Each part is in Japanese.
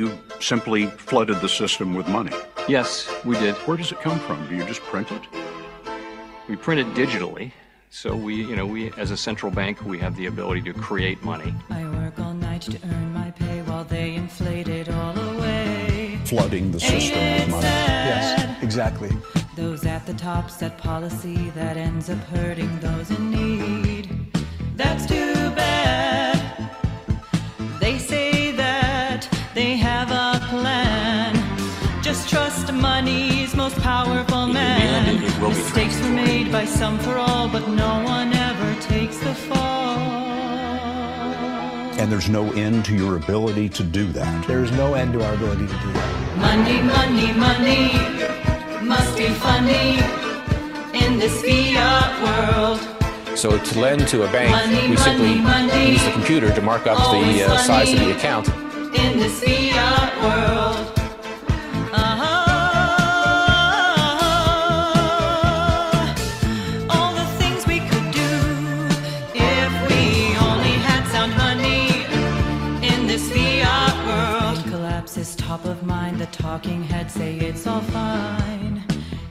You simply flooded the system with money. Yes, we did. Where does it come from? Do you just print it? We print it digitally. So we, you know, we as a central bank, we have the ability to create money. I work all night to earn my pay while they inflate it all away. Flooding the system with money. sad? Yes, exactly. Those at the top set policy that ends up hurting those in need. That's too man. end, it will be Mistakes were made by some for all, but no one ever takes the fall. And there's no end to your ability to do that. There's no end to our ability to do that. Money, money, money must be funny in this fiat world. So to lend to a bank, Money, we simply money, money. use the computer to mark up the uh, size of the account. in this fiat world. Talking heads say it's all fine.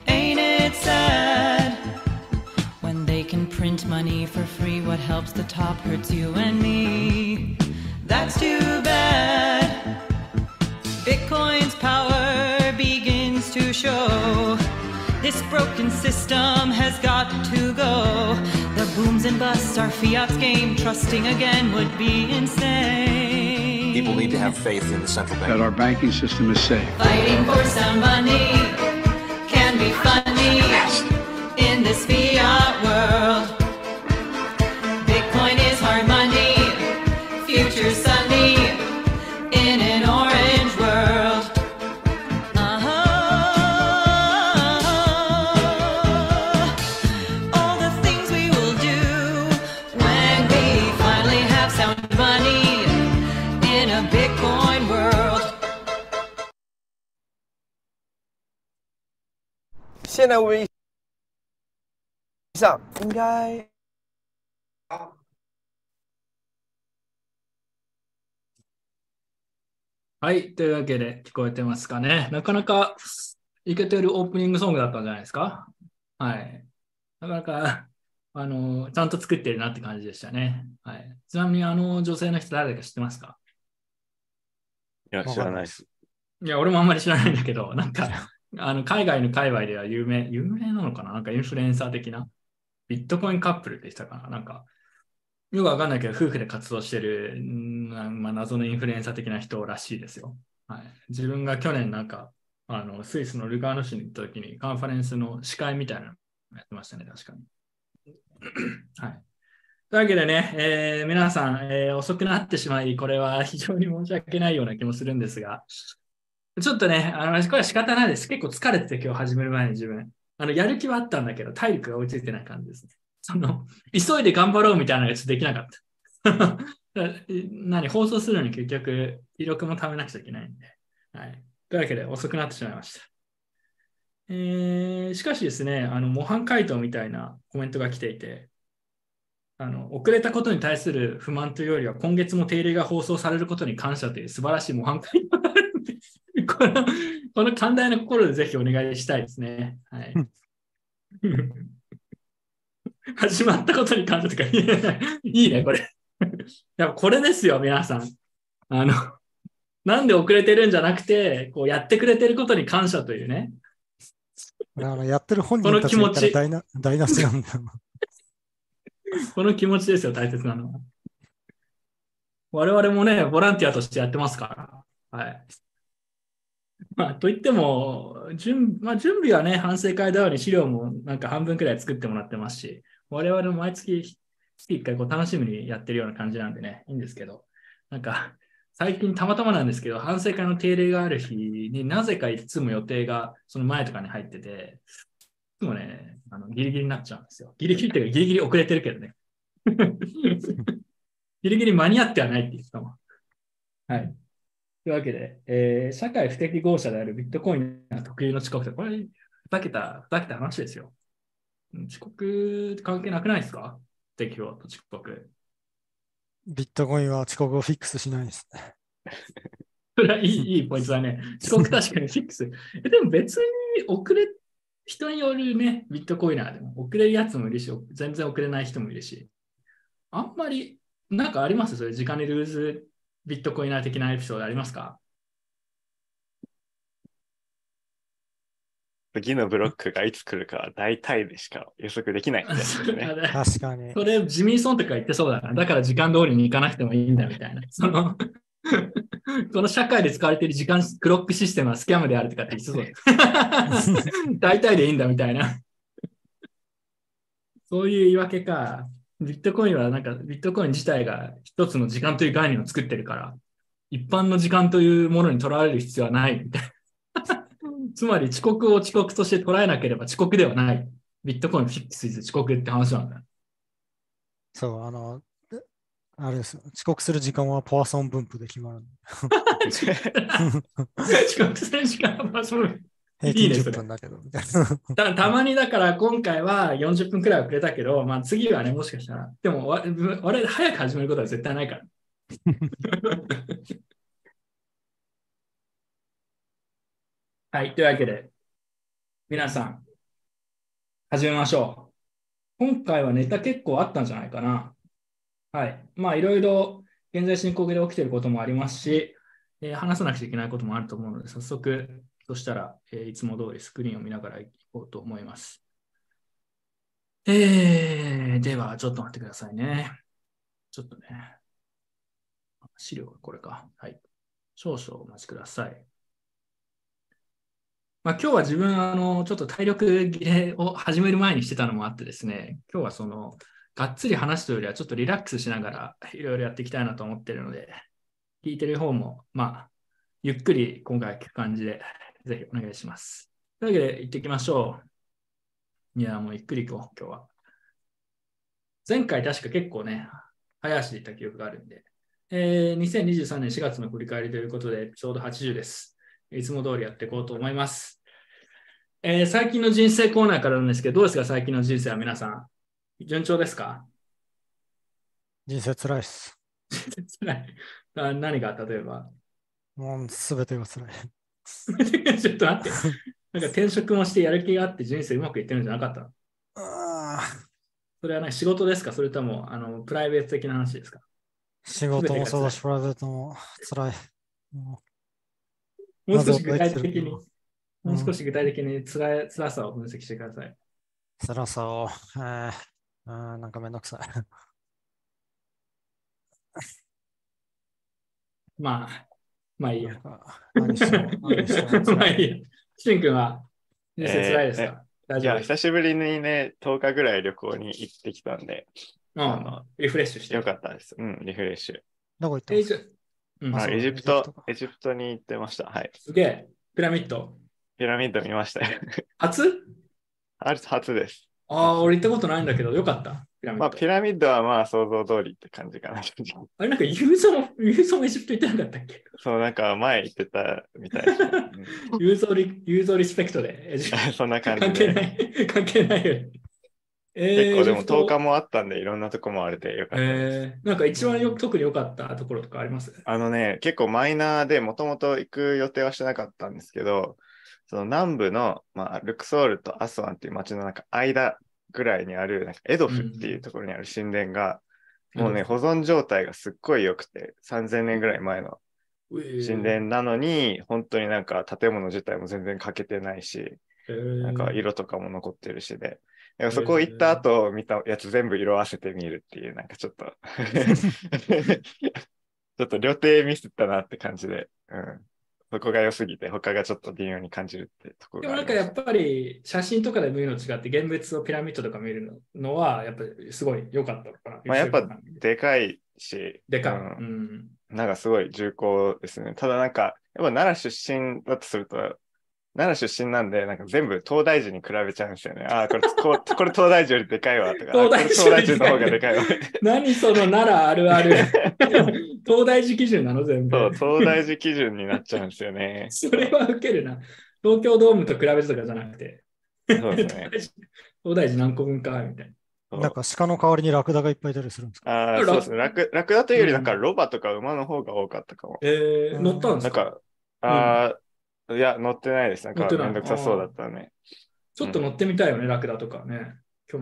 Ain't it sad? When they can print money for free, what helps the top hurts you and me. That's too bad. Bitcoin's power begins to show. This broken system has got to go. The booms and busts are fiat's game. Trusting again would be insane. People need to have faith in the central bank. that our banking system is safe. Fighting for some money can be funny in this fiat world. 现在微上应该はい。というわけで、聞こえてますかね。なかなかいけてるオープニングソングだったんじゃないですか？はい。なかなか、あの、ちゃんと作ってるなって感じでしたね。はい。ちなみに、あの女性の人誰だか知ってますか？いや、知らないです。いや、俺もあんまり知らないんだけど、なんか、あの海外の界隈では有名、有名なのかな？なんかインフルエンサー的な？ビットコインカップルって言ってたかな？なんか、よくわかんないけど、夫婦で活動してる、んまあ、謎のインフルエンサー的な人らしいですよ。はい、自分が去年なんか、あのスイスのルガーノ市に行った時にカンファレンスの司会みたいなのやってましたね、確かに。はい。というわけでね、えー皆さん、えー遅くなってしまい、これは非常に申し訳ないような気もするんですが、ちょっとね、あのこれは仕方ないです。結構疲れてて、今日始める前に自分。あのやる気はあったんだけど、体力が追いついてない感じですね。その、急いで頑張ろうみたいなのがちょっとできなかった。何、放送するのに結局、記録も貯めなくちゃいけないんで。はい。というわけで、遅くなってしまいました。えーしかしですね、あの模範回答みたいなコメントが来ていて、あの遅れたことに対する不満というよりは、今月も定例が放送されることに感謝という素晴らしい模範回答がある、このこの寛大な心でぜひお願いしたいですね。はい。始まったことに感謝とか、いいねいいね、これ。やっぱこれですよ、皆さん。あの、なんで遅れてるんじゃなくて、こうやってくれてることに感謝というね。あのやってる本人たちだったら台無台無しなんだよ。この気持ちですよ、大切なのは。我々もね、ボランティアとしてやってますから。はい。まあ、といっても、準,、まあ、準備はね、反省会だように資料もなんか半分くらい作ってもらってますし、我々も毎月、月1回こう楽しみにやってるような感じなんでね、いいんですけど、なんか、最近たまたまなんですけど、反省会の定例がある日になぜかいつも予定がその前とかに入ってて、いつもね、あのギリギリになっちゃうんですよ。ギリギリっていうか、ギリギリ遅れてるけどね。ギリギリ間に合ってはないって言ってたもん。はい。というわけで、えー社会不適合者であるビットコインが特有の遅刻って、これ、ふざけた、ふざけた話ですよ。うん遅刻関係なくないですか？適応と遅刻。ビットコインは遅刻をフィックスしないですね。それはいいいいポイントだね。遅刻確かにフィックス。えでも別に遅れ、人によるね、ビットコイナーでも遅れるやつもいるし、全然遅れない人もいるし。あんまり、なんかあります？それ、時間にルーズビットコイナー的なエピソードありますか？次のブロックがいつ来るかは大体でしか予測できない ね。確かに。それ、ジミーソンとか言ってそうだな。だから時間通りに行かなくてもいいんだみたいな。その、この社会で使われている時間クロックシステムはスキャムであるとかって言ってそう。大体でいいんだみたいな。そういう言い訳か。ビットコインはなんかビットコイン自体が一つの時間という概念を作ってるから、一般の時間というものにとらわれる必要はないみたいな。つまり遅刻を遅刻として捉えなければ遅刻ではない。ビットコインフィックスイズ遅刻って話なんだ。そう、あの、あれですよ。遅刻する時間はポワソン分布で決まる。遅刻する時間はポワソン分布。平均10分だけど、みたいな。たたまにだから今回は40分くらい遅れたけど、まあ次はね、もしかしたら。でも我々早く始めることは絶対ないから。はい、というわけで、皆さん、始めましょう。今回はネタ結構あったんじゃないかな。はい。まあ、いろいろ現在進行形で起きていることもありますし、えー、話さなくちゃいけないこともあると思うので、早速、そしたら、えー、いつも通りスクリーンを見ながらいこうと思います。えー、では、ちょっと待ってくださいね。ちょっとね。資料がこれか。はい。少々お待ちください。まあ、今日は自分、あの、ちょっと体力切れを始める前にしてたのもあってですね、今日はその、がっつり話すというよりは、ちょっとリラックスしながらいろいろやっていきたいなと思ってるので、聞いてる方も、まあ、ゆっくり今回聞く感じで、ぜひお願いします。というわけで、行ってきましょう。いや、もうゆっくり行こう、今日は。前回確か結構ね、早足で行った記憶があるんで、えー、2023年4月の振り返りということで、ちょうど80です。いつも通りやっていこうと思います。えー、最近の人生コーナーからなんですけど、どうですか、最近の人生は皆さん。順調ですか？人生つらいっす。辛い。何が？例えばもうすべてがつらい。ちょっと待って。なんか転職もしてやる気があって人生うまくいってるんじゃなかったの？それはね、仕事ですか？それともあのプライベート的な話ですか？仕事もそうだし、プライベートもつらい。もう。少し具体的に、もう少し具体的につら辛さを分析してください。辛さを、えー、あなんかめんどくさい。まあ、まあいいや。何しても、何しても まあいいや。しんくんは人生辛いですか、えー、いや、久しぶりにね、10日ぐらい旅行に行ってきたんで、うん、あのリフレッシュして。よかったです。うん、リフレッシュ。どこ行ったんですか、うん、あエジプト、エジプトに行ってました。はい。すげえ。ピラミッド。ピラミッド見ましたよ。初？初です。ああ、俺行ったことないんだけど、よかった。ピラミッド。まあ、ピラミッドはまあ想像通りって感じかな。あれ、なんかユーゾも、ユーゾもエジプト行ってなかったっけ？そう、なんか前行ってたみたい ユーゾリ、ユーゾリスペクトで。そんな感じ関係ない。関係ないよ。えー、結構でも10日もあったんで、いろんなとこもあれでよかったえー、なんか一番よ特に良かったところとかあります？あのね、結構マイナーでもともと行く予定はしてなかったんですけど、その南部の、まあ、ルクソールとアスワンっていう街のなんか間ぐらいにあるなんかエドフっていうところにある神殿が、うん、もうね、保存状態がすっごい良くて、3000年ぐらい前の神殿なのに、本当になんか建物自体も全然欠けてないし、なんか色とかも残ってるしで、そこ行った後見たやつ全部色あせてみるっていう、なんかちょっと。ちょっと旅程ミスったなって感じで、うん。そこが良すぎて、他がちょっと微妙に感じるってところでもなんかやっぱり写真とかで見るの違って、現物をピラミッドとか見るのは、やっぱりすごい良かったのかな。まあやっぱでかいし、でかい、うん。なんかすごい重厚ですね。ただなんか、やっぱ奈良出身だとすると、奈良出身なんで、なんか全部東大寺に比べちゃうんですよね。ああ、これ、こ これ東大寺よりでかいわとか、東大寺東大寺の方がでかいわ。何その奈良あるある。東大寺基準なの全部。そう、東大寺基準になっちゃうんですよね。それはウケるな。東京ドームと比べてとかじゃなくて。そうですね。東大寺何個分かみたいな。なんか鹿の代わりにラクダがいっぱいいたりするんですか？ああ、ラそうですね。ラクラクダというより、なんかうんロバとか馬の方が多かったかも。えー、乗ったんですか？なんか、ああ、いや、乗ってないです。なんか、めんどくさそうだったね。ちょっと乗ってみたいよね、ラクダとかね。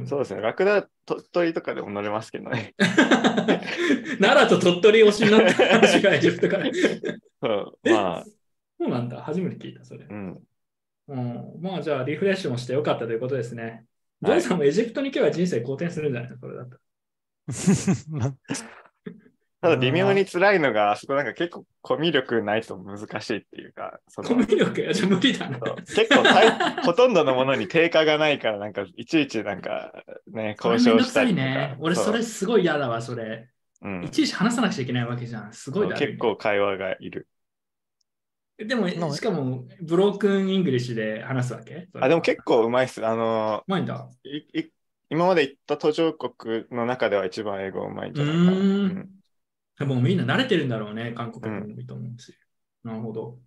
そうですね。ラクダ、鳥取とかでも乗れますけどね。奈良と鳥取推しになった話がエジプトから。そうまあ、そうなんだ、初めて聞いた、それ。うん。うん、まあじゃあリフレッシュもしてよかったということですね。ジはいョンさんもエジプトに行けば人生好転するんじゃないの？それだったら。ただ微妙に辛いのが、あそこなんか結構コミュ力ないと難しいっていうか、そのコミュ力？が じゃあ無理だ結構大ほとんどのものに定価がないから、なんかいちいちなんかね、それ交めんどくさい渉したりとか。ね。俺それすごい嫌だわ、それ。うんいちいち話さなくちゃいけないわけじゃん。すごいだ結構会話がいる。でも、しかも、ブロークンイングリッシュで話すわけ？あ、でも結構うまいっす。あのうまいんだ。いい今まで行った途上国の中では一番英語うまいんじゃないかな。うーんうみんな慣れてるんだろうね、韓国人もいいと思うし。なるほど。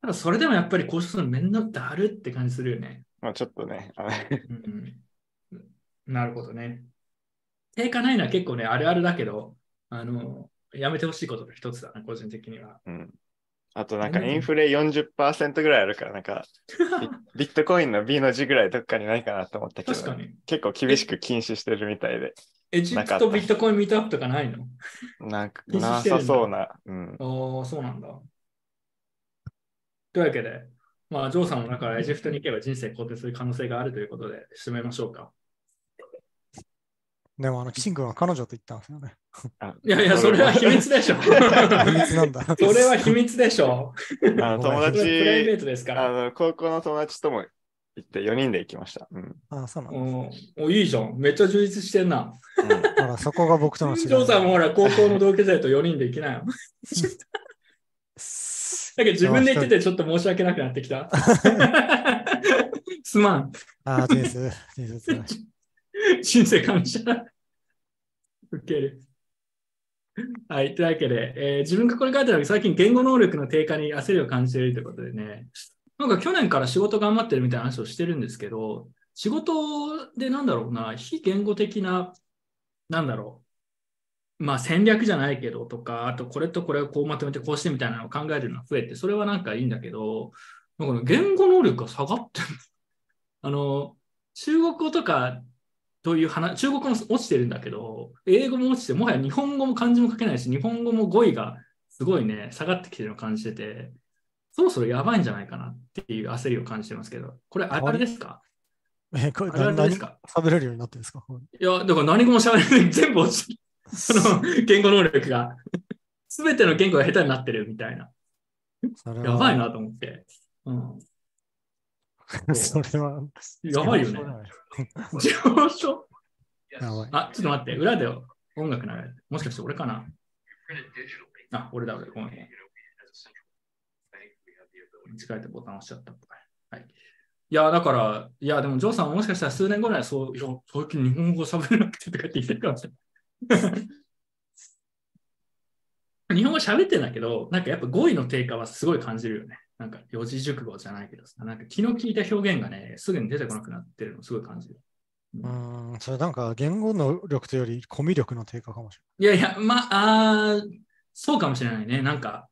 ただそれでもやっぱり交渉するの面倒だるって感じするよね。まあちょっとね、あのうんうん、なるほどね。定価ないのは結構ね、あるあるだけど、あの、やめてほしいことの一つだな、個人的には。うんあとなんかインフレ40%ぐらいあるから、なんか ビビットコインの B の字ぐらいどっかにないかなと思ったけど、確かに。結構厳しく禁止してるみたいで、エジプトビットコインミートアップとかないの？ななさそうな。うん。ああ、そうなんだ。というわけで、まあ、ジョーさんもだからエジプトに行けば人生好転する可能性があるということで、締めましょうか。でも、あの、キシン君は彼女と言ったんですよね。あいやいや、それは秘密でしょ。秘密なんだ。それは秘密でしょ。あの友ごめんそれはプライベー達、トですから。あの高校の友達とも行って4人で行きました。うん。あ、そうなんだ。おおいいじゃん。めっちゃ充実してんな。ほら、そこが僕との違い。ジョーさんもほら、高校の同級生と4人で行きなよ。だけど自分で言っててちょっと申し訳なくなってきた。すまん。あ、人生、人生辛い。人生感謝。受ける。はい。というわけで、えー自分がこれ書いてある最近言語能力の低下に焦りを感じているということでね、なんか去年から仕事頑張ってるみたいな話をしてるんですけど、仕事でなんだろうな、非言語的な、なんだろう、まあ戦略じゃないけどとか、あとこれとこれをこうまとめてこうしてみたいなのを考えるのが増えて、それはなんかいいんだけど、なんか言語能力が下がってる。あの、中国語とかという話、中国語も落ちてるんだけど、英語も落ちて、もはや日本語も漢字も書けないし、日本語も語彙がすごいね、下がってきてるのを感じてて、そろそろやばいんじゃないかなっていう焦りを感じてますけど、これあれですか？え、これあれですか？喋れるようになってるんですか？いや、だから何語も喋れない、全部落ち。その 言語能力が。すべての言語が下手になってるみたいな。やばいなと思って。うん、それは。やばいよね。上昇？やばい。あ、ちょっと待って、裏で音楽流れてる。もしかして俺かな？あ、俺だ、俺。ごめん。間違えてボタン押しちゃった。はい。いや、だから、いや、でも、ジョーさんももしかしたら数年後にはそう、いや、最近日本語喋れなくてとかって言ってるかもしれない。日本語喋ってんだけど、なんかやっぱ語彙の低下はすごい感じるよね。なんか四字熟語じゃないけどさ、なんか気の利いた表現がね、すぐに出てこなくなってるのすごい感じる。うーん、それなんか言語能力というよりコミュ力の低下かもしれいやいや、まあ、そうかもしれないね。なんか、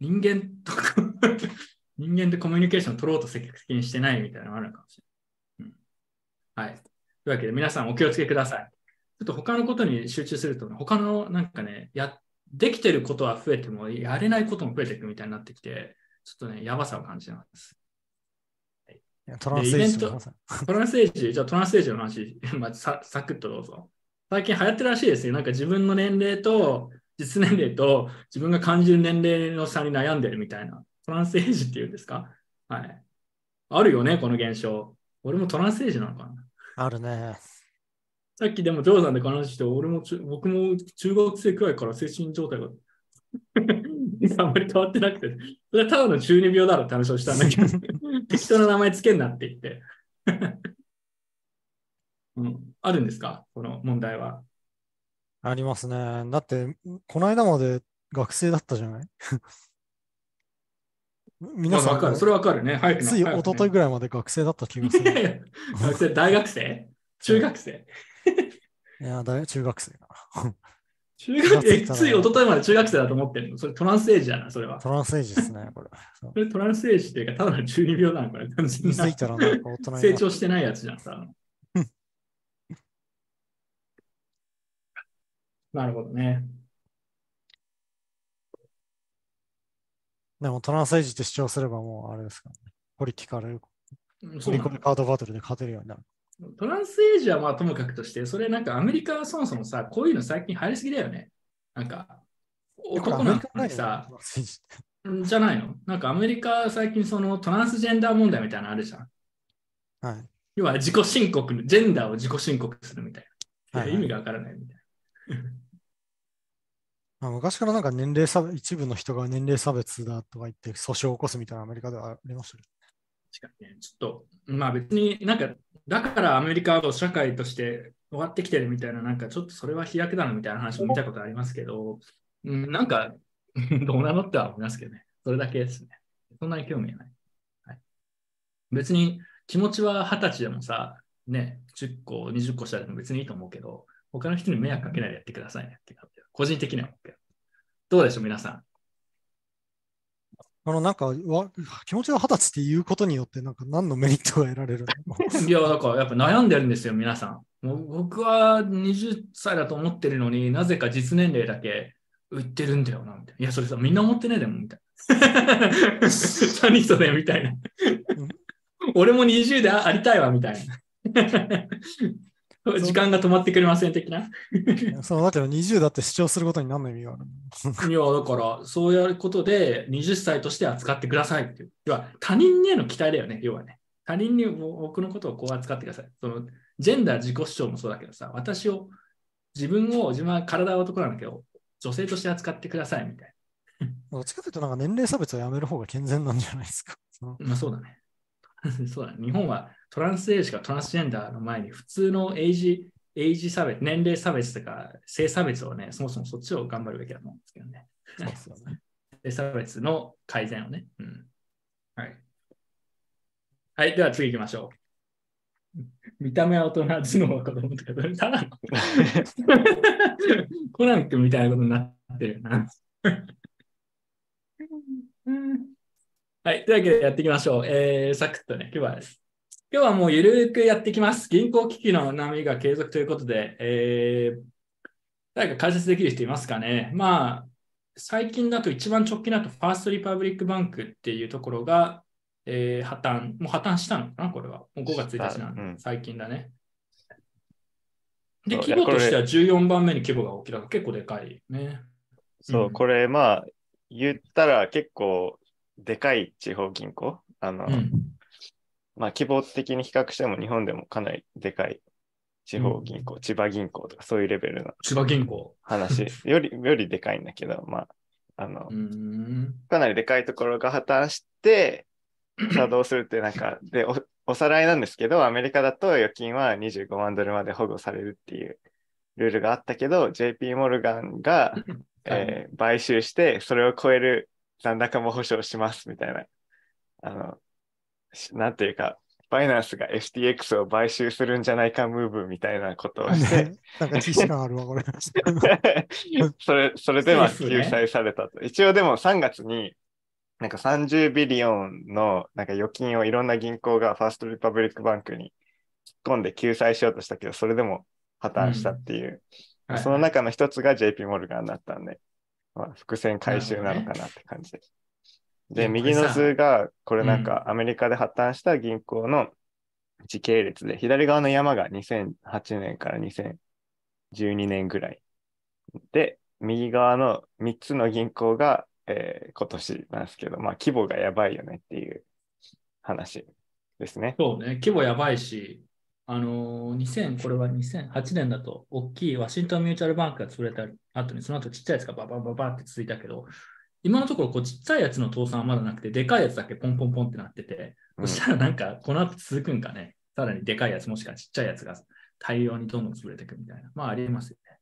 人間とか、人間でコミュニケーション取ろうと積極的にしてないみたいなのがあるのかもしれない。うん、はい。というわけで、皆さんお気をつけください。ちょっと他のことに集中すると、他のなんかね、や、できてることは増えても、やれないことも増えていくみたいになってきて、ちょっとね、やばさを感じてます。トランスレーションの話トランスエイジ、じゃあトランスエイジの話、まあ、さサクッとどうぞ。最近流行ってるらしいですよ。なんか自分の年齢と実年齢と自分が感じる年齢の差に悩んでるみたいな。トランスエイジっていうんですか？はい。あるよね、この現象。俺もトランスエイジなのかな？あるね。さっきでもジョーさんで話して、俺も中僕も中学生くらいから精神状態が あんまり変わってなくて、それはただの中二病だろって話をしたんだけど、適当な名前つけんなって言って。うん、あるんですか？この問題は。ありますね。だって、この間まで学生だったじゃない？皆さんわかる。それわかるね。早くなつい一昨日ぐらいまで学生だった気がすいやいる。や学生、大学生？中学生？いや、大中学生かな。中学え、つい一昨日まで中学生だと思ってるの？それトランスエイジだな、それは。トランスエイジですね、これ。それトランスエイジっていうか、ただの中二病なのこれ。気づいたらなんか大人成長してないやつじゃんさ。なるほどね。でもトランスエイジって主張すればもうあれですからね。ポリティカル、うんポリコレカードバトルで勝てるようになる。トランスエイジはまあともかくとして、それなんかアメリカはそもそもさ、こういうの最近入りすぎだよね。なんか、男なのにさ、じゃないの？なんかアメリカ最近そのトランスジェンダー問題みたいなのあるじゃん。はい。要は自己申告、ジェンダーを自己申告するみたいな。はいはい意味がわからないみたいまあ、昔からなんか年齢差、一部の人が年齢差別だとか言って訴訟を起こすみたいなアメリカではありましたけな。確かにね。ちょっと、まあ別になんか、だからアメリカは社会として終わってきてるみたいな、なんかちょっとそれは飛躍だなみたいな話も見たことありますけど、うん、なんか、どうなのっては思いますけどね。それだけですね。そんなに興味ない。はい、別に気持ちは二十歳でもさ、ね、10個、20個したら別にいいと思うけど、他の人に迷惑かけないでやってくださいねって個人的には思うけど。どうでしょう、皆さん。ど。あの、なんかわ、気持ちが二十歳って言うことによって、なんか何のメリットが得られるの？いや、だからやっぱ悩んでるんですよ、皆さん。もう僕は20歳だと思ってるのになぜか実年齢だけ売ってるんだよな、みたいな。いや、それさ、みんな思ってねえでも、みたいな。何それ、みたいな。俺も20でありたいわ、みたいな。時間が止まってくれません的な。そのだって20だって主張することに何の意味があるの？いや、だから、そうやることで20歳として扱ってくださいっていう。要は、他人への期待だよね、要はね。他人に僕のことをこう扱ってください。そのジェンダー自己主張もそうだけどさ、私を、自分を、自分は体は男なんだけど、女性として扱ってくださいみたいどっちかというと、なんか年齢差別をやめる方が健全なんじゃないですか。まあそうだね。そうだね。日本はトランスエイジかトランスジェンダーの前に普通のエイジ、エイジ差別、年齢差別とか性差別をね、そもそもそっちを頑張るべきだと思うんですけどね。そうですよね。性差別の改善をね。うん。はい。はい、では次行きましょう。見た目は大人、頭脳は子供とか、ただのコナン君みたいなことになってるよな。はい、というわけでやっていきましょう。えー、サクッとね、今日はです。今日はもうゆるくやっていきます。銀行危機の波が継続ということで、えー、誰か解説できる人いますかねまあ、最近だと一番直近だとファーストリパブリックバンクっていうところが、えー破綻、もう破綻したのかなこれは。もう5月1日なんで、うん最近だね。で、規模としてはこ14番目に規模が大きいだから結構でかいね。そうう、んこれまあ、言ったら結構でかい地方銀行？あの、うん。まあ、規模的に比較しても日本でもかなりでかい地方銀行、千葉銀行とかそういうレベルの千葉銀行。話 より、よりでかいんだけど、まあ、あの。かなりでかいところが破綻して、作動するってなんか、でお、おさらいなんですけど、アメリカだと預金は25万ドルまで保護されるっていうルールがあったけど、JP モルガンが、えー買収して、それを超える残高も保証しますみたいな、あの、しなんていうか、バイナンスが FTX を買収するんじゃないかムーブみたいなことをして、ね。なんか既視感あるわ、これ。それ、それでまあセーフね。救済されたと。一応でも3月に、なんか30ビリオンのなんか預金をいろんな銀行がファーストリパブリックバンクに突っ込んで救済しようとしたけど、それでも破綻したっていう、はい。その中の一つが JP モルガンだったんで、まあ、伏線回収なのかなって感じです。で、いやこれ右のさ図が、これなんかアメリカで破綻した銀行の時系列で、左側の山が2008年から2012年ぐらい。で、右側の3つの銀行が、えー今年なんですけど、まあ規模がやばいよねっていう話ですね。そうね、規模やばいし、あのー、2000、これは2008年だと、大きいワシントンミューチャルバンクが潰れた後に、その後ちっちゃいやつがババババって続いたけど、今のところこうちっちゃいやつの倒産はまだなくて、でかいやつだけポンポンポンってなってて、うん。そしたらなんかこの後続くんかね、さらにでかいやつもしくはちっちゃいやつが大量にどんどん潰れていくみたいな、まあありえますよね。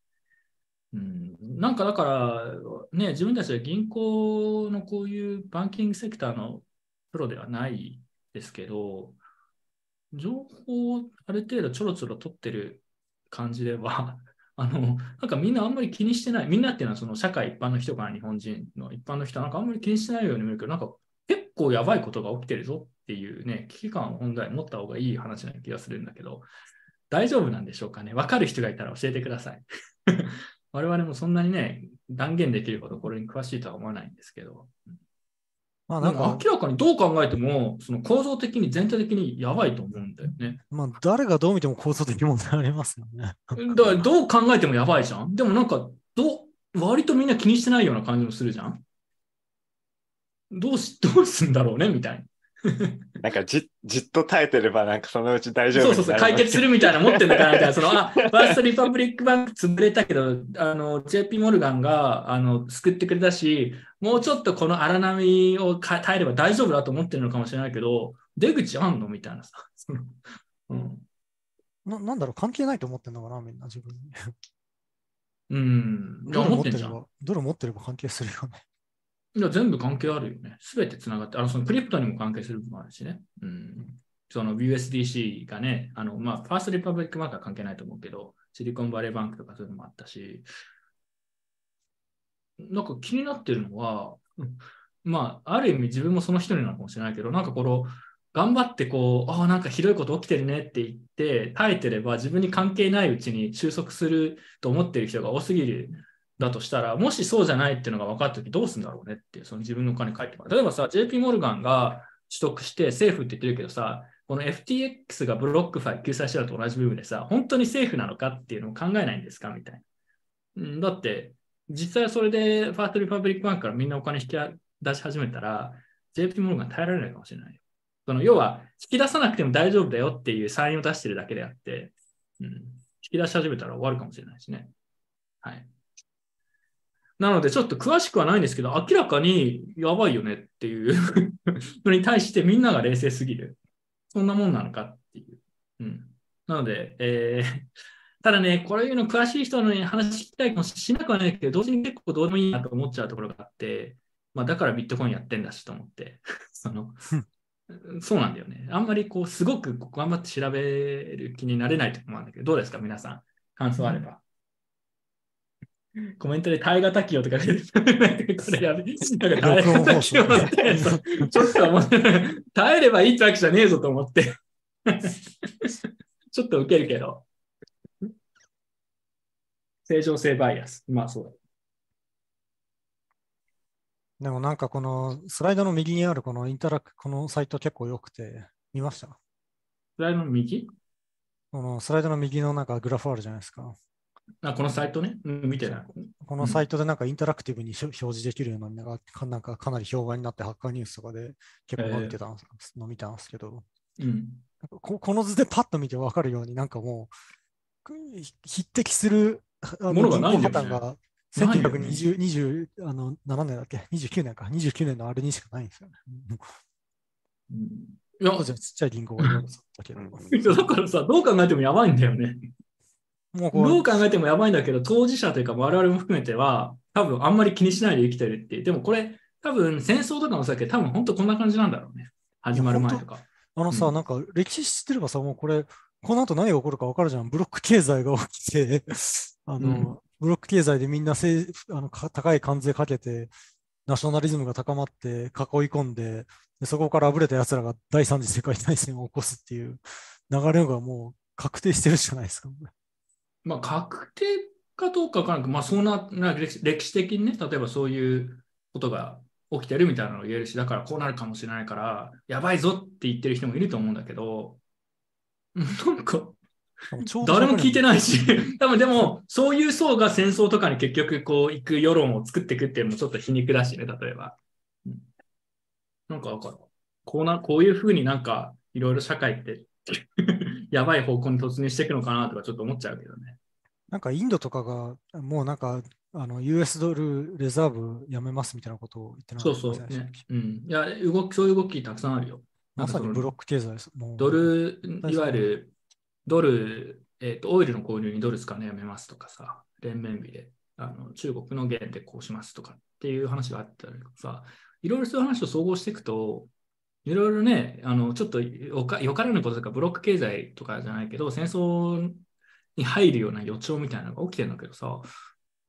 うん、なんかだから、ね、自分たちは銀行のこういうバンキングセクターのプロではないですけど、情報をある程度ちょろちょろ取ってる感じでは、あの、なんかみんなあんまり気にしてない。みんなっていうのはその社会一般の人から日本人の一般の人なんかあんまり気にしてないように見えるけど、なんか結構やばいことが起きてるぞっていうね、危機感を本来持った方がいい話な気がするんだけど、大丈夫なんでしょうかね。わかる人がいたら教えてください。我々もそんなにね、断言できるほどこれに詳しいとは思わないんですけど。まあななんんか、か明らかにどう考えても、その構造的に全体的にやばいと思うんだよね。まあ誰がどう見ても構造的問題ありますよね。だからどう考えてもやばいじゃん。でもなんか、どう、割とみんな気にしてないような感じもするじゃん。どうし、どうすんだろうねみたいなんかじじっと耐えてれば、なんかそのうち大丈な。夫そうそうそう、解決するみたいな持ってんのかなみたいな。その、あ、ファーストリパブリックバンク潰れたけど、あの、JP モルガンが、あの、救ってくれたし、もうちょっとこの荒波をか耐えれば大丈夫だと思ってるのかもしれないけど、出口あんのみたいなさ。うん。ななんだろう、関係ないと思ってんのかな、みんな自分に。うん。ドル持ってれば関係するよね。いや、全部関係あるよね。すべてつながって、あの、そのクリプトにも関係する部分もあるしね。うん。その USDC がね、あの、まあ、ファーストリパブリックバンクは関係ないと思うけど、シリコンバレーバンクとかそういうのもあったし、なんか気になってるのは、うんまあ、ある意味自分もその一人なのかもしれないけど、なんかこの、頑張ってこう、ああ、なんかひどいこと起きてるねって言って、耐えてれば自分に関係ないうちに収束すると思ってる人が多すぎるだとしたら、もしそうじゃないっていうのが分かったときどうするんだろうねって、その自分のお金返ってこない。例えばさ、JP モルガンが取得してセーフって言ってるけどさ、この FTX がブロックファイ救済してると同じ部分でさ、本当にセーフなのかっていうのを考えないんですかみたいな。だって、実際それでファーストリパブリックバンクからみんなお金引き出し始めたら、JP モルガン耐えられないかもしれない。その要は、引き出さなくても大丈夫だよっていうサインを出してるだけであって、うん、引き出し始めたら終わるかもしれないしね。はい。なので、ちょっと詳しくはないんですけど、明らかにやばいよねっていう のに対してみんなが冷静すぎる。そんなもんなのかっていう。うん。なので、えーただね、こういうの詳しい人の話聞きたいかもしなくはないけど、同時に結構どうでもいいなと思っちゃうところがあって、まあだからビットコインやってんだしと思って、その、そうなんだよね。あんまりこう、すごく頑張って調べる気になれないと思うんだけど、どうですか、皆さん。感想あれば。コメントで耐え難きよとか言って、これやべ。なんか耐え難きよって、ちょっと思って、耐えればいいってわけじゃねえぞと思って。ちょっとウケるけど。正常性バイアス。まあそうだ。でもなんかこのスライドの右にあるこのインタラク、このサイト結構良くて、見ました？スライドの右？このスライドの右のなんかグラフあるじゃないですか。あ、このサイトね。うん、見てない。このサイトでなんかインタラクティブに表示できるようなのがかなんかかなり評判になってハッカーニュースとかで結構伸びてたんですの見たんですけど、うん。ここの図でパッと見て分かるようになんかもうく匹敵するものがないんだよね銀行破綻がないよね1920 20あの7年だっけ ?29 年か。29年のあれにしかないんですよね。うんいや、当時はちっちゃい銀行が。だからさ、どう考えてもやばいんだよね。もうどう考えてもやばいんだけど、当事者というか我々も含めては、多分あんまり気にしないで生きてるっていう。でもこれ、多分戦争とかもそうだけど、多分本当こんな感じなんだろうね。始まる前とか。あのさ、うんなんか歴史知ってればさ、もうこれ、この後何が起こるか分かるじゃん。ブロック経済が起きて、あの、うんブロック経済でみんなせいあのか高い関税かけて、ナショナリズムが高まって囲い込んで、でそこからあぶれた奴らが第三次世界大戦を起こすっていう流れがもう確定してるじゃないですか？まあ、確定かどうかわからなく、まあ、そんなな歴史歴史的にね、例えばそういうことが起きてるみたいなのを言えるし、だからこうなるかもしれないから、やばいぞって言ってる人もいると思うんだけど、なんか、誰も聞いてないし、多分でも、そういう層が戦争とかに結局こう行く世論を作っていくっていうのもちょっと皮肉だしね、例えば。うんなんかわかる。こうな、こういうふうになんかいろいろ社会ってやばい方向に突入していくのかなとかちょっと思っちゃうけどね。なんかインドとかがもうなんかあの US ドルレザーブやめますみたいなことを言ってなかそうったそうねでしたっけ。うん。いや、動き、そういう動きたくさんあるよ。まさにブロック。ク経済です。もうドル、そういわゆるドル、えっ、と、オイルの購入にドル使うのやめますとかさ、連綿日で、あの中国の元でこうしますとかっていう話があったりとかさ、いろいろそういう話を総合していくと、いろいろね、あの、ちょっとよかよからぬこととか、ブロック経済とかじゃないけど、戦争に入るような予兆みたいなのが起きてるんだけどさ、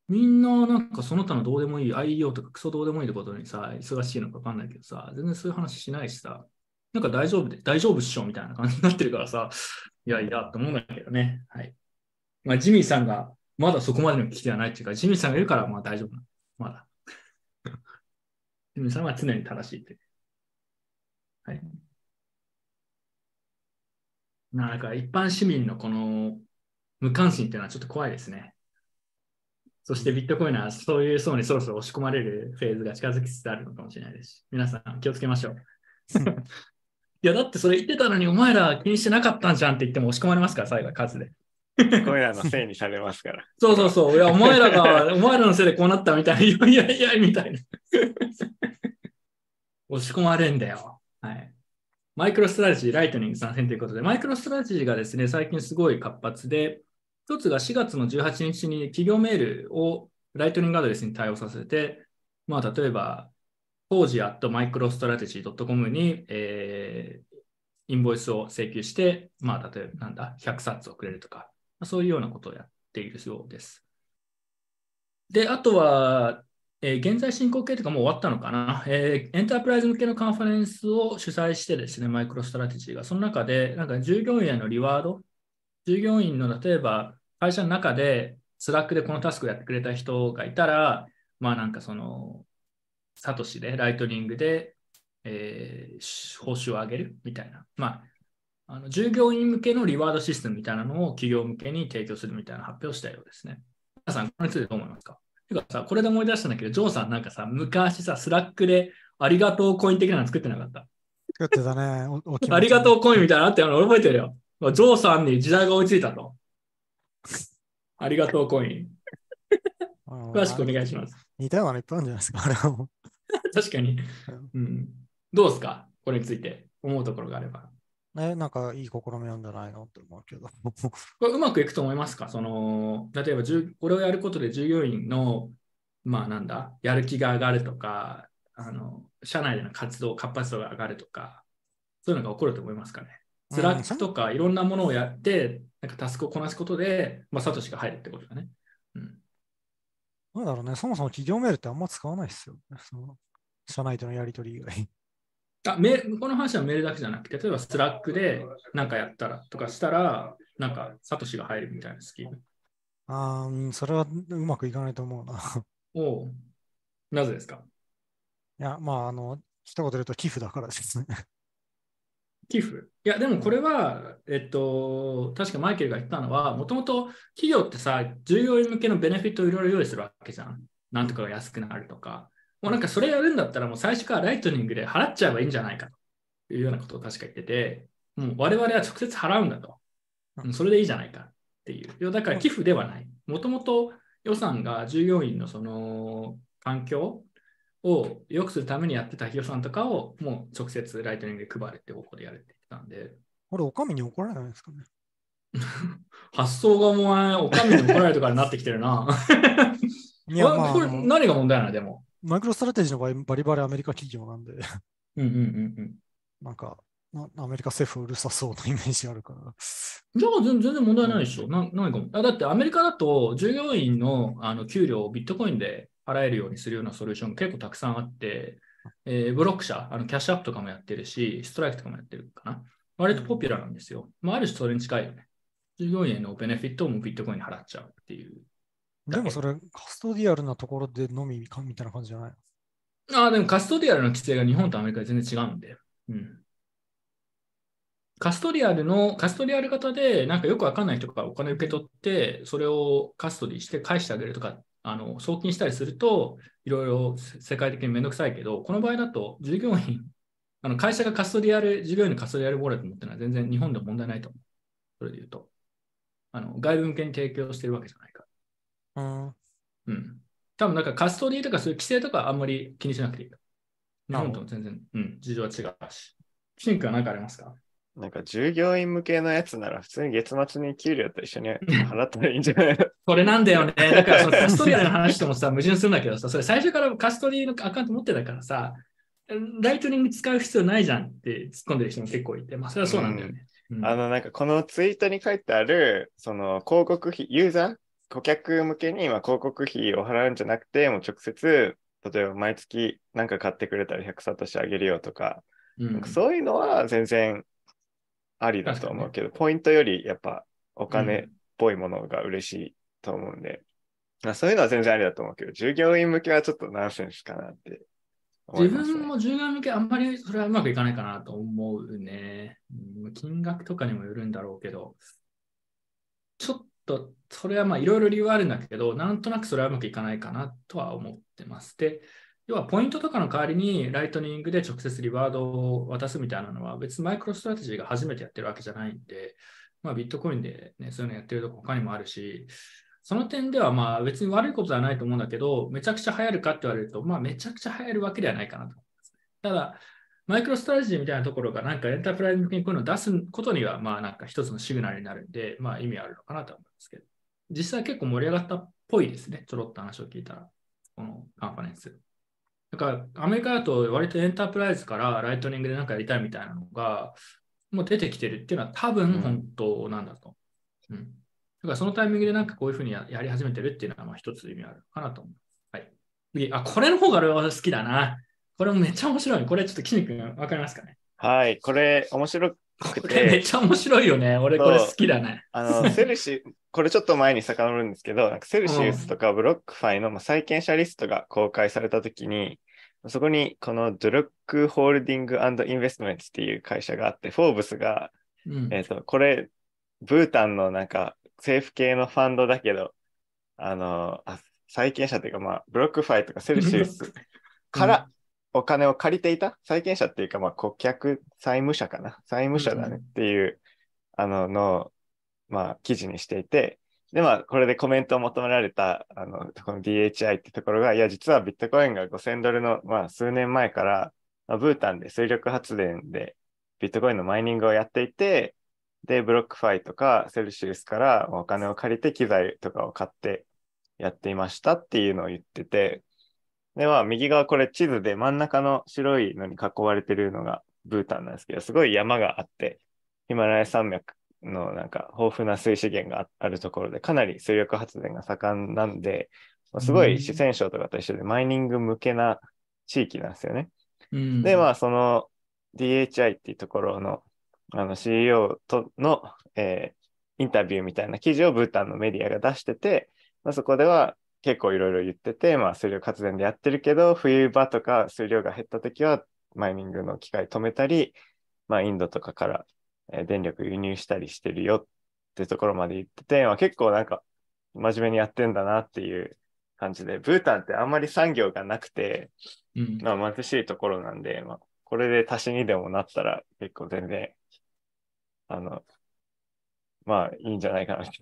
みんななんかその他のどうでもいい IEO とかクソどうでもいいってことにさ、忙しいのか分かんないけどさ、全然そういう話しないしさ、なんか大丈夫で、大丈夫っしょみたいな感じになってるからさ、いやいや、と思うんだけどね。はい。まあ、ジミーさんがまだそこまでの危機ではないっていうか、ジミーさんがいるからまあ大丈夫な。まだ。ジミーさんは常に正しいって。はい。なんか一般市民のこの無関心っていうのはちょっと怖いですね。そしてビットコインはそういう層にそろそろ押し込まれるフェーズが近づきつつあるのかもしれないですし、皆さん気をつけましょう。いや、だってそれ言ってたのにお前ら気にしてなかったんじゃんって言っても押し込まれますから、最後は数で。俺らのせいにされますから。そうそうそう。いや、お前らが、お前らのせいでこうなったみたいな、いやいやいや、みたいな。押し込まれんだよ。はい。マイクロストラテジー、ライトニング参戦ということで、マイクロストラテジーがですね、最近すごい活発で、一つが4月の18日に企業メールをライトニングアドレスに対応させて、まあ、例えば、 koji at microstrategy.com に、えー、インボイスを請求して、まあ、例えば、なんだ、100冊をくれるとか、そういうようなことをやっているようです。で、あとは、えー現在進行形とかもう終わったのかな、えーエンタープライズ向けのカンファレンスを主催してですね、マイクロストラテジーが、その中で、なんか従業員へのリワード、従業員の例えば会社の中で、スラックでこのタスクをやってくれた人がいたら、まあなんかその、サトシで、ライトニングで、えー報酬を上げる？みたいな、まあ、あの従業員向けのリワードシステムみたいなのを企業向けに提供するみたいな発表をしたようですね。皆さん、これについてどう思いますか？てかさ、これで思い出したんだけど、ジョーさんなんかさ、昔さ、スラックでありがとうコイン的なの作ってなかった？作ってたね。ありがとうコインみたいなのあったよ。俺覚えてるよ。ジョーさんに時代が追いついたと。ありがとうコイン。うん詳しくお願いします。似たようなのいっぱいあるんじゃないですか。あれはも 確かに。うん。どうですか？これについて思うところがあれば。う。ね、なんかいい試みなんじゃないのって思うけど。これうまくいくと思いますか？その、例えばこれをやることで従業員の、まあなんだ、やる気が上がるとか、あの、社内での活動、活発度が上がるとか、そういうのが起こると思いますかね？うんスラックとかいろんなものをやって、なんかタスクをこなすことで、まあ、サトシが入るってことだね。うん。なんだろうね、そもそも企業メールってあんま使わないですよ。その社内とのやり取り以外。あこの話はメールだけじゃなくて、例えばスラックでなんかやったらとかしたら、なんかサトシが入るみたいなスキーム。あーうんそれはうまくいかないと思うな。いおうなぜですか？や、まあ、あの、一言で言うと寄付だからですね。寄付？いや、でもこれは、えっと、確かマイケルが言ったのは、もともと企業ってさ、従業員向けのベネフィットをいろいろ用意するわけじゃん。なんとかが安くなるとか。もうなんかそれやるんだったら、もう最初からライトニングで払っちゃえばいいんじゃないかというようなことを確か言ってて、もう我々は直接払うんだと。うんそれでいいじゃないかっていう。だから寄付ではない。もともと予算が従業員のその環境を良くするためにやってた予算とかをもう直接ライトニングで配るって方向でやるって言ってたんで、これ、お上に怒られないんですかね。発想がお前、お上に怒られるとかになってきてるな。いや、まあ、これ何が問題なの？でも。マイクロストラテジーの場合、バリバリアメリカ企業なんで、うんうんうんうん。なんか、なアメリカ政府うるさそうなイメージあるから。じゃあ全全然問題ないでしょ。な何かもあだってアメリカだと従業員のあの給料をビットコインで払えるようにするようなソリューション結構たくさんあって、えーブロック社、あのキャッシュアップとかもやってるし、ストライクとかもやってるかな。割とポピュラーなんですよ。まあ、ある種それに近いよね。従業員へのベネフィットもビットコインに払っちゃうっていう。でもそれ、カストディアルなところでのみかみたいな感じじゃないああ、でもカストディアルの規制が日本とアメリカで全然違うんで。うん。カストディアルの、カストディアル型で、なんかよくわかんない人からお金受け取って、それをカストディして返してあげるとか、あの送金したりすると、いろいろ世界的にめんどくさいけど、この場合だと従業員、あの会社がカストディアル、従業員のカストディアルウォレット持ってるのは全然日本でも問題ないと思う。それで言うと。あの外部向けに提供してるわけじゃない。うん。うん。多分なんかカストディとかそういう規制とかあんまり気にしなくていい。日本とも全然、うん、事情は違うし。シンクは何かありますか？なんか従業員向けのやつなら普通に月末に給料と一緒に払ったらいいんじゃないの？それなんだよね。だからそのカストディアルの話ともさ、矛盾するんだけどさ、それ最初からカストディのアカウント持ってたからさ、ライトニング使う必要ないじゃんって突っ込んでる人も結構いて、まあそれはそうなんだよね。うんあの、なんかこのツイートに書いてある、その広告費、ユーザー、顧客向けにまあ広告費を払うんじゃなくて、もう直接、例えば毎月なんか買ってくれたら100サトシあげるよとか、うんそういうのは全然ありだと思うけど、ポイントよりやっぱお金っぽいものが嬉しいと思うんで、まあ、そういうのは全然ありだと思うけど、従業員向けはちょっとナンセンスかなって思い自。分も従業員向けあんまりそれはうまくいかないかなと思うね。うん金額とかにもよるんだろうけど、ちょっとそれはまあいろいろ理由はあるんだけど、なんとなくそれはうまくいかないかなとは思ってます。で、要はポイントとかの代わりにライトニングで直接リワードを渡すみたいなのは別にマイクロストラテジーが初めてやってるわけじゃないんで、まあ、ビットコインで、ね、そういうのやってるとこ他にもあるし、その点ではまあ別に悪いことではないと思うんだけど、めちゃくちゃ流行るかって言われると、まあめちゃくちゃ流行るわけではないかなと思います。ただ、マイクロストラテジーみたいなところがなんかエンタープライズ向けにこういうのを出すことには、まあなんか一つのシグナルになるんで、まあ意味あるのかなと思いますけど、実際結構盛り上がったっぽいですね、ちょろっと話を聞いたら、このカンファレンス。だからアメリカだと割とエンタープライズからライトニングでなんかやりたいみたいなのが、もう出てきてるっていうのは多分本当なんだと。うん。だからそのタイミングでなんかこういうふうにややり始めてるっていうのはまあ一つ意味あるかなと思います。はい。次あ、これの方が俺は好きだな。これもめっちゃ面白い。これちょっとキニ君わかりますかね？はい、これ面白くこれめっちゃ面白いよね。俺これ好きだね。あの、セルシウ、これちょっと前に遡るんですけど、なんかセルシウスとかブロックファイのまあ債権者リストが公開されたときに、そこにこのドルックホールディングインベストメントっていう会社があって、フォーブスが、うんえっ、と、これ、ブータンのなんか政府系のファンドだけど、あの、あ債権者っていうか、まあ、ブロックファイとかセルシウスからお金を借りていた？債権者っていうか、まあ、顧客、債務者かな？債務者だね。っていう、あの、の、まあ、記事にしていて、で、まあ、これでコメントを求められた、あの、この DHI ってところが、いや、実はビットコインが5000ドルの、まあ、数年前から、まあ、ブータンで水力発電でビットコインのマイニングをやっていて、で、ブロックファイとかセルシウスからお金を借りて機材とかを買ってやっていましたっていうのを言ってて、で、まあ、右側これ地図で真ん中の白いのに囲われてるのがブータンなんですけど、すごい山があって、ヒマラヤ山脈のなんか豊富な水資源がああるところで、かなり水力発電が盛んなんで、まあすごい四川省とかと一緒でマイニング向けな地域なんですよね。うんで、まあ、その DHI っていうところのあの CEO との、えーインタビューみたいな記事をブータンのメディアが出してて、まあ、そこでは結構いろいろ言ってて、まあ、水力発電でやってるけど、冬場とか水量が減った時はマイニングの機械止めたり、まあ、インドとかから、えー電力輸入したりしてるよってところまで言ってて、まあ、結構なんか真面目にやってんだなっていう感じで、ブータンってあんまり産業がなくて、うんまあ、貧しいところなんで、まあ、これで足しにでもなったら結構全然、あの、まあいいんじゃないかなって。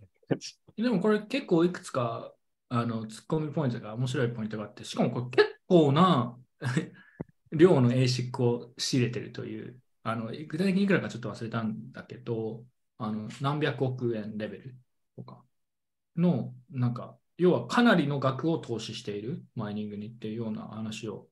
でもこれ結構いくつかあのツッコミポイントが面白いポイントがあって、しかもこれ結構な 量の ASIC を仕入れてるという、あの具体的にいくらかちょっと忘れたんだけど、あの何百億円レベルとかの、なんか、要はかなりの額を投資しているマイニングにっていうような話を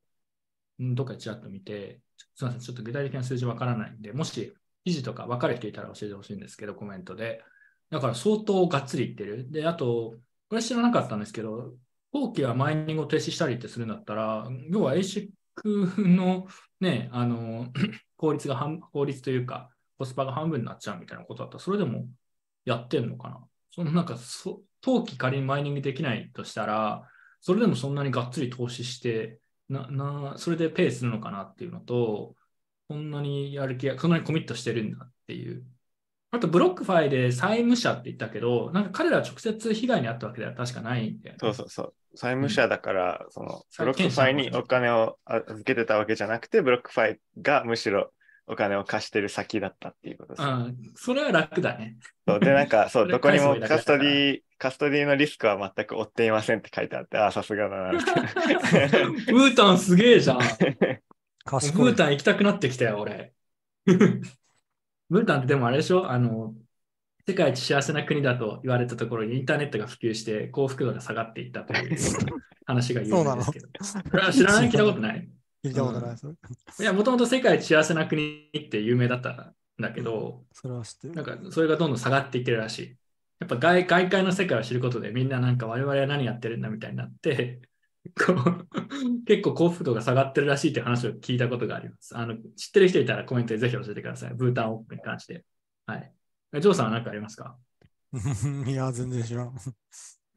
どっかちらっと見て、すみません、ちょっと具体的な数字わからないんで、もし記事とか分かる人いたら教えてほしいんですけど、コメントで。だから相当がっつりいってる。で、あと、これ知らなかったんですけど、後期はマイニングを停止したりってするんだったら、要は ASIC のね、あの、効率が半、効率というか、コスパが半分になっちゃうみたいなことだったら、それでもやってんのかなそのなんかそ、冬季仮にマイニングできないとしたら、それでもそんなにがっつり投資して、な、な、それでペイするのかなっていうのと、こんなにやる気が、そんなにコミットしてるんだっていう。あと、ブロックファイで債務者って言ったけど、なんか彼らは直接被害に遭ったわけでは確かないんだよね。そうそうそう。債務者だから、その、債権者、ブロックファイにお金を預けてたわけじゃなくて、ブロックファイがむしろお金を貸してる先だったっていうことです。うん、それは楽だね。そうで、なんか、そう、どこにもカストディ、カストディのリスクは全く負っていませんって書いてあって、ああ、さすがだなって。ブータンすげえじゃん。ブータン行きたくなってきたよ、俺。ブータンってでもあれでしょ？あの、世界一幸せな国だと言われたところにインターネットが普及して幸福度が下がっていったという 話が有名ですけど。これは知らない？聞いたことない？聞いたことないです。いや、もともと世界一幸せな国って有名だっただけど、それは知ってる。なんかそれがどんどん下がっていってるらしい。やっぱ外外界の世界を知ることでみんななんか我々は何やってるんだみたいになって、こう結構幸福度が下がってるらしいって話を聞いたことがあります。あの知ってる人いたらコメントでぜひ教えてください。ブータンオープンに関して。はい。えジョーさんは何かありますか？いや、全然知らん。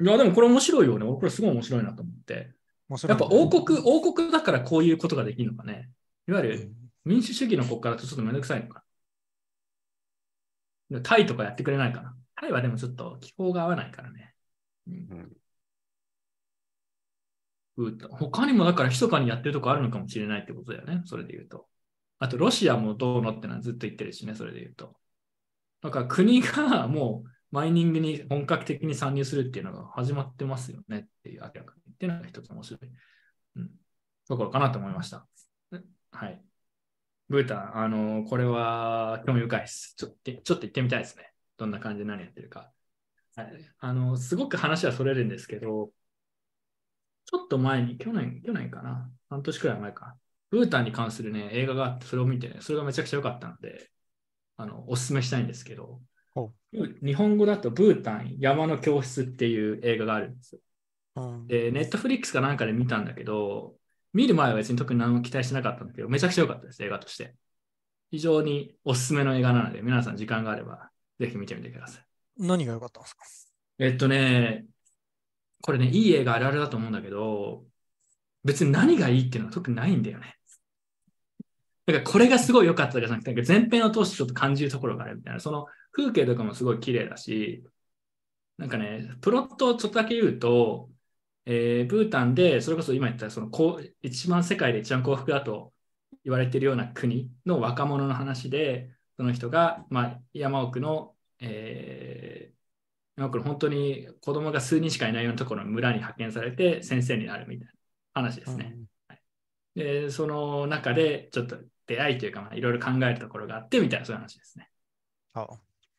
いや、でもこれ面白いよね。俺これすごい面白いなと思って。面白いやっぱ王国、王国だからこういうことができるのかね。いわゆる民主主義の国家だとちょっとめんどくさいのかな。タイとかやってくれないかな。タイはでもちょっと気候が合わないからね。うんブータン他にもだから密かにやってるとこあるのかもしれないってことだよね。それで言うと。あとロシアもどうのってのはずっと言ってるしね。それで言うと。だから国がもうマイニングに本格的に参入するっていうのが始まってますよねっていう明らかに言っていうのが一つ面白い。うん。ところかなと思いました。はい。ブータン、あの、これは興味深いです。ちょっと、ちょっと行ってみたいですね。どんな感じで何やってるか。はい。あの、すごく話はそれるんですけど、ちょっと前に、去年、去年かな？半年くらい前か。ブータンに関するね、映画があって、それを見てね、それがめちゃくちゃ良かったので、あの、おすすめしたいんですけど、ほ日本語だとブータン山の教室っていう映画があるんですよ。うんで、ネットフリックスかなんかで見たんだけど、見る前は別に特に何も期待してなかったんだけど、めちゃくちゃ良かったです、映画として。非常におすすめの映画なので、皆さん時間があれば、ぜひ見てみてください。何が良かったんですか？えっとね、これね、いい映画あるあるだと思うんだけど、別に何がいいっていうのは特にないんだよね。だからこれがすごい良かったじゃなくて、なんか前編を通してちょっと感じるところがあるみたいな、その風景とかもすごい綺麗だし、なんかね、プロットをちょっとだけ言うと、えーブータンで、それこそ今言ったそのこう一番世界で一番幸福だと言われているような国の若者の話で、その人が、まあ、山奥の、えー山奥の本当に子供が数人しかいないようなところの村に派遣されて先生になるみたいな話ですね。で、その中でちょっと出会いというか、まあ、いろいろ考えるところがあってみたいなそういう話ですね。あ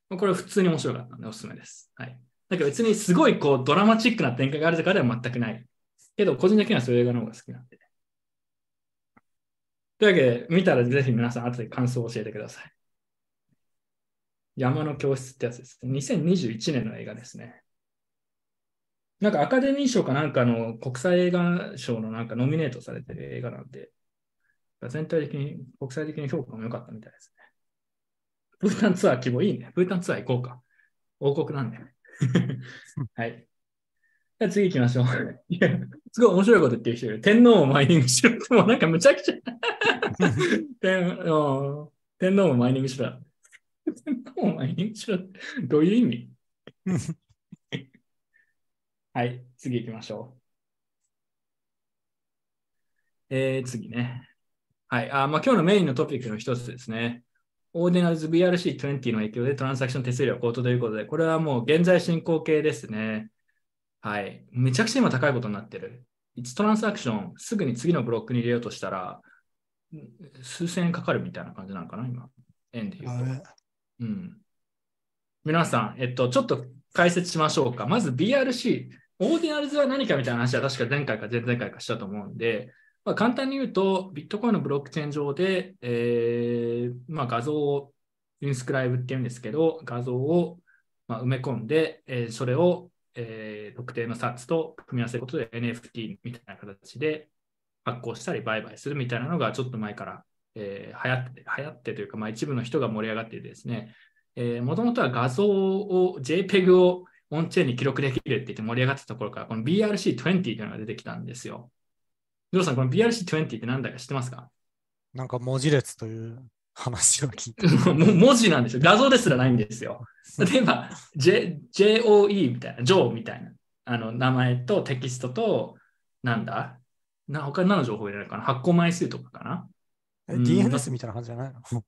これ普通に面白かったのでおすすめです。はい。だけど別にすごいこうドラマチックな展開があるとかでは全くない。けど個人的にはそういう映画の方が好きなんで。というわけで、見たらぜひ皆さん後で感想を教えてください。山の教室ってやつです。2021年の映画ですね。なんかアカデミー賞かなんかの国際映画賞のなんかノミネートされてる映画なんで、全体的に国際的に評価も良かったみたいですね。ブータンツアー希望いいね。ブータンツアー行こうか。王国なんでね。はい。じゃあ次行きましょう。いや、すごい面白いこと言ってる人いる。天皇をマイニングしろって、もうなんかむちゃくちゃ 天うん天皇をマイニングしろ。天皇をマイングしろって、どういう意味？はい、次行きましょう。えー、次ね。はい、あまあ、今日のメインのトピックの一つですね。オーディナルズ BRC20 の影響でトランサクション手数料高騰ということで、これはもう現在進行形ですね。はい。めちゃくちゃ今高いことになってる。1トランサクションすぐに次のブロックに入れようとしたら、数千円かかるみたいな感じなのかな、今。円で言うと。うん。皆さん、えっと、ちょっと解説しましょうか。まず BRC、オーディナルズは何かみたいな話は確か前回か前々回かしたと思うんで、まあ、簡単に言うと、ビットコインのブロックチェーン上で、えーまあ、画像をインスクライブっていうんですけど、画像をまあ埋め込んで、えーそれを、え特定の札と組み合わせることで NFT みたいな形で発行したり売買するみたいなのがちょっと前から、えー流行って、流行ってというか、まあ、一部の人が盛り上がってですね、もともとは画像を JPEG をオンチェーンに記録できるって言って盛り上がってたところから、この BRC20 というのが出てきたんですよ。ジョーさん、この BRC20 って何だか知ってますか？なんか文字列という話を聞いて。もう文字なんですよ。画像ですらないんですよ。例えば、J、JOE みたいな、JO みたいなあの名前とテキストと、なんだ？な他に何の情報入れるかな？発行枚数とかかな？DNS みたいな感じじゃないの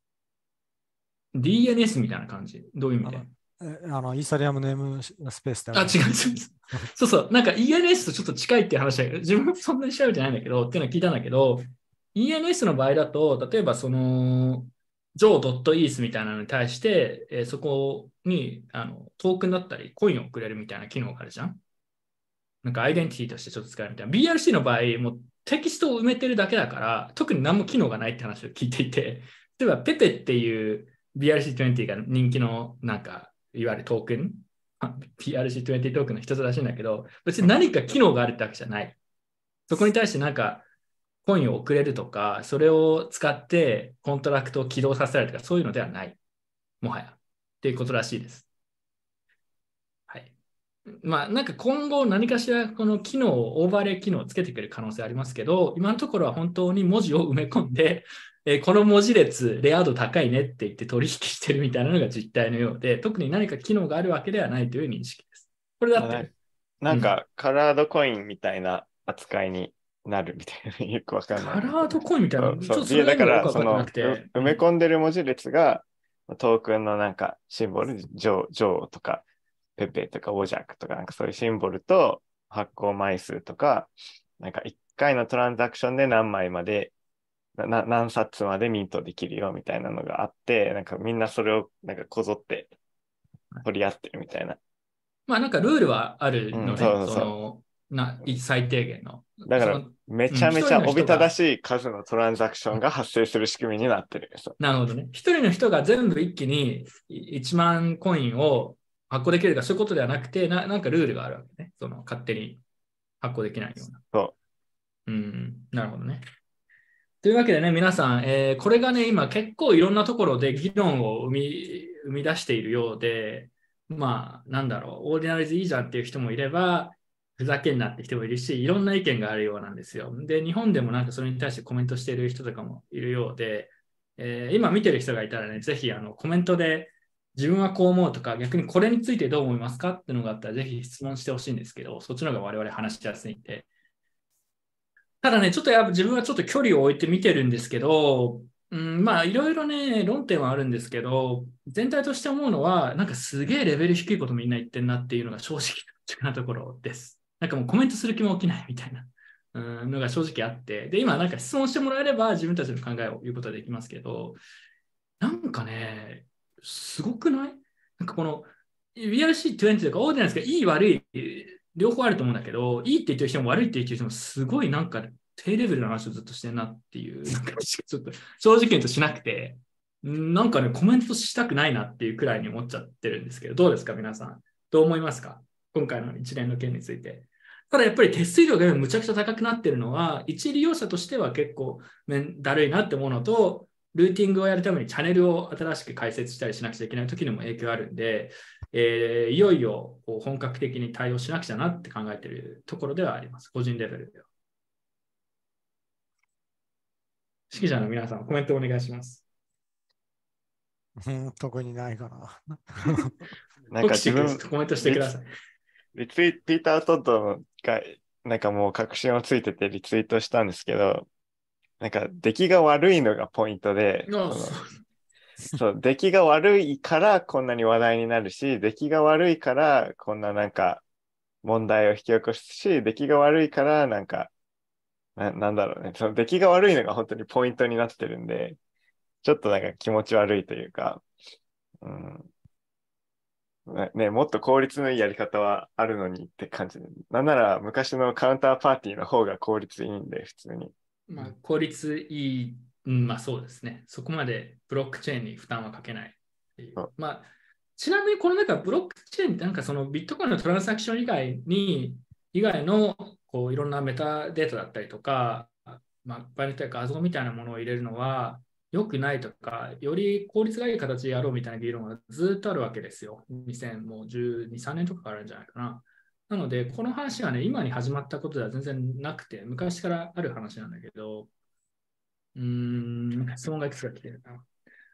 ?DNS みたいな感じ？どういう意味で？えあの、イーサリアムネームスペースであ、違う違う。そうそう。なんか ENS とちょっと近いっていう話だけど、自分もそんなに調べてないんだけど、っていうのは聞いたんだけど、ENS の場合だと、例えばその、Joe.eth みたいなのに対して、えーそこにあのトークンだったり、コインをくれるみたいな機能があるじゃん？なんかアイデンティティとしてちょっと使えるみたいな。BRC の場合、もうテキストを埋めてるだけだから、特に何も機能がないって話を聞いていて、例えばペペっていう BRC20 が人気のなんか、いわゆるトークン、BRC20 トークンの一つらしいんだけど、別に何か機能があるってわけじゃない。そこに対してなんか、コインを送れるとか、それを使ってコントラクトを起動させられるとか、そういうのではない。もはや。っていうことらしいです。はい。まあ、なんか今後何かしらこの機能を、オーバーレイ機能をつけてくる可能性ありますけど、今のところは本当に文字を埋め込んで、えーこの文字列、レア度高いねって言って取引してるみたいなのが実態のようで、特に何か機能があるわけではないという認識です。これだって、なんか、カラードコインみたいな扱いになるみたいな、よくわかんない。カラードコインみたいな、ちょっそうとそれいやだから、その、埋め込んでる文字列が、トークンのなんかシンボル、ジョー、ジョーとか、ペペとか、オジャクとか、なんかそういうシンボルと発行枚数とか、なんか1回のトランザクションで何枚まで、何冊までミントできるよみたいなのがあって、なんかみんなそれをなんかこぞって取り合ってるみたいな。まあなんかルールはあるので、うんそのな最低限の。だからめちゃめちゃうんおびただしい数のトランザクションが発生する仕組みになってる。なるほどね。一人の人が全部一気に1万コインを発行できるか、そういうことではなくて、ななんかルールがあるわけね。その勝手に発行できないような。。そううん、なるほどね。というわけでね、皆さん、えーこれがね、今結構いろんなところで議論を生み生み出しているようで、まあ、なんだろう、オーディナリーズいいじゃんっていう人もいれば、ふざけんなって人もいるし、いろんな意見があるようなんですよ。で、日本でもなんかそれに対してコメントしている人とかもいるようで、えー今見てる人がいたらね、ぜひあのコメントで自分はこう思うとか、逆にこれについてどう思いますかっていうのがあったら、ぜひ質問してほしいんですけど、そっちの方が我々話しやすいんで。ただね、ちょっとやっぱ自分はちょっと距離を置いて見てるんですけど、うん、まあいろいろね、論点はあるんですけど、全体として思うのは、なんかすげえレベル低いことみんな言ってんなっていうのが正直なところです。なんかもうコメントする気も起きないみたいなうんのが正直あって、で、今なんか質問してもらえれば自分たちの考えを言うことはできますけど、なんかね、すごくない？なんかこの BRC20 とかオーディナンスがいい悪い、両方あると思うんだけど、いいって言ってる人も悪いって言ってる人もすごいなんか低レベルな話をずっとしてるなっていう、なんかちょっと正直言うとしなくて、なんかね、コメントしたくないなっていうくらいに思っちゃってるんですけど、どうですか、皆さん？どう思いますか？今回の一連の件について。ただやっぱり手数料がむちゃくちゃ高くなってるのは、一利用者としては結構だるいなって思うのと、ルーティングをやるためにチャンネルを新しく開設したりしなくちゃいけない時にも影響あるんで、えーいよいよこう本格的に対応しなくちゃなって考えているところではあります。個人レベルでは。指揮者の皆さん、コメントお願いします。うん、特にないかな。なんか自分、コメントしてください。リツイピーター・トッドが、なんかもう確信をついててリツイートしたんですけど、なんか出来が悪いのがポイントで、あそう、出来が悪いからこんなに話題になるし、出来が悪いからこんななんか問題を引き起こすし、出来が悪いからなんか、ななんだろうね、その出来が悪いのが本当にポイントになってるんで、ちょっとなんか気持ち悪いというか、うん。ねね、もっと効率のいいやり方はあるのにって感じで。なんなら昔のカウンターパーティーの方が効率いいんで、普通に。まあ、効率いい、うん、まあそうですね。そこまでブロックチェーンに負担はかけないっていうあまあ、ちなみにこの中、ブロックチェーンってなんかそのビットコインのトランサクション以外に、以外のこういろんなメタデータだったりとか、まあ、場合によっては画像みたいなものを入れるのは良くないとか、より効率がいい形でやろうみたいな議論がずっとあるわけですよ。2012、3年とかからあるんじゃないかな。なので、この話はね、今に始まったことでは全然なくて、昔からある話なんだけど、うーん、質問がいくつか来てるな。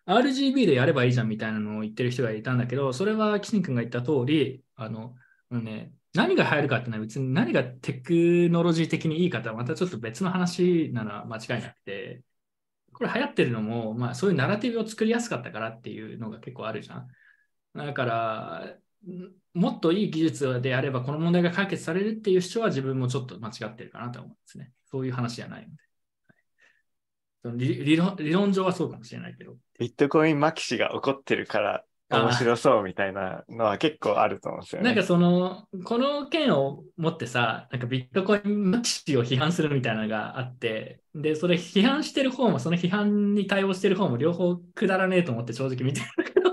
RGB でやればいいじゃんみたいなのを言ってる人がいたんだけど、それは岸君が言った通り、あの、あのね、何が入るかってのは別に何がテクノロジー的にいいかとはまたちょっと別の話なのは間違いなくて、これ流行ってるのも、まあそういうナラティブを作りやすかったからっていうのが結構あるじゃん。だから、もっといい技術であればこの問題が解決されるっていう主張は自分もちょっと間違ってるかなと思うんですね。そういう話じゃないので。はい理理論理論上はそうかもしれないけど。ビットコインマキシが起こってるから面白そうみたいなのは結構あると思うんですよね。なんかその、この件を持ってさ、なんかビットコインマッチを批判するみたいなのがあって、で、それ批判してる方も、その批判に対応してる方も両方くだらねえと思って正直見てるけど、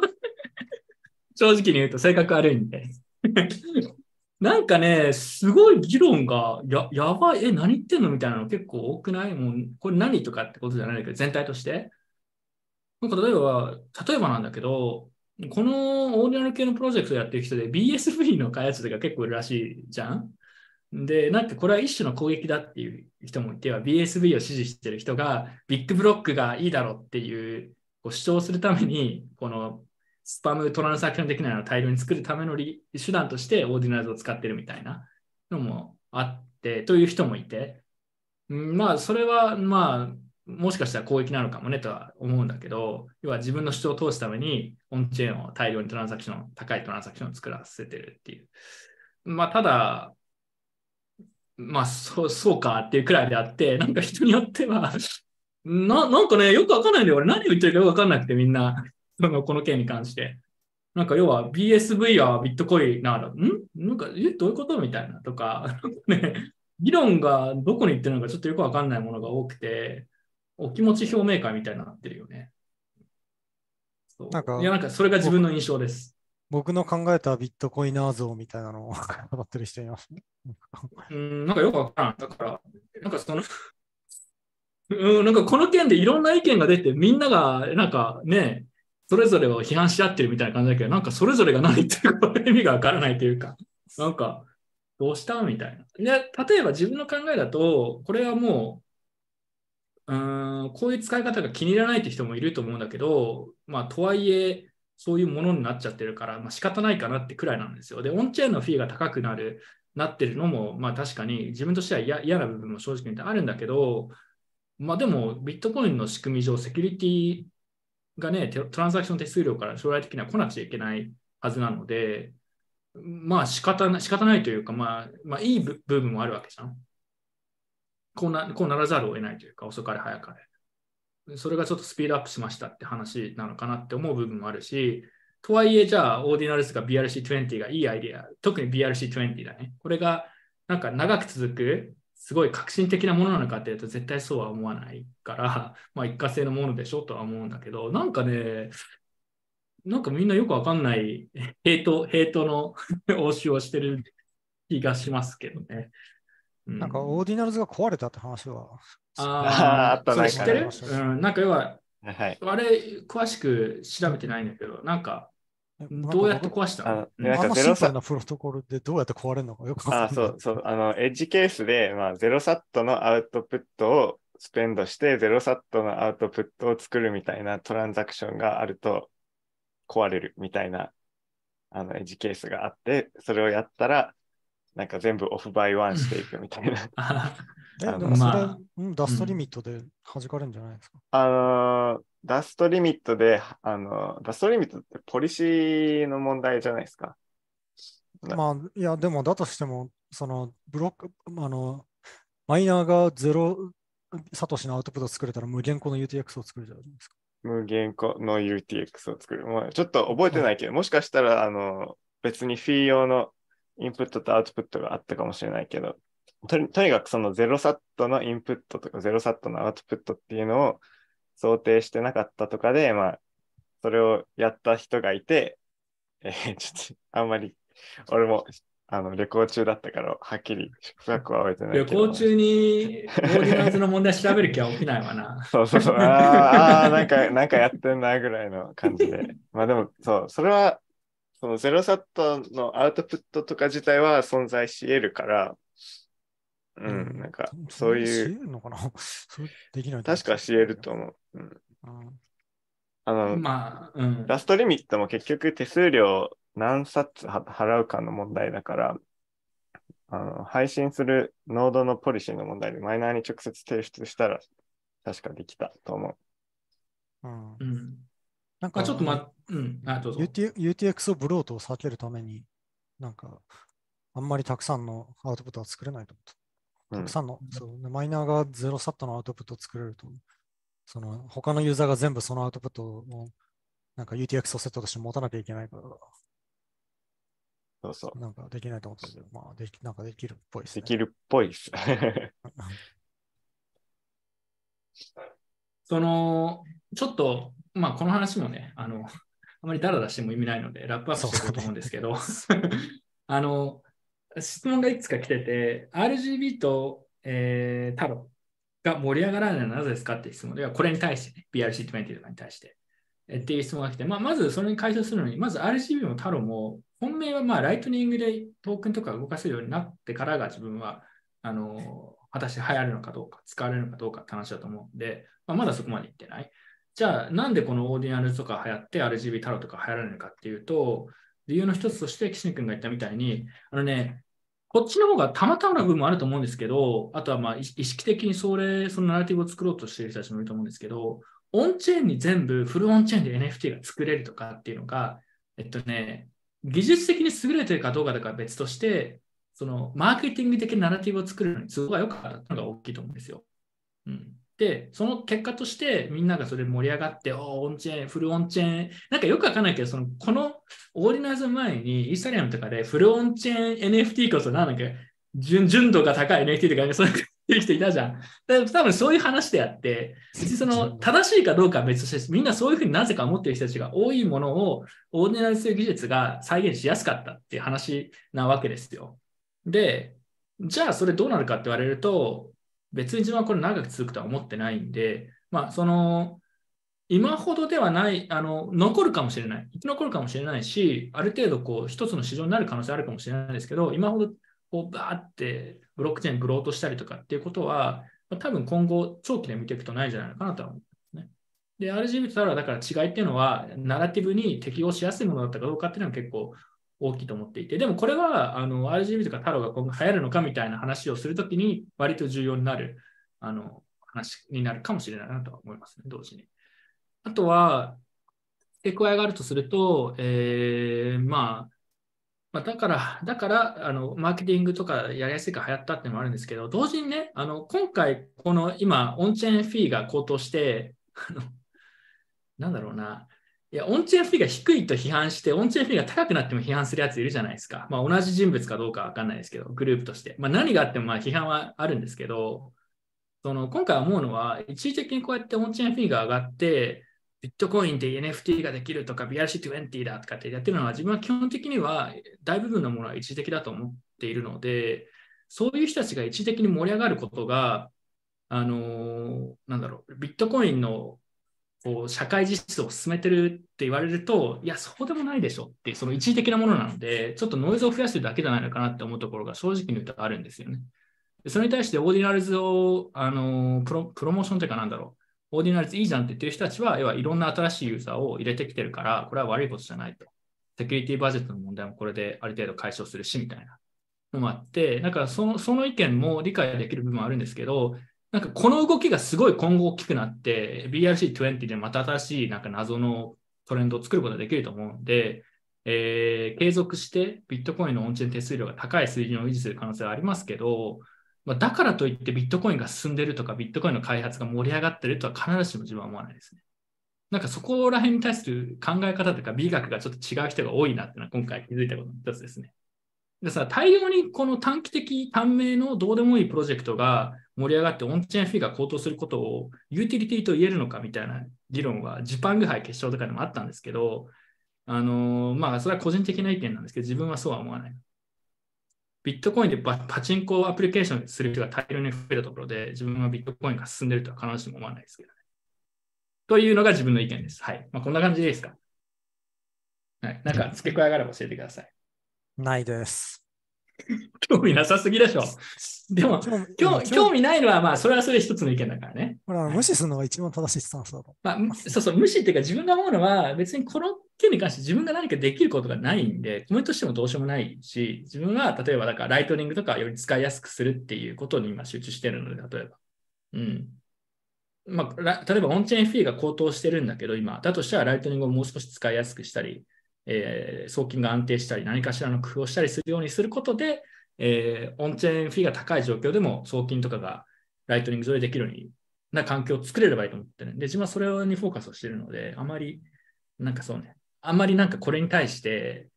正直に言うと性格悪いんで。なんかね、すごい議論が、や、やばい、え、何言ってんの？みたいなの結構多くない？もう、これ何とかってことじゃないけど、全体として。なんか例えば、例えばなんだけど、このオーディナル系のプロジェクトやってる人で BSV の開発者が結構いるらしいじゃん？で、なんかこれは一種の攻撃だっていう人もいては、BSV を支持してる人がビッグブロックがいいだろうっていうこう主張するために、このスパムトランサクション的なのを大量に作るための手段としてオーディナルズを使ってるみたいなのもあって、という人もいて、まあ、それはまあ、もしかしたら攻撃なのかもねとは思うんだけど、要は自分の主張を通すために、オンチェーンを大量にトランザクション、高いトランザクションを作らせてるっていう。まあ、ただ、まあ、そう、そうかっていうくらいであって、なんか人によっては、な、なんかね、よくわかんないんだよ。俺何を言ってるかよくわかんなくて、みんな、そのこの件に関して。なんか要は BSV はビットコインなら、ん？なんか、え、どういうこと？みたいなとか、ね、議論がどこに行ってるのかちょっとよくわかんないものが多くて、お気持ち表明会みたいになってるよね。そうなんかいや、なんかそれが自分の印象です。僕の考えたビットコイナー像みたいなのを 語ってる人いますね。うん、なんかよくわからん。だから、なんかその、うん、なんかこの件でいろんな意見が出て、みんなが、なんかね、それぞれを批判し合ってるみたいな感じだけど、なんかそれぞれが何言ってるか意味がわからないというか、なんか、どうしたみたいな。で、例えば自分の考えだと、これはもう、うーん、こういう使い方が気に入らないって人もいると思うんだけど、まあ、とはいえ、そういうものになっちゃってるから、まあ仕方ないかなってくらいなんですよ。で、オンチェーンのフィーが高くなる、なってるのも、まあ確かに自分としては嫌嫌な部分も正直に言ってあるんだけど、まあでもビットコインの仕組み上、セキュリティがね、トランザクション手数料から将来的には来なくちゃいけないはずなので、まあ仕方な仕方ないというか、まあ、まあいい部分もあるわけじゃん。こうなこうならざるを得ないというか、遅かれ早かれ。それがちょっとスピードアップしましたって話なのかなって思う部分もあるし、とはいえ、じゃあ、オーディナルズが BRC20 がいいアイディア、特に BRC20 だね。これがなんか長く続く、すごい革新的なものなのかっていうと、絶対そうは思わないから、まあ一過性のものでしょとは思うんだけど、なんかね、なんかみんなよくわかんないヘイト、ヘイトの 応酬をしてる気がしますけどね。うなんかオーディナルズが壊れたって話は、あ あったそれ知ってる？うん、なんか要は、はい。あれ、詳しく調べてないんだけど、なんか、どうやって壊した？あののなんかゼロサシンプルなプロトコルでどうやって壊れるのかよくわかんない。あそうそう。あの、エッジケースで、まあ、ゼロサットのアウトプットをスペンドして、ゼロサットのアウトプットを作るみたいなトランザクションがあると壊れるみたいな、あの、エッジケースがあって、それをやったら、なんか全部オフバイワンしていくみたいな。あえ、でもそれ、まあうんダストリミットで弾かれるんじゃないですか？あのーダストリミットで、あの、ダストリミットってポリシーの問題じゃないですか。なまあ、いや、でもだとしても、そのブロック、あの、マイナーがゼロサトシのアウトプットを作れたら無限個の UTX を作るじゃないですか。無限個の UTX を作る。もうちょっと覚えてないけど、もしかしたら、あの、別にフィー用のインプットとアウトプットがあったかもしれないけど、とにとにかくそのゼロサットのインプットとかゼロサットのアウトプットっていうのを想定してなかったとかで、まあ、それをやった人がいて、えーちょっと、あんまり、俺も、あの、旅行中だったから、はっきり深くは覚えてないけど。旅行中にオーディナルズの問題調べる気は起きないわな。そうそうそう。あーあー、なんか、なんかやってんなぐらいの感じで。まあでも、そう、それは、そのゼロサットのアウトプットとか自体は存在し得るから、うん、なんか、そういしう、のかな？できない確かし得ると思う。うん、うんあの、まあ、うん。ラストリミットも結局手数料何冊は払うかの問題だから、あの配信するノードのポリシーの問題でマイナーに直接提出したら確かできたと思う。うんうん。なんまかあ、ちょっとま、うん。あ、どうぞ。UT UTX をブロートを避けるために、なんか、あんまりたくさんのアウトプットは作れないと思った。うんたくさんの、そうでマイナーがゼロサットのアウトプットを作れると、その他のユーザーが全部そのアウトプットをなんか UTX をセットとして持たなきゃいけないから、そうそう。なんかできないと思ったけど、まあ、できなんかできるっぽいですね。できるっぽいです。その、ちょっと、まあ、この話もね、あの、あまりダラダラしても意味ないので、ラップアップしていこうと思うんですけど、あの、質問がいくつか来てて、RGB と、えー、タロが盛り上がらないのはなぜですかっていう質問では、これに対してね、BRC20 とかに対して、えっていう質問が来て、まあ、まずそれに解消するのに、まず RGB もタロも、本命はまあライトニングでトークンとか動かせるようになってからが自分は、あの、果たして流行るのかどうか、使われるのかどうかって話だと思うんで、まあ、まだそこまでいってない。じゃあ、なんでこのオーディナルとか流行って RGB タロとか流行らないのかっていうと、理由の一つとして、岸君が言ったみたいに、あのね、こっちの方がたまたまな部分もあると思うんですけど、あとはまあ意識的にそれ、そのナラティブを作ろうとしている人たちもいると思うんですけど、オンチェーンに全部フルオンチェーンで NFT が作れるとかっていうのが、えっとね、技術的に優れてるかどうかとかは別として、そのマーケティング的なナラティブを作るのに都合が良かったのが大きいと思うんですよ。うん、で、その結果としてみんながそれ盛り上がって、おオンチェーン、フルオンチェーン、なんかよくわかんないけど、そのこのオーディナーズ前にイーサリアムとかでフルオンチェーン NFT こそなんだっけ、純純度が高い NFT とか、ね、そういう人いたじゃん。多分そういう話であって、別にその正しいかどうかは別として、みんなそういうふうになぜか思っている人たちが多いものをオーディナルする技術が再現しやすかったっていう話なわけですよ。で、じゃあそれどうなるかって言われると、別に自分はこれ長く続くとは思ってないんで、まあその、今ほどではない、あの、残るかもしれない。生き残るかもしれないし、ある程度こう一つの市場になる可能性あるかもしれないですけど、今ほどこうバーってブロックチェーングローとしたりとかっていうことは、多分今後長期で見ていくとないんじゃないかなとは思うんですね。で、RGB とただだから違いっていうのは、ナラティブに適応しやすいものだったかどうかっていうのは結構大きいと思っていて、でもこれはあの RGB とかタロが今後流行るのかみたいな話をするときに割と重要になるあの話になるかもしれないなとは思いますね、同時に。あとは、付け加えがあるとすると、えー、まあ、まあ、だから、だからあの、マーケティングとかやりやすいから流行ったっていうのもあるんですけど、同時にね、あの今回、この今、オンチェーンフィーが高騰して、なんだろうな、いや、オンチェーンフィーが低いと批判して、オンチェーンフィーが高くなっても批判するやついるじゃないですか。まあ、同じ人物かどうかわかんないですけど、グループとして。まあ、何があってもまあ批判はあるんですけど、その今回思うのは、一時的にこうやってオンチェーンフィーが上がって、ビットコインで NFT ができるとか BRC20 だとかってやってるのは、自分は基本的には大部分のものは一時的だと思っているので、そういう人たちが一時的に盛り上がることが、あのなんだろう、ビットコインのこう社会実装を進めてるって言われると、いや、そうでもないでしょって、その一時的なものなので、ちょっとノイズを増やしてるだけじゃないのかなって思うところが正直に言うとあるんですよね。それに対してオーディナルズをあのプロプロモーションというかなんだろう、オーディナルズいいじゃんって言ってる人たちは、要はいろんな新しいユーザーを入れてきてるから、これは悪いことじゃないと。セキュリティバジェットの問題もこれである程度解消するし、みたいなのもあって、だかそのその意見も理解できる部分はあるんですけど、なんかこの動きがすごい今後大きくなって、BRC20 でまた新しいなんか謎のトレンドを作ることができると思うんで、えー継続してビットコインのオンチェーン手数料が高い水準を維持する可能性はありますけど、まあ、だからといってビットコインが進んでるとか、ビットコインの開発が盛り上がってるとは必ずしも自分は思わないですね。なんかそこら辺に対する考え方とか、美学がちょっと違う人が多いなっていうのは今回気づいたことの一つですね。でさ、大量にこの短期的、短命のどうでもいいプロジェクトが盛り上がってオンチェーンフィーが高騰することをユーティリティと言えるのかみたいな議論はジパング杯決勝とかでもあったんですけど、あのまあ、それは個人的な意見なんですけど、自分はそうは思わない。ビットコインでパパチンコアプリケーションする人が大量に増えたところで、自分はビットコインが進んでるとは必ずしも思わないですけどね。というのが自分の意見です。はい。まあ、こんな感じでいいですか？はい。なんか付け加えがあれば教えてください。ないです。興味なさすぎでしょ。でも、興味興味ないのは、まあ、それはそれ一つの意見だからね。これは無視するのが一番正しいスタンスだと。まあ、むそうそう、無視っていうか、自分が思うのは、別にこの件に関して自分が何かできることがないんで、コメントしてもどうしようもないし、自分は例えば、だからライトニングとかより使いやすくするっていうことに今集中してるので、例えば。うん。まあ、例えば、オンチェーンフィーが高騰してるんだけど、今、だとしたらライトニングをもう少し使いやすくしたり、えー送金が安定したり、何かしらの工夫をしたりするようにすることで、えーオンチェーンフィーが高い状況でも送金とかがライトニング上でできるようにな環境を作れればいいと思ってるんで、自分はそれにフォーカスをしてるので、あまりなんかそうね、あんまりなんかこれに対して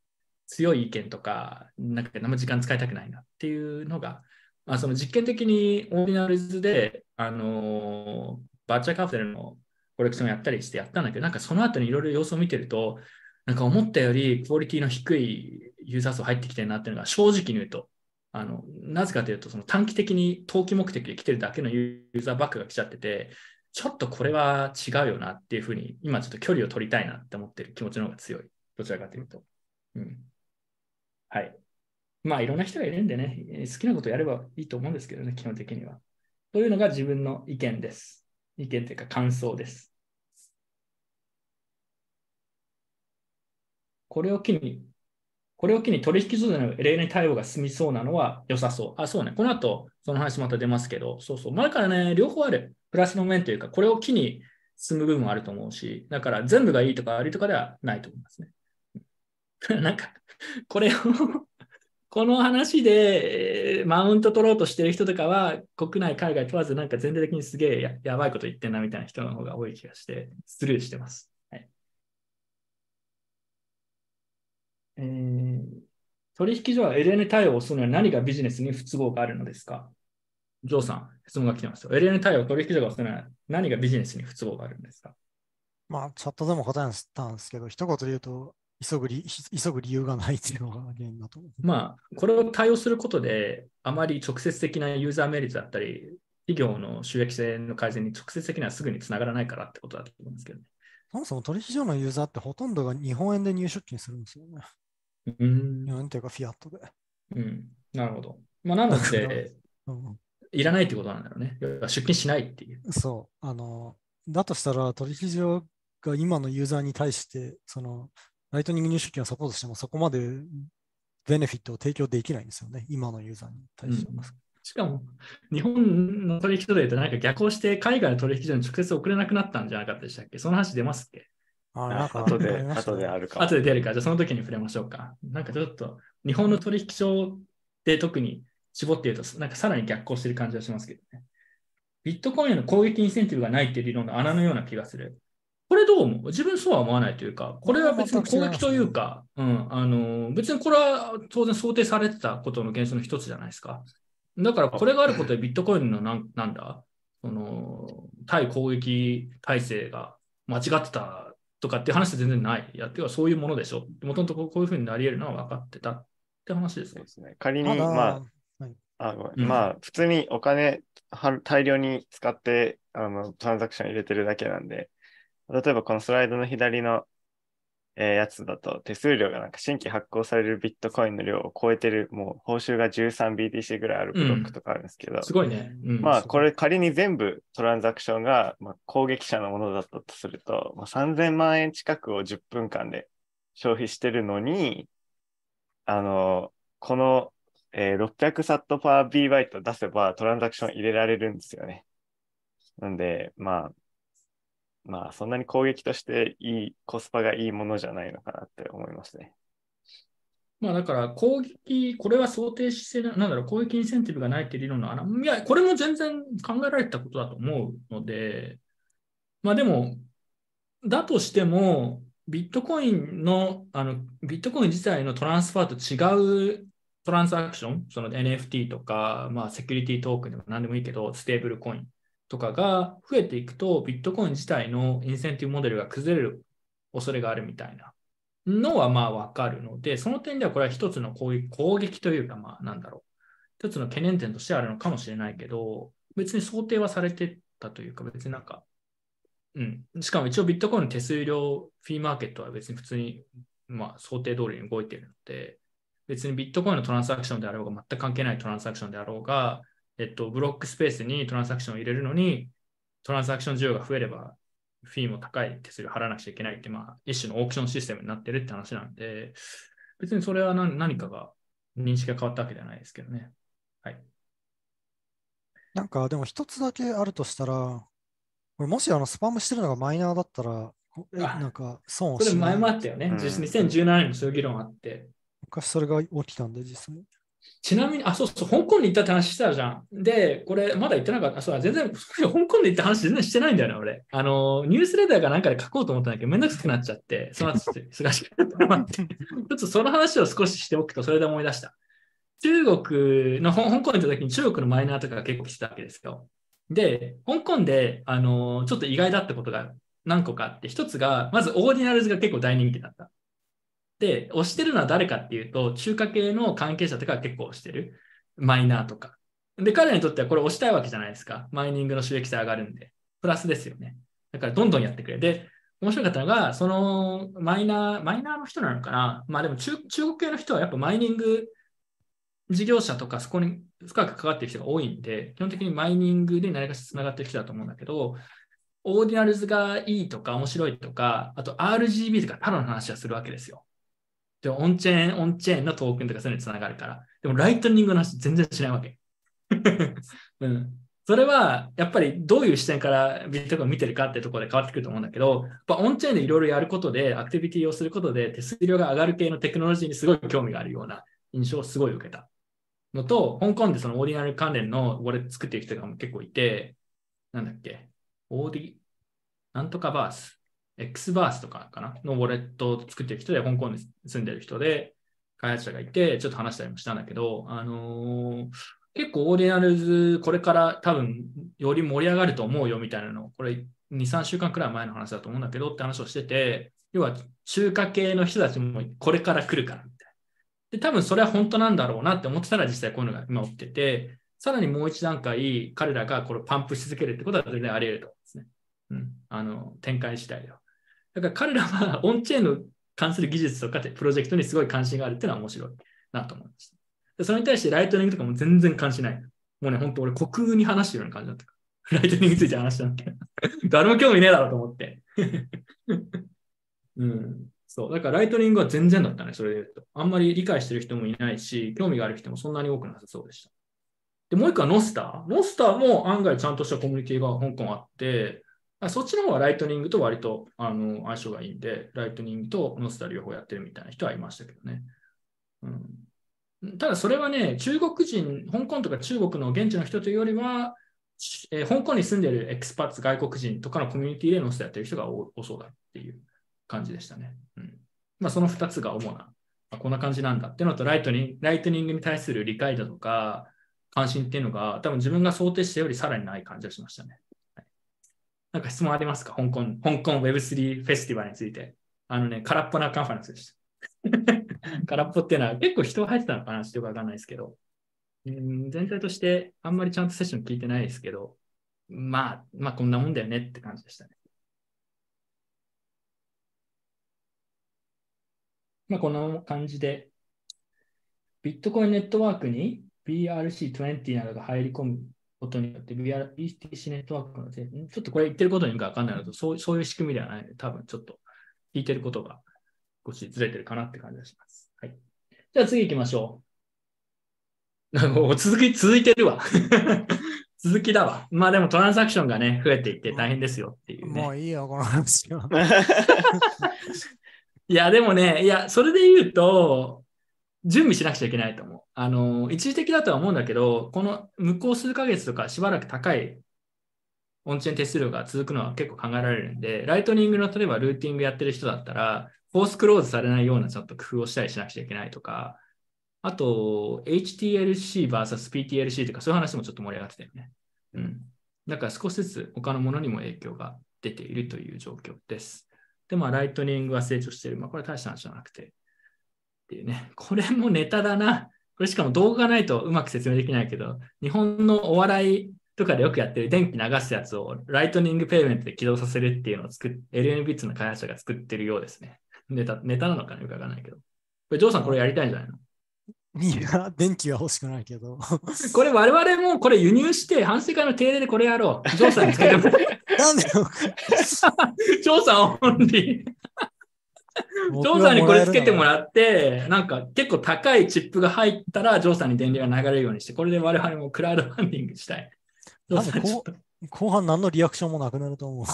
強い意見とか、なんかあんま時間使いたくないなっていうのが、まあ、その実験的にオーディナルズで、あのバーチャーカプセルのコレクションやったりしてやったんだけど、なんかその後にいろいろ様子を見てると、なんか思ったよりクオリティの低いユーザー数入ってきてるなっていうのが正直に言うと、あのなぜかというと、その短期的に投機目的で来てるだけのユーザーバックが来ちゃってて、ちょっとこれは違うよなっていうふうに、今ちょっと距離を取りたいなって思ってる気持ちの方が強い。どちらかというと。うん。はい。まあいろんな人がいるんでね、好きなことやればいいと思うんですけどね、基本的には。というのが自分の意見です。意見というか感想です。これを機に、これを機に取引所での LN 対応が進みそうなのは良さそう。あ、そうね。この後、その話また出ますけど、そうそう。前からね、両方ある。プラスの面というか、これを機に進む部分もあると思うし、だから全部がいいとか悪いとかではないと思いますね。なんか、これを この話でマウント取ろうとしてる人とかは、国内、海外問わず、なんか全体的にすげえややばいこと言ってんなみたいな人の方が多い気がして、スルーしてます。はいえー取引所は LN 対応をするのは何がビジネスに不都合があるのですか？ジョーさん、質問が来てますよ。LN 対応を取引所がするのは何がビジネスに不都合があるんですか？まあ、チャットでも答えたんですけど、一言で言うと、急ぐ理急ぐ理由がないっていうのが原因だと。まあ、これを対応することで、あまり直接的なユーザーメリットだったり、企業の収益性の改善に直接的にはすぐにつながらないからってことだと思うんですけどね。そもそも取引所のユーザーってほとんどが日本円で入出金するんですよね。うん日本円というかフィアットで。うん、なるほど。まあ、なので、うん、いらないってことなんだろうね。出勤しないっていう。そう。あの、だとしたら取引所が今のユーザーに対して、その、ライトニング入出金をサポートしてもそこまでベネフィットを提供できないんですよね。今のユーザーに対しては。しかも、日本の取引所で言うと、なんか逆行して海外の取引所に直接送れなくなったんじゃなかったでしたっけ？その話出ますっけ？あなんか後で、後であるかも。後で出るから、じゃあその時に触れましょうか。なんかちょっと、日本の取引所で特に絞って言うと、なんかさらに逆行してる感じがしますけどね。ビットコインへの攻撃インセンティブがないっていう理論の穴のような気がする。これどう思う？自分そうは思わないというか、これは別に攻撃というか、うん、あの、別にこれは当然想定されてたことの現象の一つじゃないですか。だからこれがあることでビットコインのなんなんだ、その、対攻撃体制が間違ってたとかっていう話は全然ない。いや、てかそういうものでしょ。もともとこういうふうになり得るのは分かってたって話ですねそうで。すね。仮に、まあ、はいあごめん。うん。まあ、普通にお金は大量に使ってあのトランザクション入れてるだけなんで、例えばこのスライドの左の、えーやつだと手数料がなんか新規発行されるビットコインの量を超えてる、もう報酬が 13BTC ぐらいあるブロックとかあるんですけど、すごいね。うん。まあこれ仮に全部トランザクションが、まあ、攻撃者のものだったとすると、まあ、3000万円近くを10分間で消費してるのに、あの、この、えー600サットパー B バイト出せばトランザクション入れられるんですよね。なんで、まあ、まあそんなに攻撃としていい、コスパがいいものじゃないのかなって思いますね。まあだから攻撃、これは想定してな、なんだろう、攻撃インセンティブがないっていう理論の穴、いや、これも全然考えられたことだと思うので、まあでも、だとしても、ビットコインの、あの、ビットコイン自体のトランスファーと違うトランザクション、その NFT とか、まあセキュリティトークンでも何でもいいけど、ステーブルコインとかが増えていくと、ビットコイン自体のインセンティブモデルが崩れる恐れがあるみたいなのはまあわかるので、その点ではこれは一つの攻撃攻撃というか、まあなんだろう、一つの懸念点としてあるのかもしれないけど、別に想定はされてたというか、別になんか、うん。しかも一応ビットコインの手数料フィーマーケットは別に普通に、まあ想定通りに動いているので、別にビットコインのトランサクションであろうが、全く関係ないトランサクションであろうが、えっと、ブロックスペースにトランサクションを入れるのに、トランサクション需要が増えれば、フィーも高い手数料払わなくちゃいけないって、まあ、一種のオークションシステムになってるって話なんで、別にそれは何何かが認識が変わったわけではないですけどね。はい。なんか、でも一つだけあるとしたら、これもしあのスパムしてるのがマイナーだったら、なんか損をそれしない？前もあったよね。うん実2017年もそういう議論あって、昔それが起きたんで、実際。ちなみに、あ、そうそう、香港に行ったって話したじゃん。で、これ、まだ言ってなかった。そう、全然、香港で行った話全然してないんだよね、俺。あの、ニュースレターかなんかで書こうと思ったんだけど、めんどくさくなっちゃって、その後、忙しくなって待って。ちょっとその話を少ししておくと、それで思い出した。中国の、香港に行った時に中国のマイナーとかが結構来てたわけですよ。で、香港で、あの、ちょっと意外だったことが何個かあって、一つが、まずオーディナルズが結構大人気だった。で、推してるのは誰かっていうと、中華系の関係者とか結構推してる。マイナーとか。で、彼らにとってはこれ推したいわけじゃないですか。マイニングの収益性上がるんで。プラスですよね。だからどんどんやってくれ。で、面白かったのが、そのマイナー、マイナーの人なのかなまあでも中中国系の人はやっぱマイニング事業者とかそこに深く関わってる人が多いんで、基本的にマイニングで何かしら繋がってる人だと思うんだけど、オーディナルズがいいとか面白いとか、あと RGB とかタロの話はするわけですよ。で、オンチェーン、オンチェーンのトークンとかそういうのにつながるから。でも、ライトニングの話全然しないわけ。うん。それは、やっぱりどういう視点からビットコインを見てるかってところで変わってくると思うんだけど、やっぱオンチェーンでいろいろやることで、アクティビティをすることで、手数料が上がる系のテクノロジーにすごい興味があるような印象をすごい受けた。のと、香港でそのオーディナル関連のウォレット作っている人が結構いて、なんだっけ、オーディ、なんとかバース。 Xverse とかかな？のウォレットを作ってる人で、香港に住んでる人で、開発者がいて、ちょっと話したりもしたんだけど、あのー結構オーディナルズ、これから多分より盛り上がると思うよみたいなのを、これ2、3週間くらい前の話だと思うんだけどって話をしてて、要は中華系の人たちもこれから来るからみたいな。で、多分それは本当なんだろうなって思ってたら実際こういうのが今起きてて、さらにもう一段階彼らがこれパンプし続けるってことは全然あり得ると思うんですね。うん。あの、展開次第では。だから彼らはオンチェーンの関する技術とかってプロジェクトにすごい関心があるっていうのは面白いなと思いました。それに対してライトニングとかも全然関心ない。もうね、本当俺、虚空に話してるような感じだったから。ライトニングについて話したんだけど。誰も興味ねえだろうと思って。うん。そう。だからライトニングは全然だったね、それで言うと。あんまり理解してる人もいないし、興味がある人もそんなに多くなさそうでした。で、もう一個はノスター。ノスターも案外ちゃんとしたコミュニティが香港あって、そっちの方はライトニングと割とあの相性がいいんで、ライトニングとノスタ両方やってるみたいな人はいましたけどね。うん、ただそれはね、中国人、香港とか中国の現地の人というよりは、えー香港に住んでる expats 外国人とかのコミュニティでノスタやってる人が多そうだっていう感じでしたね。うんまあ、その2つが主な、あこんな感じなんだっていうのとライトニ、ライトニングに対する理解だとか、関心っていうのが、多分自分が想定したよりさらにない感じがしましたね。なんか質問ありますか？香港、香港 Web3 フェスティバルについて。あのね、空っぽなカンファレンスでした。空っぽっていうのは結構人入ってたのかなちょっとよくわかんないですけど。全体としてあんまりちゃんとセッション聞いてないですけど、まあ、まあこんなもんだよねって感じでしたね。まあこんな感じで、ビットコインネットワークに BRC20 などが入り込むことによって BTC ネットワークのちょっとこれ言ってることによくわかんないのとそう、そういう仕組みではないので、多分ちょっと聞いてることが少しずれてるかなって感じがします。はい。じゃあ次行きましょう。も う続き、続いてるわ。続きだわ。まあでもトランザクションがね、増えていって大変ですよっていうね。もういいよ、この話は。いや、でもね、いや、それで言うと、準備しなくちゃいけないと思う。あの、一時的だとは思うんだけど、この向こう数ヶ月とかしばらく高いオンチェーン手数料が続くのは結構考えられるんで、ライトニングの例えばルーティングやってる人だったら、フォースクローズされないようなちょっと工夫をしたりしなくちゃいけないとか、あと、HTLC vs PTLC とかそういう話もちょっと盛り上がってたよね。うん。だから少しずつ他のものにも影響が出ているという状況です。で、まあ、ライトニングは成長している。まあ、これは大した話じゃなくて。っていうね。これもネタだな。これしかも動画がないとうまく説明できないけど、日本のお笑いとかでよくやってる電気流すやつをライトニング payment で起動させるっていうのを作っ、LN ビッツの開発者が作ってるようですね。ネタ、ネタなのかなよくわかんないけど。これ、ジョーさんこれやりたいんじゃないの？いや、電気は欲しくないけど。これ我々もこれ輸入して、反省会の定例でこれやろう。ジョーさんにつけてもらう。なんでよ ジョーさんオンリー。ジョーさんにこれつけてもう。らって、なんか結構高いチップが入ったら、ジョーさんに電流が流れるようにして、これで我々もクラウドファンディングしたい。後半何のリアクションもなくなると思う。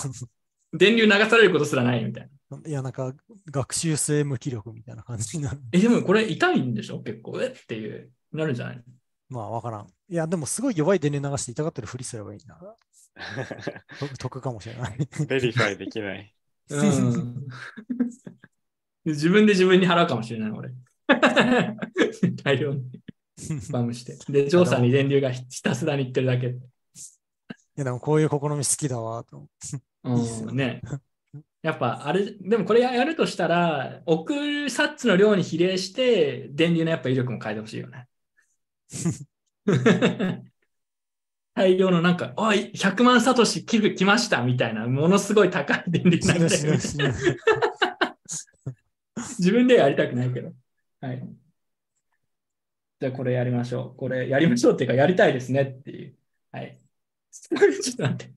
電流流されることすらないみたいな。いや、なんか学習性無気力みたいな感じになる。え、でもこれ痛いんでしょ？結構、え？っていう。なるんじゃないまあ、わからん。いや、でもすごい弱い電流流して痛がってるふりすればいいな。得得かもしれない。verify できない。うん。自分で自分に払うかもしれない、俺。大量にスパムして。で、ジョーさんに電流がひひたすらに言ってるだけ。いや、でもこういう試み好きだわ、と。いいっすようん、ね。やっぱあれ、でもこれやるとしたら、送るサッツの量に比例して、電流のやっぱ威力も変えてほしいよね。大量のなんか、おい、100万サトシ寄付来ましたみたいな、ものすごい高い電流になって 自分ではやりたくないけど。はい。じゃあこれやりましょう。これやりましょうっていうかやりたいですねっていう。はい。ちょっと待って。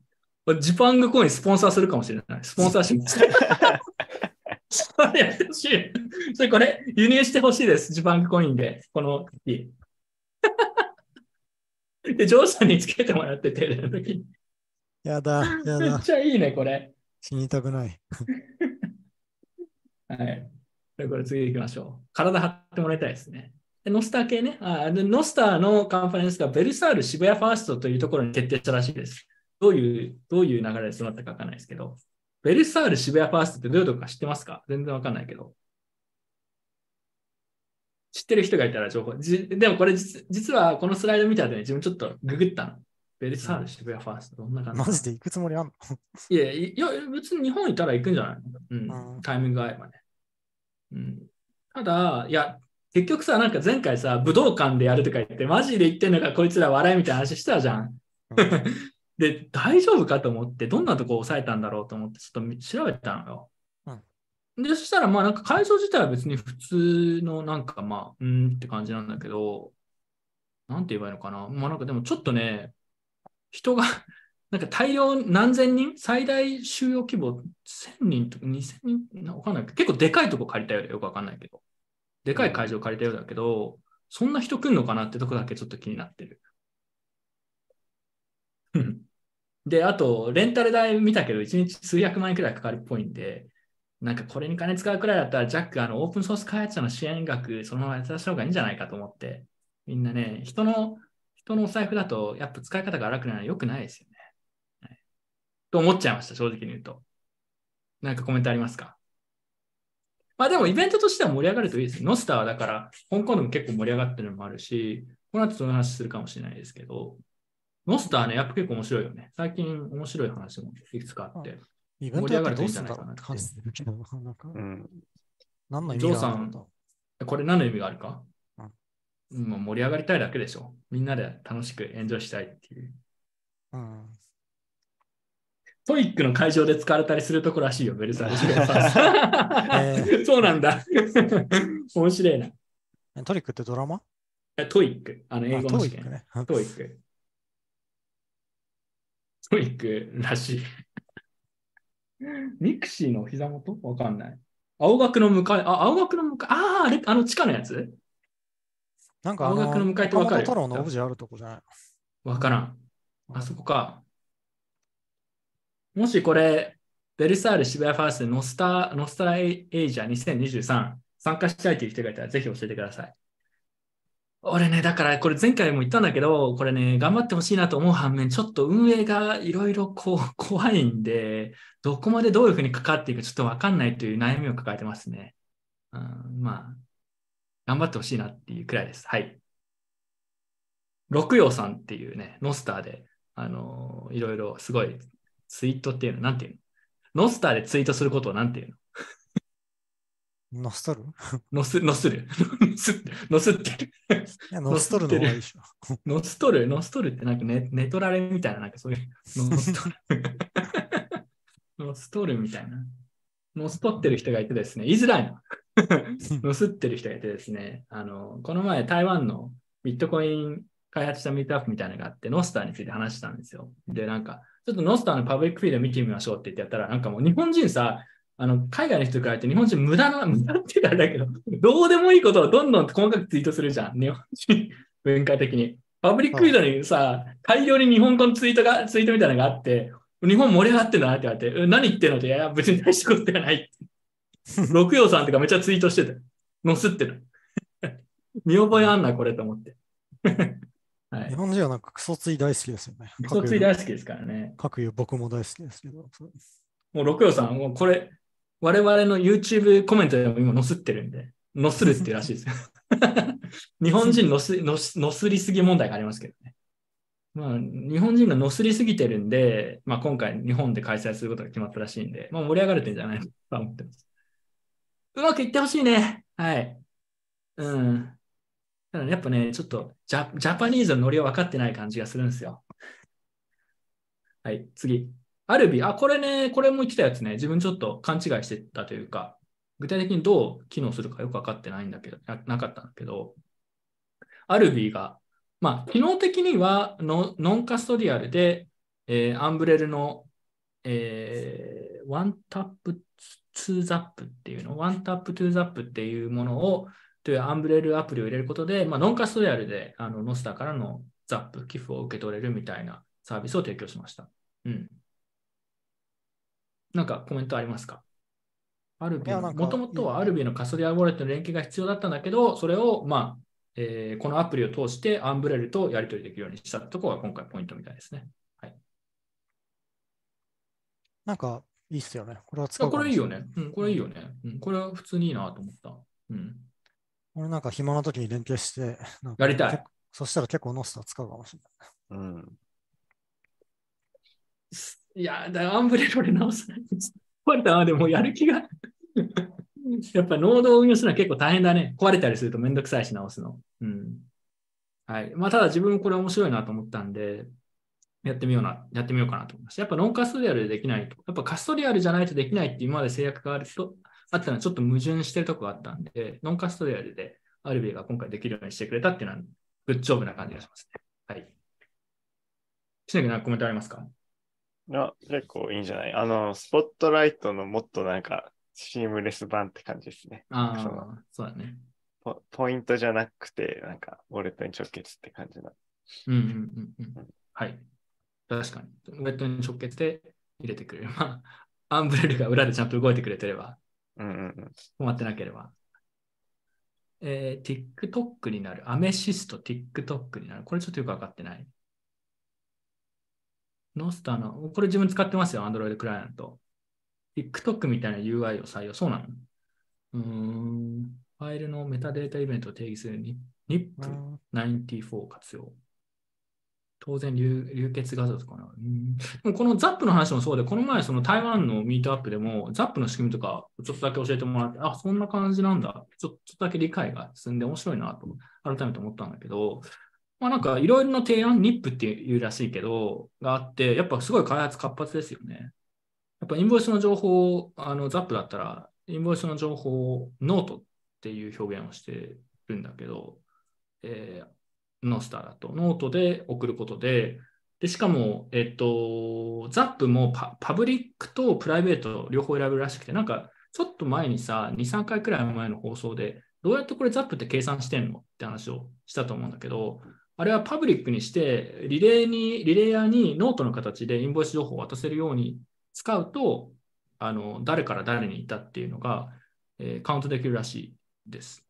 ジパングコインスポンサーするかもしれない。スポンサーします。それやってほしい。それこれ輸入してほしいです。ジパングコインで。この木。で、ジョーさんにつけてもらってて、の時にやだ、やめっだ。ちゃいいね、これ。死にたくない。はい。でこれ次行きましょう。体張ってもらいたいですね。でノスター系ね。あでノスターのカンファレンスがベルサール渋谷ファーストというところに決定したらしいです。どういう、どういう流れでそうなったかわかんないですけど、ベルサール渋谷ファーストってどういうとこか知ってますか？全然わかんないけど。知ってる人がいたら情報。じでもこれ実実はこのスライド見た後に自分ちょっとググったの。ベルサール渋谷ファーストどんな感じマジで行くつもりあんの？いや、いや、別に日本いたら行くんじゃないの？うんうんタイミングが合えばね。うん。ただ、いや、結局さ、なんか前回さ、武道館でやるとか言って、マジで言ってんのか、こいつら笑いみたいな話してたじゃん。で、大丈夫かと思って、どんなとこを抑えたんだろうと思って、ちょっとみ調べたのよ。で、そしたら、まあ、なんか会場自体は別に普通の、なんかまあ、うーんって感じなんだけど、なんて言えばいいのかな。まあ、なんかでもちょっとね、人が、なんか大量何千人？最大収容規模1000人とか2000人？わかんない、結構でかいとこ借りたようでよ。くわかんないけど、でかい会場借りたようだけど、そんな人来んのかなってとこだけちょっと気になってる。で、あと、レンタル代見たけど、1日数百万円くらいかかるっぽいんで、なんかこれに金使うくらいだったら、ジャック、あの、オープンソース開発者の支援額、そのままやってた方がいいんじゃないかと思って、みんなね、人の、人のお財布だと、やっぱ使い方が荒くなるのは良くないですよ。と思っちゃいました、正直に言うと。なんかコメントありますか？まあでもイベントとしては盛り上がるといいです。ノスターはだから、香港でも結構盛り上がってるのもあるし、この後その話するかもしれないですけど、ノスターね、やっぱ結構面白いよね。最近面白い話もいくつかあって。イベントやったらどうすんだろうって感じするけど、なんか、うん。何の意ジョーさん味があるんだ、これ何の意味があるか？うんもう盛り上がりたいだけでしょ。みんなで楽しくエンジョイしたいっていう。うん。トイックの会場で使われたりするところらしいよ、ベルサールシュレえそうなんだ。面白いな。トリックってドラマ？えトイック、あの英あ語の試験。トイックね。トイック。トイックらしい。ミクシーの膝元？わかんない。青学の向かい、あ、青学の向かい、ああ、あれ、あの地下のやつ？なんかあ青学のの、向かいってわかる？太郎のオブジェあるとこじゃない？わからん。あそこか。もしこれ、ベルサール渋谷 first ノスタ Nostrasia 2023参加したいという人がいたらぜひ教えてください。俺ね、だからこれ前回も言ったんだけど、これね、頑張ってほしいなと思う反面、ちょっと運営がいろいろこう 怖いんで、どこまでどういうふうに関わっていくかちょっとわかんないという悩みを抱えてますね。うん、まあ、頑張ってほしいなっていうくらいです。はい。六葉さんっていうね、ノスターで、あのいろいろすごいツイートっていうの、なんていうの？ノスターでツイートすることをなんていうの？ノストル？いノス、ノスるノス ノスってる。や、ノストルの方がいいでしょ。ノストルノストルってなんかネネトラレみたいな、なんかそういう、ノストル。ノストルみたいな。ノス取ってる人がいてですね、言いづらいな。ノスってる人がいてですね、あの、この前台湾のビットコイン開発したミートアップみたいなのがあって、ノスターについて話したんですよ。で、なんか、ちょっとノスターのパブリックフィード見てみましょうって言ってやったら、なんかもう日本人さ、あの、海外の人からって日本人無駄な、無駄って言ったらあれだけど、どうでもいいことをどんどん細かくツイートするじゃん。日本人文化的に。パブリックフィードにさ、大量に日本語のツイートが、ツイートみたいなのがあって、日本盛り上がってんだなって言われて、何言ってんのって、いや、別に大したことではない。六葉さんとかめっちゃツイートしてた。載すってる。見覚えあんな、これと思って。はい日。本人はなんかクソツイ大好きですよね。クソツイ大好きですからね。各有僕も大好きですけど。もう六葉さん、もうこれ、我々の YouTube コメントでも今載すってるんで、載するっていうらしいですよ。日本人載す載す載すりすぎ問題がありますけどね。まあ、日本人が載すりすぎてるんで、まあ、今回日本で開催することが決まったらしいんで、まあ、盛り上がれてんじゃないかと思ってます。うまくいってほしいね。はい。うん。ただ、やっぱね、ちょっとジャジャパニーズのノリは分かってない感じがするんですよ。はい、次。アルビ、あ、これね、これも言ってたやつね、自分ちょっと勘違いしてたというか、具体的にどう機能するかよく分かってないんだけど、ななかったんだけど、 Alby が、まあ、機能的にはノ non-custodial で、えー Umbrel の、えー one tap to zap っていうの、 one tap to zap っていうものを、という Umbrel アプリを入れることで、まあ、 non-custodial であのノスターからの zap、寄付を受け取れるみたいなサービスを提供しました。うん。なんかコメントありますか？アルビもともとはアルビのカストディアルウォレットの連携が必要だったんだけど、それを、まあ、えーこのアプリを通してアンブレルとやり取りできるようにしたところが今回ポイントみたいですね。なんかいいっすよね。これは使あうこれいいよね。うん、これいいよね。うん、これは普通にいいなと思った。うん。俺なんか暇な時に連携して、やりたいそしたら結構ノスター使うかもしれない。うん。いや、だアンブレル俺直さない。壊れたまでもうやる気が。やっぱノードを運用するのは結構大変だね。壊れたりするとめんどくさいし直すの。うん。はい。まあ、ただ自分もこれ面白いなと思ったんで、やってみような、やってみようかなと思いました。やっぱノンカストリアルでできないと、やっぱカストリアルじゃないとできないって今まで制約があると、あったのはちょっと矛盾してるとこがあったんで、ノンカストリアルでアルビーが今回できるようにしてくれたっていうのは、グッジョブな感じがしますね。はい。しなきなんかコメントありますか？いや、結構いいんじゃない？あの、スポットライトのもっとなんか、シームレス版って感じですね。ああ、そうだね。ポポイントじゃなくて、なんか、ウォレットに直結って感じな。うんうんうんうん。はい。確かに。ウェットに直結で入れてくれる。まあ、アンブレルが裏でちゃんと動いてくれてれば、うんうんうん。困ってなければ。えー、TikTok になる。アメシスト TikTok になる。これちょっとよくわかってない？ノスターの、これ自分使ってますよ、Android クライアント。TikTok みたいな UI を採用。そうなの？うーん。ファイルのメタデータイベントを定義するに NIP94 活用。当然流、流血画像とかな。うんこの ZAP の話もそうで、この前その台湾のミートアップでも ZAP の仕組みとかちょっとだけ教えてもらって、あ、そんな感じなんだ。ちょっとだけ理解が進んで面白いなと改めて思ったんだけど、まあなんかいろいろな提案、NIP っていうらしいけど、があって、やっぱすごい開発活発ですよね。やっぱインボイスの情報、あの ZAP だったら、インボイスの情報をノートっていう表現をしてるんだけど、えーノースターだと、ノートで送ることで、で、しかも、えっと、 zap もパブリックとプライベート両方選べるらしくて、なんか、ちょっと前にさ、2、3回くらい前の放送で、どうやってこれ zap って計算してんのって話をしたと思うんだけど、あれはパブリックにして、リレーに、 relayer にノートの形でインボイス情報を渡せるように使うと、あの、誰から誰に行ったっていうのが、えーカウントできるらしいです。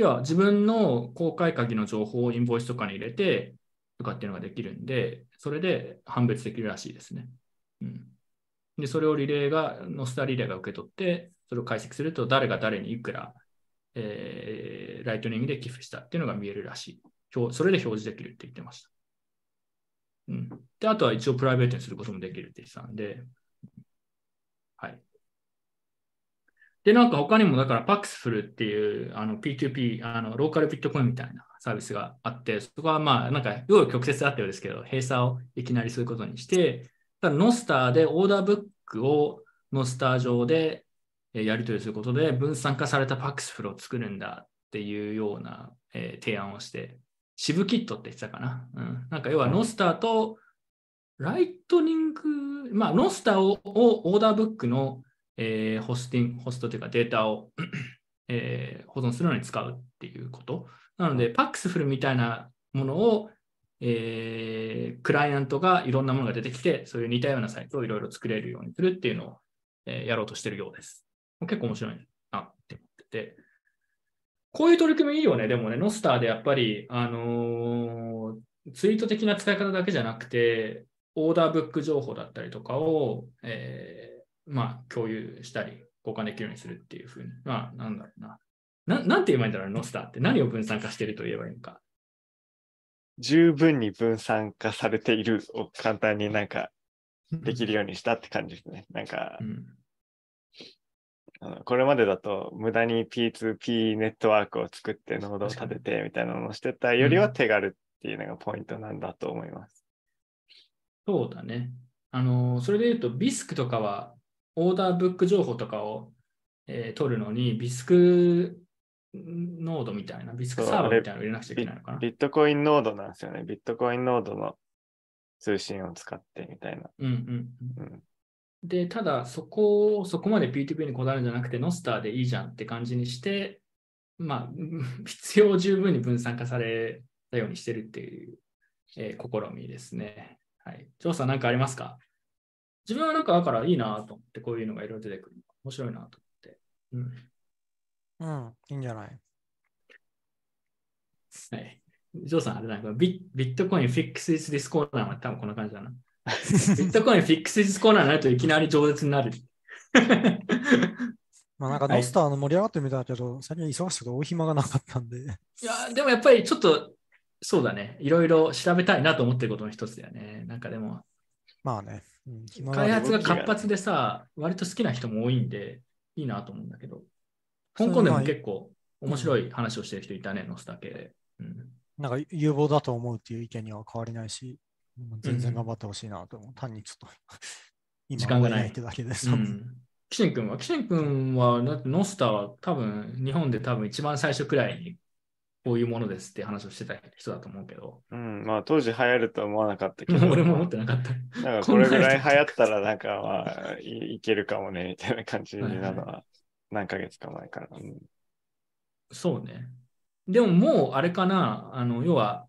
では、自分の公開鍵の情報をインボイスとかに入れて、とかっていうのができるんで、それで判別できるらしいですね。うん。で、それをリレーが、ノスタリレーが受け取って、それを解析すると、誰が誰にいくら、えーライトニングで寄付したっていうのが見えるらしい。それで表示できるって言ってました。うん。で、あとは一応プライベートにすることもできるって言ってたんで、はい。で、なんか他にも、だから、パクスフルっていう、あの、P2P、あの、ローカルビットコインみたいなサービスがあって、そこはまあ、なんか、要は曲折あったようですけど、閉鎖をいきなりすることにして、ただ、ノスターでオーダーブックをノスター上でえーやり取りすることで、分散化されたパクスフルを作るんだっていうような、えー提案をして、シブキットって言ってたかな。うん。なんか、要は、ノスターと、ライトニング、まあ、ノスターををオーダーブックの、えーホスティング、ホストというかデータを、えー保存するのに使うっていうこと。なので、パックスフルみたいなものを、えークライアントがいろんなものが出てきて、そういう似たようなサイトをいろいろ作れるようにするっていうのを、えーやろうとしてるようです。結構面白いなって思ってて。こういう取り組みいいよね。でもね、ノスターでやっぱり、あのーツイート的な使い方だけじゃなくて、オーダーブック情報だったりとかを、えーまあ、共有したり、交換できるようにするっていうふうに。まあ、なんだろうな。ななんて言えばいいんだろう、ノスターって。何を分散化してると言えばいいのか。十分に分散化されているを簡単になんかできるようにしたって感じですね。なんかう、ん。あのこれまでだと無駄に P2P ネットワークを作ってノードを立ててみたいなのをしてたよりは手軽っていうのがポイントなんだと思います。そうだね。あのーそれで言うと、ビスクとかは、オーダーブック情報とかを、えー取るのに、ビスクノードみたいな、ビスクサーバーみたいなのを入れなくちゃいけないのかな？ビットコインノードなんですよね。ビットコインノードの通信を使ってみたいな。うんうんうんうんで、ただ、そこを、そこまで P2P にこだわるんじゃなくて、ノスターでいいじゃんって感じにして、まあ、う ん必要十分に分散化されたようにしてるっていう、えー試みですね。はい。ジョーさん、何かありますか？自分はなんか、だからいいなと思って、こういうのがいろいろ出てくる。面白いなと思って。うん。うん、いいんじゃない？はい。ジョーさん、あれなんかビ、 Bitcoin fixes this this コーナーは多分こんな感じだな。Bitcoin fixes this コーナーになるといきなり饒舌になる。まあなんかはいノスターの盛り上がってみたけど、最近忙しくて大暇がなかったんで、いや、でもやっぱりちょっと、そうだね。いろいろ調べたいなと思ってることの一つだよね。なんかでも、まあね、うん、開発が活発でさ、割と好きな人も多いんで、いいなと思うんだけど、香港でも結構面白い話をしてる人いたね、ノスタ系で。うん、なんか有望だと思うっていう意見には変わりないし、全然頑張ってほしいなと思う。単にちょっと今時間がないってだけです。うん。キシン君は、キシン君は、だってノスターは多分、日本で多分一番最初くらいにこういうものですって話をしてた人だと思うけど、うん、まあ当時流行ると思わなかったけど、俺も思ってなかった。なんかこれぐらい流行ったらなんかまあいいけるかもねみたいな感じになるのは何ヶ月か前から。うん。そうね。でももうあれかな、あの、要は、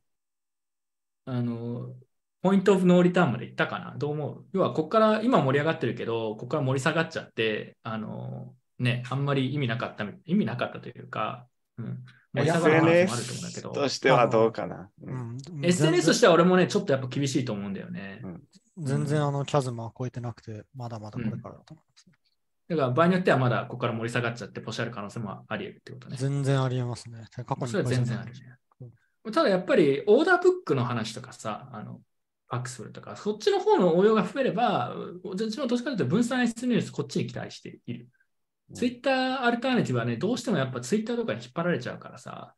あの、ポイントオブノーリターンまで行ったかな。どう思う？要は、ここから今盛り上がってるけど、ここから盛り下がっちゃって、あの、ね、あんまり意味なかった、意味なかったというか、うん、SNS どと、してはどうかな。ううんん SNS としては俺もね、ちょっとやっぱ厳しいと思うんだよね。全然あのキャズムは超えてなくて、まだまだこれからだと思います、だから場合によってはまだここから盛り下がっちゃって、ポシャる可能性もあり得るってことね。全然ありえますね。過去にそれは全然あるこね。ただやっぱりオーダーブックの話とかさ、あの、ファックスするとか、そっちの方の応用が増えれば、うちのどっちかというと分散 SNS こっちに期待している。ツイッターアルターナティブはね、どうしてもやっぱツイッターとかに引っ張られちゃうからさ、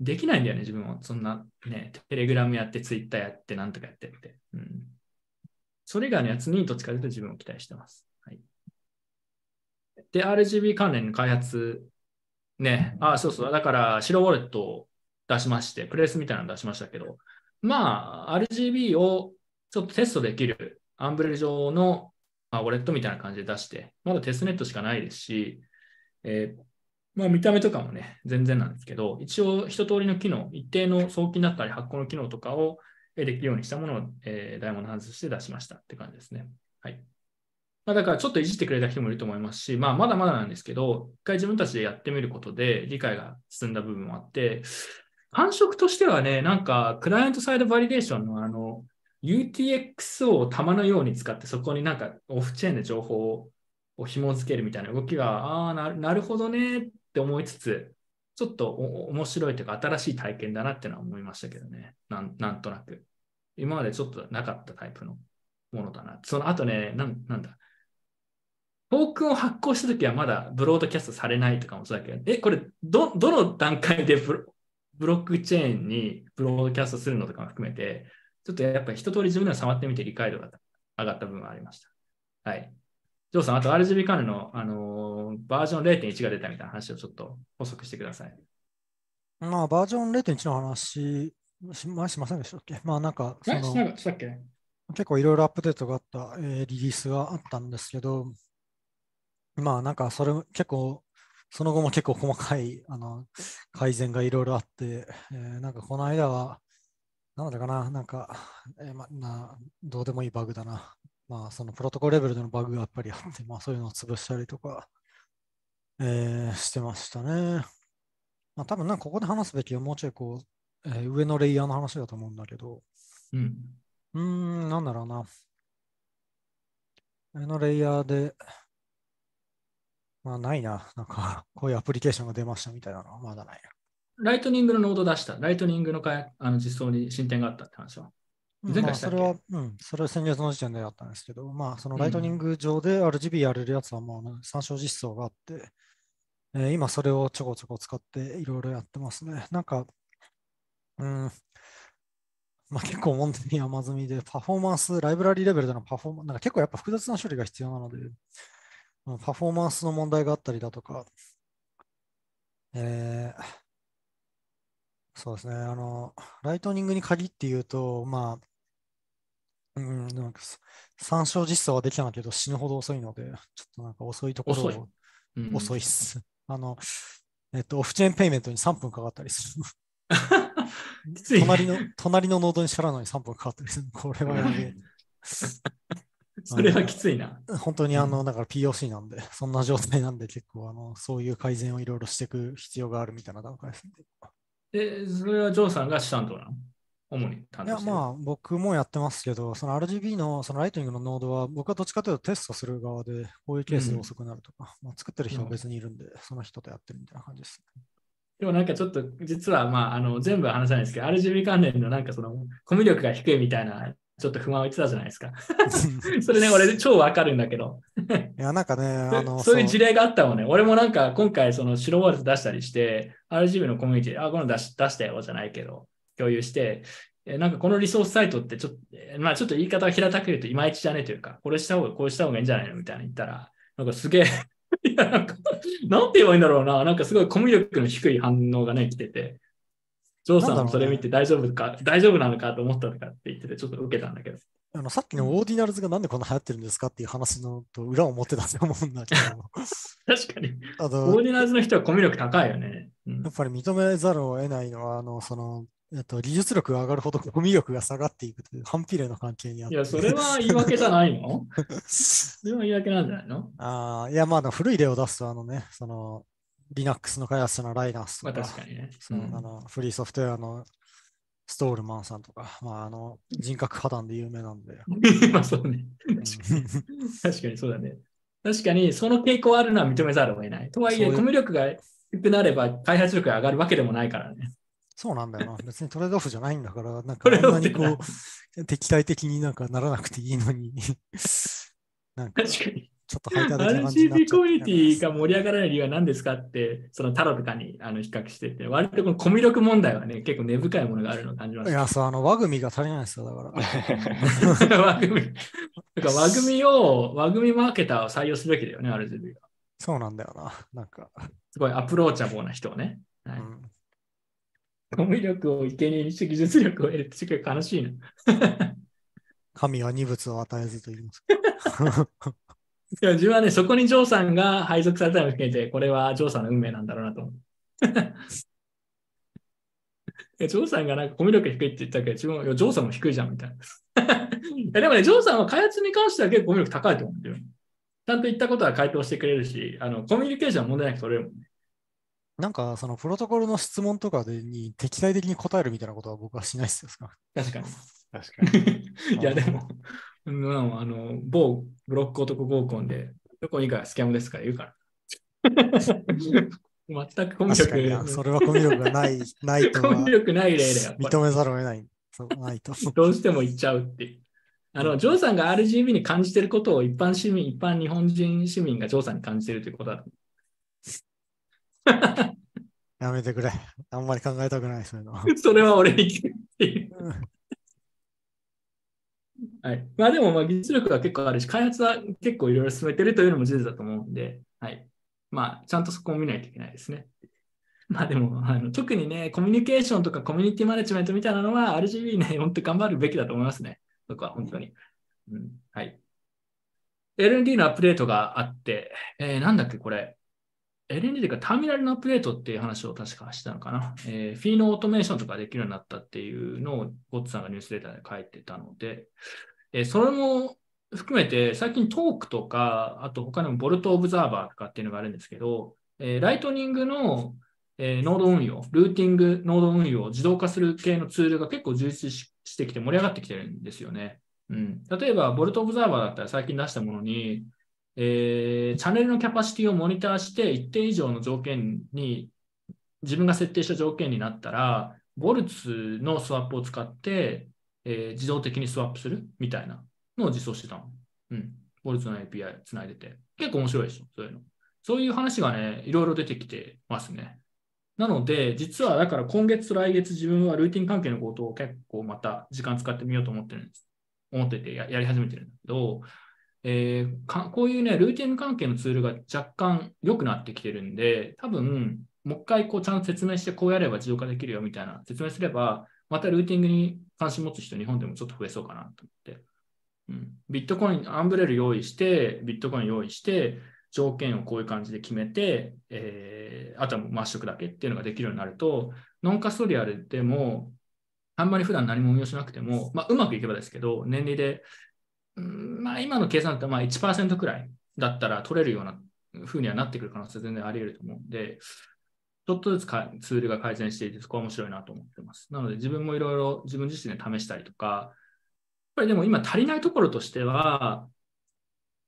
できないんだよね、自分も。そんなね、テレグラムやって、ツイッターやって、なんとかやってって。うん。それ以外のやつにどっちかというと自分を期待してます。はい。で、RGB 関連の開発、ね、あ、そうそう、だから白ウォレットを出しまして、プレスみたいなの出しましたけど、まあ、RGB をちょっとテストできるアンブレル上の、まあ、ウォレットみたいな感じで出して、まだテスネットしかないですし、えーまあ、見た目とかもね、全然なんですけど、一応一通りの機能、一定の送金だったり発行の機能とかをできるようにしたものを、えー、ダイヤモンドハンズして出しましたって感じですね。はい。まあ、だからちょっといじってくれた人もいると思いますし、まあ、まだまだなんですけど、一回自分たちでやってみることで理解が進んだ部分もあって、感触としてはね、なんか、クライアントサイドバリデーションのあの、UTXO を玉のように使って、そこになんかオフチェーンで情報を紐付けるみたいな動きが、ああ、なるほどねって思いつつ、ちょっと面白いというか、新しい体験だなっていうのは思いましたけどね。なんとなく。今までちょっとなかったタイプのものだな。その後ね、なんなんだ。トークンを発行したときはまだブロードキャストされないとかもそうだけど、え、これ、ど、どの段階でブロックチェーンにブロードキャストするのとかも含めて、ちょっとやっぱり一通り自分では触ってみて理解度が上がった部分はありました。はい。ジョーさん、あと RGB 関連の、あのーバージョン0.1が出たみたいな話をちょっと補足してください。まあ、バージョン0.1の話し前しませんでしたっけ？まあなんか、そのっけ？結構いろいろアップデートがあった、えーリリースがあったんですけど、まあなんかそれ結構、その後も結構細かいあの改善がいろいろあって、えーなんかこの間は、なんだかな、なんか、えーまな、どうでもいいバグだな。まあそのプロトコルレベルでのバグがやっぱりあって、まあそういうのを潰したりとか、えーしてましたね。まあ多分なんかここで話すべきはもうちょいこう、えー上のレイヤーの話だと思うんだけど、うん。うーん、なんだろうな。上のレイヤーで、まあないな。なんか、こういうアプリケーションが出ましたみたいなのはまだないライトニングのノード出した。ライトニングの開発あの実装に進展があったって話は。な。前回したっけ？まあそれは、うん、それは先月の時点であったんですけど、まあそのライトニング上で RGB やれるやつはもうね参照実装があって、えー今それをちょこちょこ使っていろいろやってますね。なんか、うん、まあ結構問題に山積みで、パフォーマンス、ライブラリーレベルでのパフォーマンス、なんか結構やっぱ複雑な処理が必要なので、まあパフォーマンスの問題があったりだとか、えーそうですね、あの、ライトニングに限って言うと、まあ、うん、なんかす参照実装はできたんだけど死ぬほど遅いので、ちょっとなんか遅いところ遅いをうん遅いっす。あの、えっと、オフチェーンペイメントに3分かかったりする。ね隣の、隣のノードにしからのに3分かかったりする。これはやべえ。それはきついな。本当にあの、だから POC なんで、そんな状態なんで結構あの、そういう改善をいろいろしていく必要があるみたいな段階ですね。で、それはジョーさんが担当なの主に担いや、当してる。まあ、僕もやってますけど、その RGB のそのライトニングのノードは、僕はどっちかというとテストする側で、こういうケースで遅くなるとか、まあ、作ってる人も別にいるんで、その人とやってるみたいな感じです。でもなんかちょっと、実はまあ、あの、全部は話さないですけど、RGB 関連のなんかその、コミュ力が低いみたいな、ちょっと不満を言ってたじゃないですか。それね、俺超わかるんだけど。いや、なんかね、あの、そういう事例があったもんね。俺もなんか今回その白ワールド出したりして、RGB のコミュニティで、あ、この出し出したよじゃないけど、共有して、えなんかこのリソースサイトってちょっと、えまあちょっと言い方が平たく言うといまいちじゃねえというか、これした方が、こうした方がいいんじゃないのみたいな言ったら、なんかすげえ、いやなんか、なんて言えばいいんだろうな、なんかすごいコミュ力の低い反応がね、来てて、ジョーさんもそれ見て大丈夫か、大丈夫なのかと思ったのかって言ってて、ちょっと受けたんだけど。あのさっきのオーディナルズがなんでこんな流行ってるんですかっていう話のと裏を持ってたと思うんだけど、確かに。あオのーディナーズの人はコミュ力高いよね。うんやっぱり認めざるを得ないのは、あの、その、えっと、技術力が上がるほどコミュ力が下がっていくという反比例の関係にあって。いや、それは言い訳じゃないの？それは言い訳なんじゃないの？ああ、いや、まあ、古い例を出すと、あのね、その、Linux の開発者のライナースとまあか、確かにね。そのあのフリーソフトウェアのストールマンさんとか、まあ、あの人格破綻で有名なんで。う んまあそうね。確かにそうだね。確かにその傾向あるのは認めざるを得ない。とはいえ、コミュ力が低くなれば開発力が上がるわけでもないからね。そうなんだよな。別にトレードオフじゃないんだから、なんかトレードあんなにこう、敵対的になんかならなくていいのに、なんか確かに。ちょっとハイターコミュニティがが盛り上がらない理由は何ですかって、そのタロとかにあの比較してて、割とこのコミュ力問題はね、結構根深いものがあるのを感じました。いや、そう、あの、輪組が足りないですよ、だから。輪組から輪組みを、輪組みマーケターを採用すべきだよね、RGB が。そうなんだよな。なんか、すごいアプローチャブルな人をね。はいうんコミュ力を生贄にして技術力を得るってすごい悲しいな。神は二物を与えずと言います。自分はね、そこにジョーさんが配属されたのを含めて、これはジョーさんの運命なんだろうなと思う。ジョーさんがなんかコミュ力低いって言ったけど、自分は、ジョーさんも低いじゃんみたいな。いやでもね、ジョーさんは開発に関しては結構コミュ力高いと思うんだよ。ちゃんと言ったことは回答してくれるし、あのコミュニケーションは問題なく取れるもんね。なんか、そのプロトコルの質問とかでに敵対的に答えるみたいなことは僕はしないっすよ。確かに。確かに。いや、でも、うん、あの、某ブロック男合コンで、どこ以外はスキャムですから言うから。全くコミュ力、それはコミュ力がない、ないとはコミュ力ない例だよ。認めざるを得ない。そう、ないと。どうしても言っちゃうっていう。あの、ジョーさんが RGB に感じてることを一般市民、一般日本人市民がジョーさんに感じてるということだと。やめてくれ。あんまり考えたくない、そういうの。それは俺に聞くっていう。はい。まあでも、まあ技術力が結構あるし、開発は結構いろいろ進めてるというのも事実だと思うんで、はい。まあ、ちゃんとそこを見ないといけないですね。まあでも、あの特にね、コミュニケーションとかコミュニティマネジメントみたいなのは RGB ね、本当頑張るべきだと思いますね。僕は本当に。うん、はい。LND のアップデートがあって、えーなんだっけ、これ。LND というか、ターミナルのアップデートっていう話を確かしたのかな。えーフィーのオートメーションとかできるようになったっていうのを、ゴッツさんがニュースレタで書いてたので、えそれも含めて、最近トークとか、あと他にもボルトオブザーバーとかっていうのがあるんですけど、えーライトニングのえノード運用、ルーティング、ノード運用を自動化する系のツールが結構充実ししてきて盛り上がってきてるんですよね。うん、例えば、ボルトオブザーバーだったら最近出したものに、えーチャンネルのキャパシティをモニターして一定以上の条件に自分が設定した条件になったら、ボルツのスワップを使って、えー自動的にスワップするみたいなのを実装してたの。うん。ボルツの API つないでて。結構面白いですよ、そういうの。そういう話がね、いろいろ出てきてますね。なので、実はだから今月と、来月自分はルーティン関係のことを結構また時間使ってみようと思ってるんです。思っててやり始めてるんだけど、えーかこういうね、ルーティン関係のツールが若干良くなってきてるんで、多分、もう一回こうちゃんと説明してこうやれば自動化できるよみたいな説明すれば、またルーティングに関心持つ人、日本でもちょっと増えそうかなと思って。うん、ビットコイン、アンブレル用意して、ビットコイン用意して、条件をこういう感じで決めて、えーあとはもう回しておくだけっていうのができるようになると、ノンカストリアルでも、あんまり普段何も運用しなくても、まあ、うまくいけばですけど、年利で、うんまあ、今の計算だとまあ1%くらいだったら取れるような風にはなってくる可能性全然あり得ると思うんで、ちょっとずつかツールが改善していて、そこは面白いなと思ってます。なので、自分もいろいろ自分自身で試したりとか、やっぱりでも今足りないところとしては、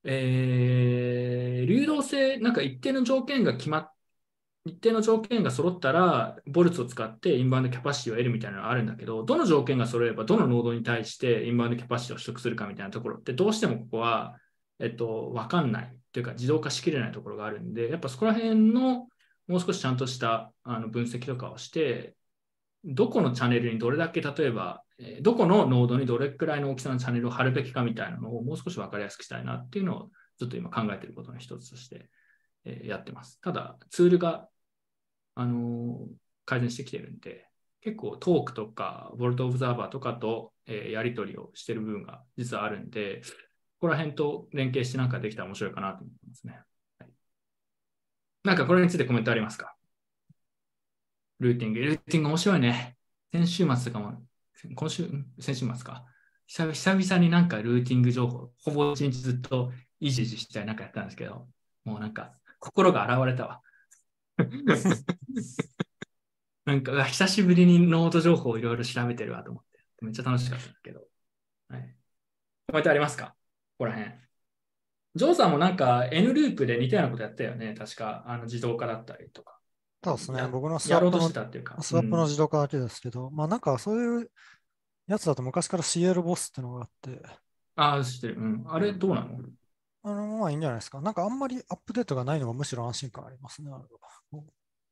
えー流動性、なんか一定の条件が決まっ一定の条件が揃ったら、ボルツを使ってインバウンドキャパシティを得るみたいなのがあるんだけど、どの条件が揃えば、どのノードに対してインバウンドキャパシティを取得するかみたいなところって、どうしてもここは、えっと、わかんないというか、自動化しきれないところがあるんで、やっぱそこら辺のもう少しちゃんとしたあの分析とかをして、どこのチャンネルにどれだけ、例えば、どこのノードにどれくらいの大きさのチャンネルを貼るべきかみたいなのをもう少し分かりやすくしたいなっていうのを、ちょっと今考えていることの一つとして、えやってます。ただ、ツールが、あの改善してきてるんで、結構トークとか、ボルトオブザーバーとかと、えやり取りをしてる部分が実はあるんで、ここら辺と連携してなんかできたら面白いかなと思ってますね。はい、なんかこれについてコメントありますか？ルーティング。ルーティング面白いね。先週末とかも、今週、ん先週末か。久々になんかルーティング情報、ほぼ一日ずっといじいじしたりなんかやったんですけど、もうなんか心が洗われたわ。なんか、久しぶりにノード情報をいろいろ調べてるわと思って、めっちゃ楽しかったんだけど。はい。コメントありますか？ここら辺。ジョーさんもなんか N ループで似たようなことやったよね。確か、あの自動化だったりとか。そうですねや。僕のスワップの自動化だけですけど、まあなんかそういうやつだと昔から CL ボスってのがあって、ああ、知ってる。うん。あれ、どうなの？あの、まあいいんじゃないですか。なんかあんまりアップデートがないのがむしろ安心感ありますね。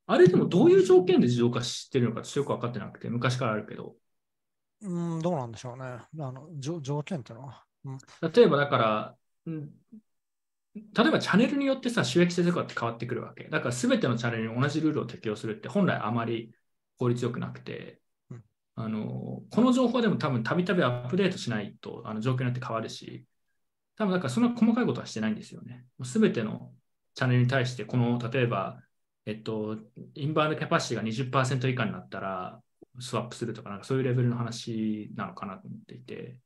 あれでもどういう条件で自動化してるのかちょっとよく分かってなくて、昔からあるけど。うん、どうなんでしょうね。あの、条条件っていうのは。うん、例えばだから、うん例えばチャンネルによってさ、収益性とかって変わってくるわけ。だから全てのチャンネルに同じルールを適用するって本来あまり効率よくなくてうん、あのこの情報でも多分たびたびアップデートしないとあの状況によって変わるし、多分だからそんな細かいことはしてないんですよね。すべてのチャンネルに対して、この例えば、えっと、インバウンドキャパシティが20%以下になったら、スワップするとか、なんかそういうレベルの話なのかなと思っていて、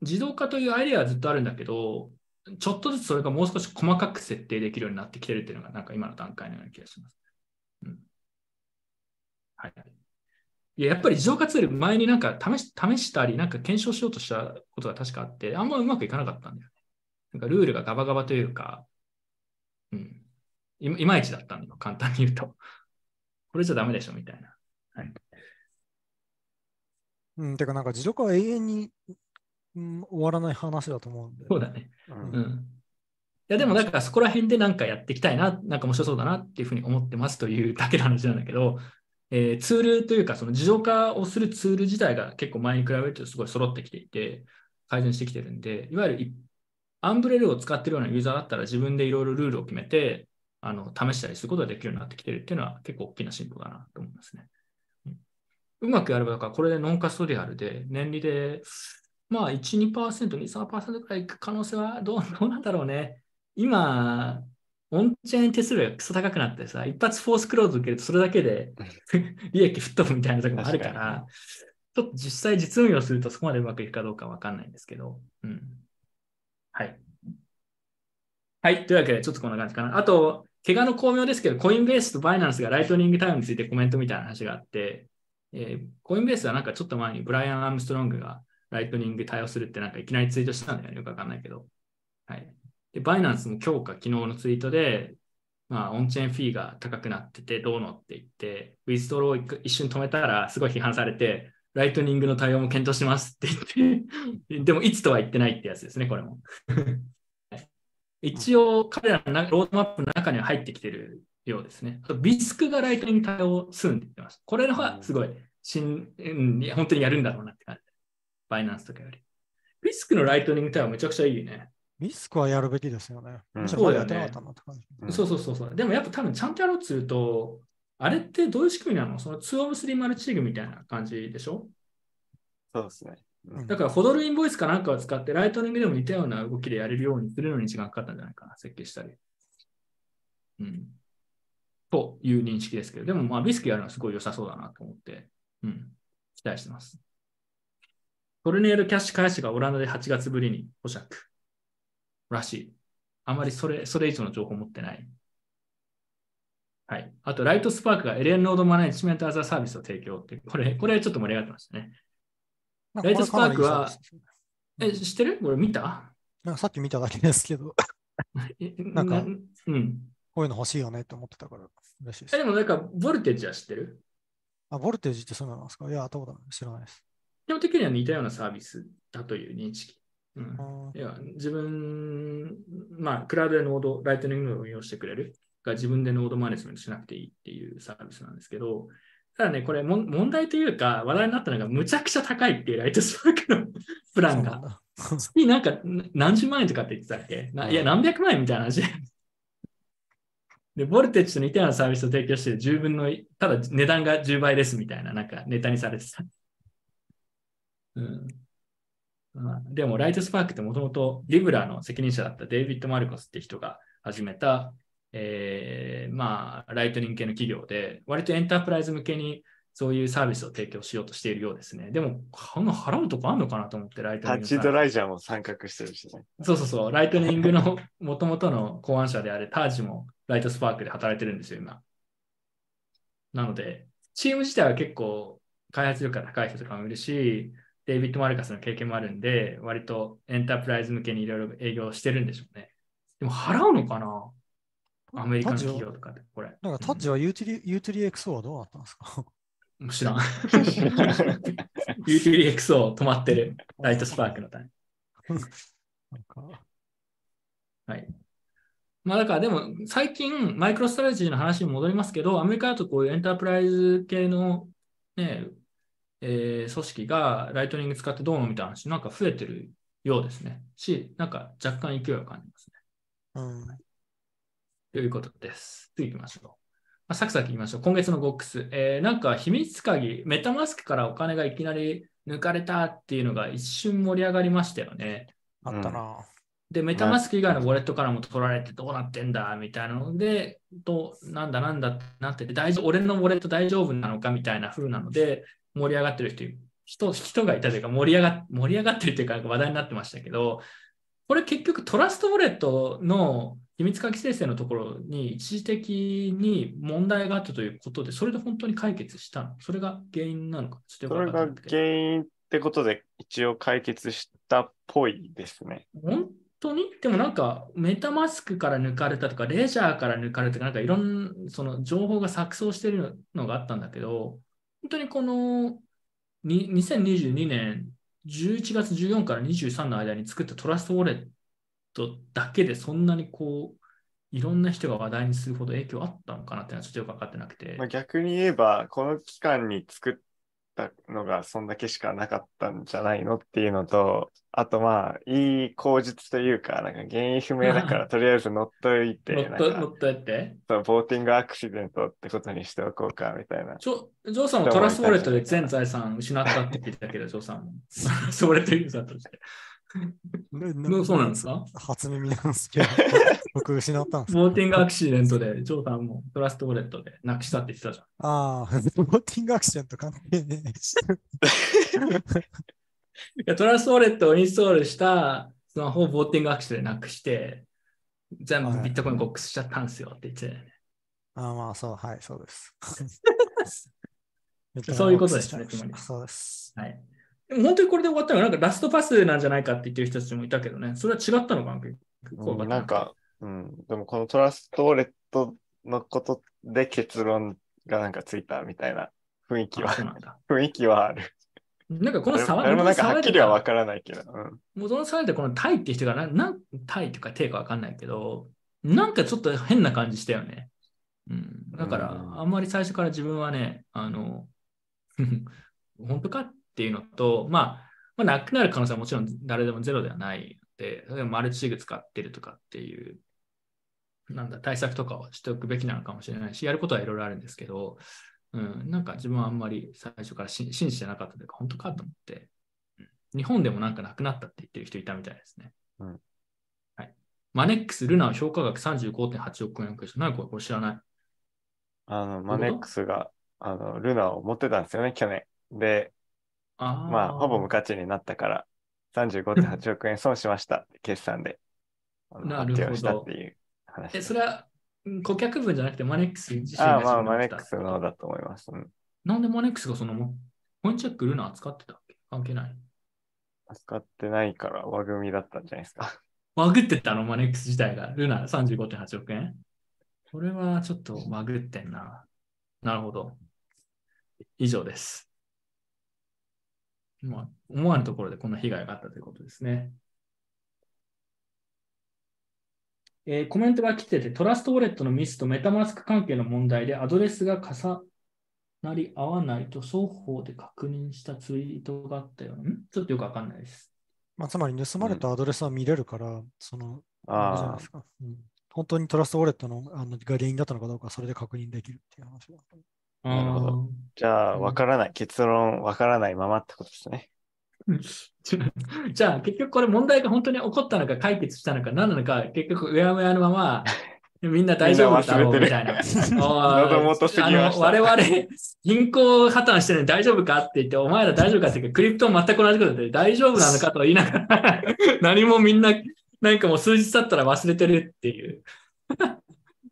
自動化というアイデアはずっとあるんだけど、ちょっとずつそれがもう少し細かく設定できるようになってきてるっていうのが、なんか今の段階のような気がします。うん。はい。いや、やっぱり自動化ツール、前になんか試し試したり、なんか検証しようとしたことが確かあって、あんまうまくいかなかったんだよね。なんかルールがガバガバというか、うん。いいまいちだったんだよ、簡単に言うと。これじゃダメでしょ、みたいな。はい。うん、てかなんか自動化は永遠に、終わらない話だと思うんで。そうだね。うんうん。いや、でもだからそこら辺でなんかやっていきたいな、なんか面白そうだなっていうふうに思ってますというだけの話なんだけど、えーツールというか、その自動化をするツール自体が結構前に比べるとすごい揃ってきていて、改善してきてるんで、いわゆるいアンブレルを使ってるようなユーザーだったら自分でいろいろルールを決めて、あの試したりすることができるようになってきてるっていうのは結構大きな進歩だなと思いますね。うんうまくやれば、だからこれでノンカストリアルで、年利で、まあ1、2%、2、3%くらいいく可能性はどうどうなんだろうね。今、オンチェーン手数料がクソ高くなってさ、一発フォースクローズ受けるとそれだけで利益吹っ飛ぶみたいなところもあるか確ら、ちょっと実際実運用するとそこまでうまくいくかどうかわかんないんですけど、うん。はい。はい。というわけで、ちょっとこんな感じかな。あと、怪我の巧妙ですけど、コインベースとバイナンスがライトニングタイムについてコメントみたいな話があって、えーコインベースはなんかちょっと前にブライアン・アームストロングがライトニング対応するってなんかいきなりツイートしたんだよね。よくわかんないけど。はい。で、バイナンスも今日か昨日のツイートで、まあ、オンチェーンフィーが高くなってて、どうのって言って、 withdraw を一瞬止めたら、すごい批判されて、ライトニングの対応も検討しますって言って、でもいつとは言ってないってやつですね、これも。一応、彼らのロードマップの中には入ってきてるようですね。あとビスクがライトニング対応するんって言ってました。これはすごい、うん、本当にやるんだろうなって感じ。バイナンスとかより。ビスクのライトニング対応めちゃくちゃいいね。リスクはやるべきですよね。うんむしろまだやってなかったなって感じ。うんそうそうそうそう。でもやっぱ多分ちゃんとやろうとすると、あれってどういう仕組みなの？その2オブ3マルチリーグみたいな感じでしょ？そうですね。うんだから、ホドルインボイスかなんかを使って、ライトニングでも似たような動きでやれるようにするのに時間かかったんじゃないかな、設計したり。うん。という認識ですけど、でも、まあ、ビスクやるのはすごい良さそうだなと思って、うん。期待してます。トルネードキャッシュ開始がオランダで8月ぶりに保釈らしい。あまりそれ、それ以上の情報を持ってない。はい。あと、ライトスパークがエレンノードマネジメントアザーサービスを提供って、これ、これちょっと盛り上がってましたね。ライトスパークはえ、知ってる？これ見た？なんかさっき見ただけですけど、え なんかうん。こういうの欲しいよねって思ってたから嬉しいでえ、す。でもなんか、ボルテージは知ってる？あ、ボルテージってそうなんですか？いや、どうだ知らないです。基本的には似たようなサービスだという認識。うんあ。ーいや、自分、まあ、クラウドでノード、ライトニングを運用してくれるが自分でノードマネジメントしなくていいっていうサービスなんですけど、ただね、これも問題というか、話題になったのが、むちゃくちゃ高いっていうライトスパークのプランが。月なんか何十万円とかって言ってたっけ？ないや、何百万円みたいな話で。で、ボルテッジと似たようなサービスを提供して10分の、ただ値段が10倍ですみたいな、なんかネタにされてた。うん。まあ、でも、ライトスパークってもともとリブラの責任者だったデイビッド・マルコスって人が始めた、えーまあ、ライトニング系の企業で、割とエンタープライズ向けにそういうサービスを提供しようとしているようですね。でも、この払うとこあんのかなと思って、ライトタッチニングサービス、タッジ・ドライジャーも参画してるしね。そうそうそう、ライトニングの 元々の考案者であるタージもライトスパークで働いてるんですよ、今。なので、チーム自体は結構開発力が高い人とかもいるし、デイビッド・マルカスの経験もあるんで、割とエンタープライズ向けにいろいろ営業してるんでしょうね。でも払うのかな？アメリカの企業とかで、これ。なんかタッチはユーティリ、ユーティリ XO はどうなったんですか？うん知らん。ユーティリ XO 止まってる。ライトスパークの単位。なんか、はい。まあだからでも最近マイクロストラテジーの話に戻りますけど、アメリカだとこういうエンタープライズ系のね、えー組織がライトニング使ってどうのみたいな話なんか増えてるようですね。し、なんか若干勢いを感じますね。うん。ということです。次行きましょう。まあ、サクサク行きましょう。今月のゴックス。えーなんか秘密鍵、メタマスクからお金がいきなり抜かれたっていうのが一瞬盛り上がりましたよね。あったな。で、メタマスク以外のウォレットからも取られてどうなってんだみたいなので、となんだなんだってなってて、大丈夫俺のウォレット大丈夫なのかみたいな風なので、盛り上がってる人人人がいたというか盛り上が、盛り上がってるというか話題になってましたけど、これ結局トラストウォレットの秘密鍵生成のところに一時的に問題があったということで、それで本当に解決したの？それが原因なのか？それが原因ってことで一応解決したっぽいですね。本当に？でもなんか、メタマスクから抜かれたとか、レジャーから抜かれたとか、なんかいろんなその情報が錯綜してるのがあったんだけど、本当にこのに2022年11月14から23の間に作ったトラストウォレットだけでそんなにこう、いろんな人が話題にするほど影響あったのかなってのはちょっとよくわかってなくて。逆に言えば、この期間に作ったのがそんだけしかなかったんじゃないのっていうのと、あとまあ、いい口実というか、なんか原因不明だから とりあえず乗っといて、乗なんかっと乗っとやって。そうボーティングアクシデントってことにしておこうかみたいな。ジョジョーさんもトラストウォレットで全財産失ったって聞いたけど、ジョーさんも。トラストウォレットユーザーとして。ね そうなんですか？初耳なんですけど、僕失ったんですボーティングアクシデントで、ジョーさんもトラストウォレットでなくしたって言ってたじゃん。ああ、ボーティングアクシデント関係ねえし。いやトラストウォレットをインストールしたスマホをボーティングアクシデントでなくして、全部はいビットコインボックスしちゃったんですよって言ってたよね。あまあ、そう、はい、そうです。そういうことですねつまりそうです。はい。でも本当にこれで終わったのが、なんかラストパスなんじゃないかって言ってる人たちもいたけどね、それは違ったのかな結構うんなんか、うん、でもこのトラストウォレットのことで結論がなんかついたみたいな雰囲気は。雰囲気はある。なんかこの誰騒誰もなんかはっきりは分かからないけど。うんもうその騒いでこのタイって人がな、なんタイとかテイかわかんないけど、なんかちょっと変な感じしたよね。うん。だから、うんあんまり最初から自分はね、あの、本当かっていうのと、まあ、まあ、なくなる可能性はもちろん誰でもゼロではないので、例えばマルチシグ使ってるとかっていう、なんだ、対策とかをしておくべきなのかもしれないし、やることはいろいろあるんですけど、うん、なんか自分はあんまり最初から信信じてなかったというか、本当かと思って、日本でもなんかなくなったって言ってる人いたみたいですね。うんはい。マネックス、ルナー評価額35.8億円何これこれ知らない？あの、マネックスが、あの、ルナを持ってたんですよね、去年。で、あーまあ、ほぼ無価値になったから、35.8億円損しました決算で。なるほどっていう話え。それはうん顧客分じゃなくてマネックス自身ああ、まあ、マネックスのだと思います。うん。なんでマネックスがそのもコインチェックルナー使ってたっけ？関係ない。使ってないから輪組みだったんじゃないですか。バグってたの？マネックス自体が。ルナー35.8億円？これはちょっとバグってんな。なるほど。以上です。まあ、思わぬところでこんな被害があったということですね。えーコメントが来てて、トラストウォレットのミスとメタマスク関係の問題でアドレスが重なり合わないと双方で確認したツイートがあったよ。ん？ちょっとよくわかんないです。まあ、つまり盗まれたアドレスは見れるから、その、あれじゃなですか。うん本当にトラストウォレットのあのが原因だったのかどうか、それで確認できるっていう話だと思うなるほどあーあ、じゃあ、うんわからない。結論わからないままってことですね。じゃあ、結局これ問題が本当に起こったのか解決したのか何なのか、結局うやむやのまま、みんな大丈夫だろうみたいな。喉元すぎあの我々、銀行破綻してるのに大丈夫かって言って、お前ら大丈夫かって言って、クリプトも全く同じことで大丈夫なのかと言いながら、何もみんな、なんかもう数日経ったら忘れてるっていう。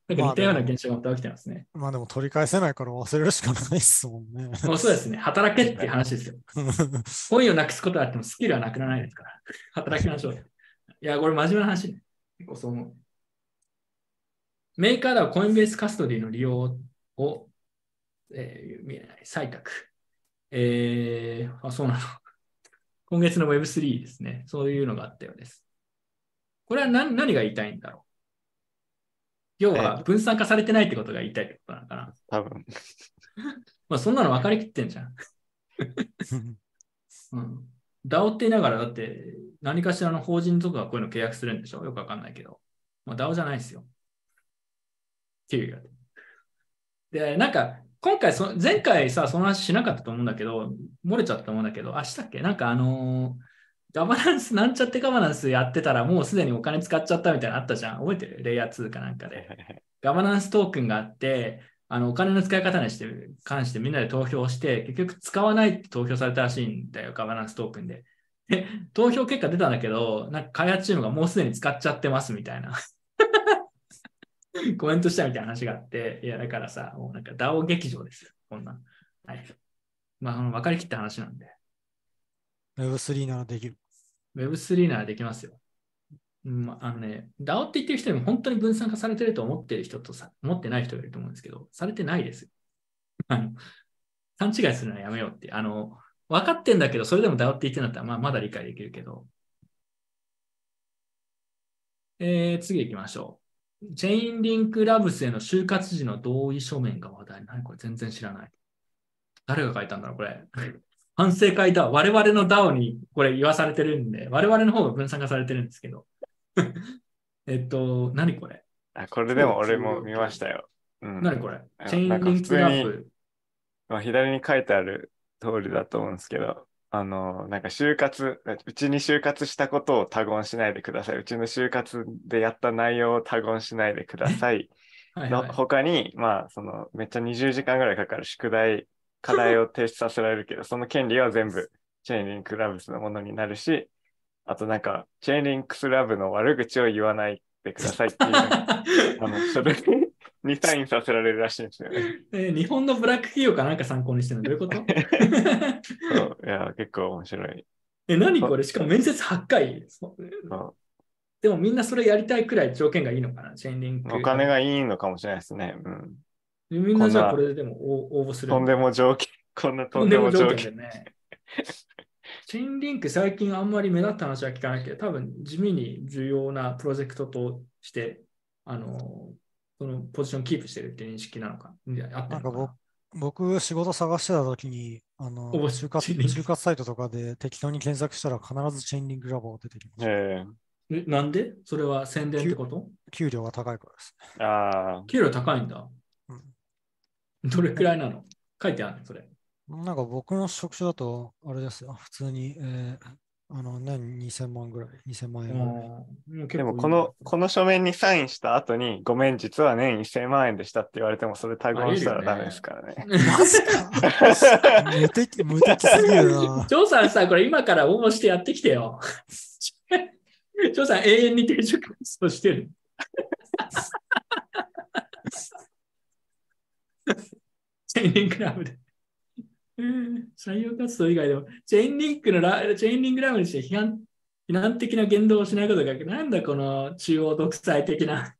なんか似たような現象がまた起きてますね。まあでも取り返せないから忘れるしかないっすもんね。もうそうですね。働けっていう話ですよ。本意をなくすことはあってもスキルはなくならないですから。働きましょうよ。いや、これ真面目な話ね。結構そう思う。メーカーではコインベースカストディの利用を、えー見えない採択。えー、あ、そうなの。今月の Web3 ですね。そういうのがあったようです。これは何何が言いたいんだろう要は分散化されてないってことが言いたいってことなのかな。多分。まあそんなの分かりきってんじゃん。うん。DAO って言いながら、だって何かしらの法人とかがこういうの契約するんでしょ？よくわかんないけど。まあ DAO じゃないですよ。っていう。で、なんか、今回そ、前回さ、その話しなかったと思うんだけど、漏れちゃったと思うんだけど、あ、したっけ？なんかあのーガバナンス、なんちゃってガバナンスやってたら、もうすでにお金使っちゃったみたいなのあったじゃん。覚えてる？レイヤー2かなんかで。ガバナンストークンがあって、あのお金の使い方にして関してみんなで投票して、結局使わないって投票されたらしいんだよ、ガバナンストークンで。で、投票結果出たんだけど、なんか開発チームがもうすでに使っちゃってますみたいな。コメントしたみたいな話があって、いや、だからさ、もうなんか DAO 劇場ですよ、こんなん。はい。まあ、分かりきった話なんで。Web3 ならできる。Web3 ならできますよ。まあのね、DAO って言ってる人にも本当に分散化されてると思ってる人とさ、思ってない人がいると思うんですけど、されてないですよ。あの、勘違いするのはやめようって。あの、分かってんだけど、それでも DAO って言ってんだったら、まあ、まだ理解できるけど。えー、次行きましょう。チェインリンクラブスへの就活時の同意書面が話題。何これ全然知らない。誰が書いたんだろうこれ。反省会だ。我々の DAO にこれ言わされてるんで、我々の方が分散化されてるんですけど。えっと、何これ？あこれでも俺も見ましたよ。うん、何これ？あチェインリンクラップ。まあ、左に書いてある通りだと思うんですけど、あの、なんか就活、うちに就活したことを他言しないでください。うちの就活でやった内容を他言しないでください。の はいはい、他に、まあ、その、めっちゃ20時間ぐらいかかる宿題、課題を提出させられるけど、その権利は全部チェーンリンクラブスのものになるし、あとなんか、チェーンリンクスラブの悪口を言わないってくださいっていう、あの、書類にサインさせられるらしいんですよね。えー日本のブラック企業かなんか参考にしてるの？どういうこと？そういや、結構面白い。え、何これ？しかも面接8回。でもみんなそれやりたいくらい条件がいいのかな？チェーンリンク。うお金がいいのかもしれないですね。うん。みんなじゃあこれでも応応募するとんでも条件、こんなととんでも条条件。ね。チェーンリンク最近あんまり目立った話は聞かないけど、多分地味に重要なプロジェクトとして、あの、そのポジションキープしてるっていう認識なのか。あったのかなんか僕、仕事探してた時に、あの、お就活就活サイトとかで適当に検索したら必ずチェーンリンクラボが出てきました。ええなんで？それは宣伝ってこと？給料が高いからです。えああ、給料高いんだ。どれくらいなの？書いてあるの？それ。なんか僕の職種だと、あれですよ、普通に、えーあの年2000万ぐらい、2000万円でもこの、この書面にサインした後に、ごめん、実は年1000万円でしたって言われても、それタグをしたらダメですからね。マジか？無敵、無敵すぎるな。ジョーさんさ、これ今から応募してやってきてよ。ジョーさん永遠に転職活動してる。チェーンリンクラブで。うん採用活動以外でも、チェーンリンクのラチェーンリンクラブにして批判批判的な言動をしないことが、なんだこの中央独裁的な。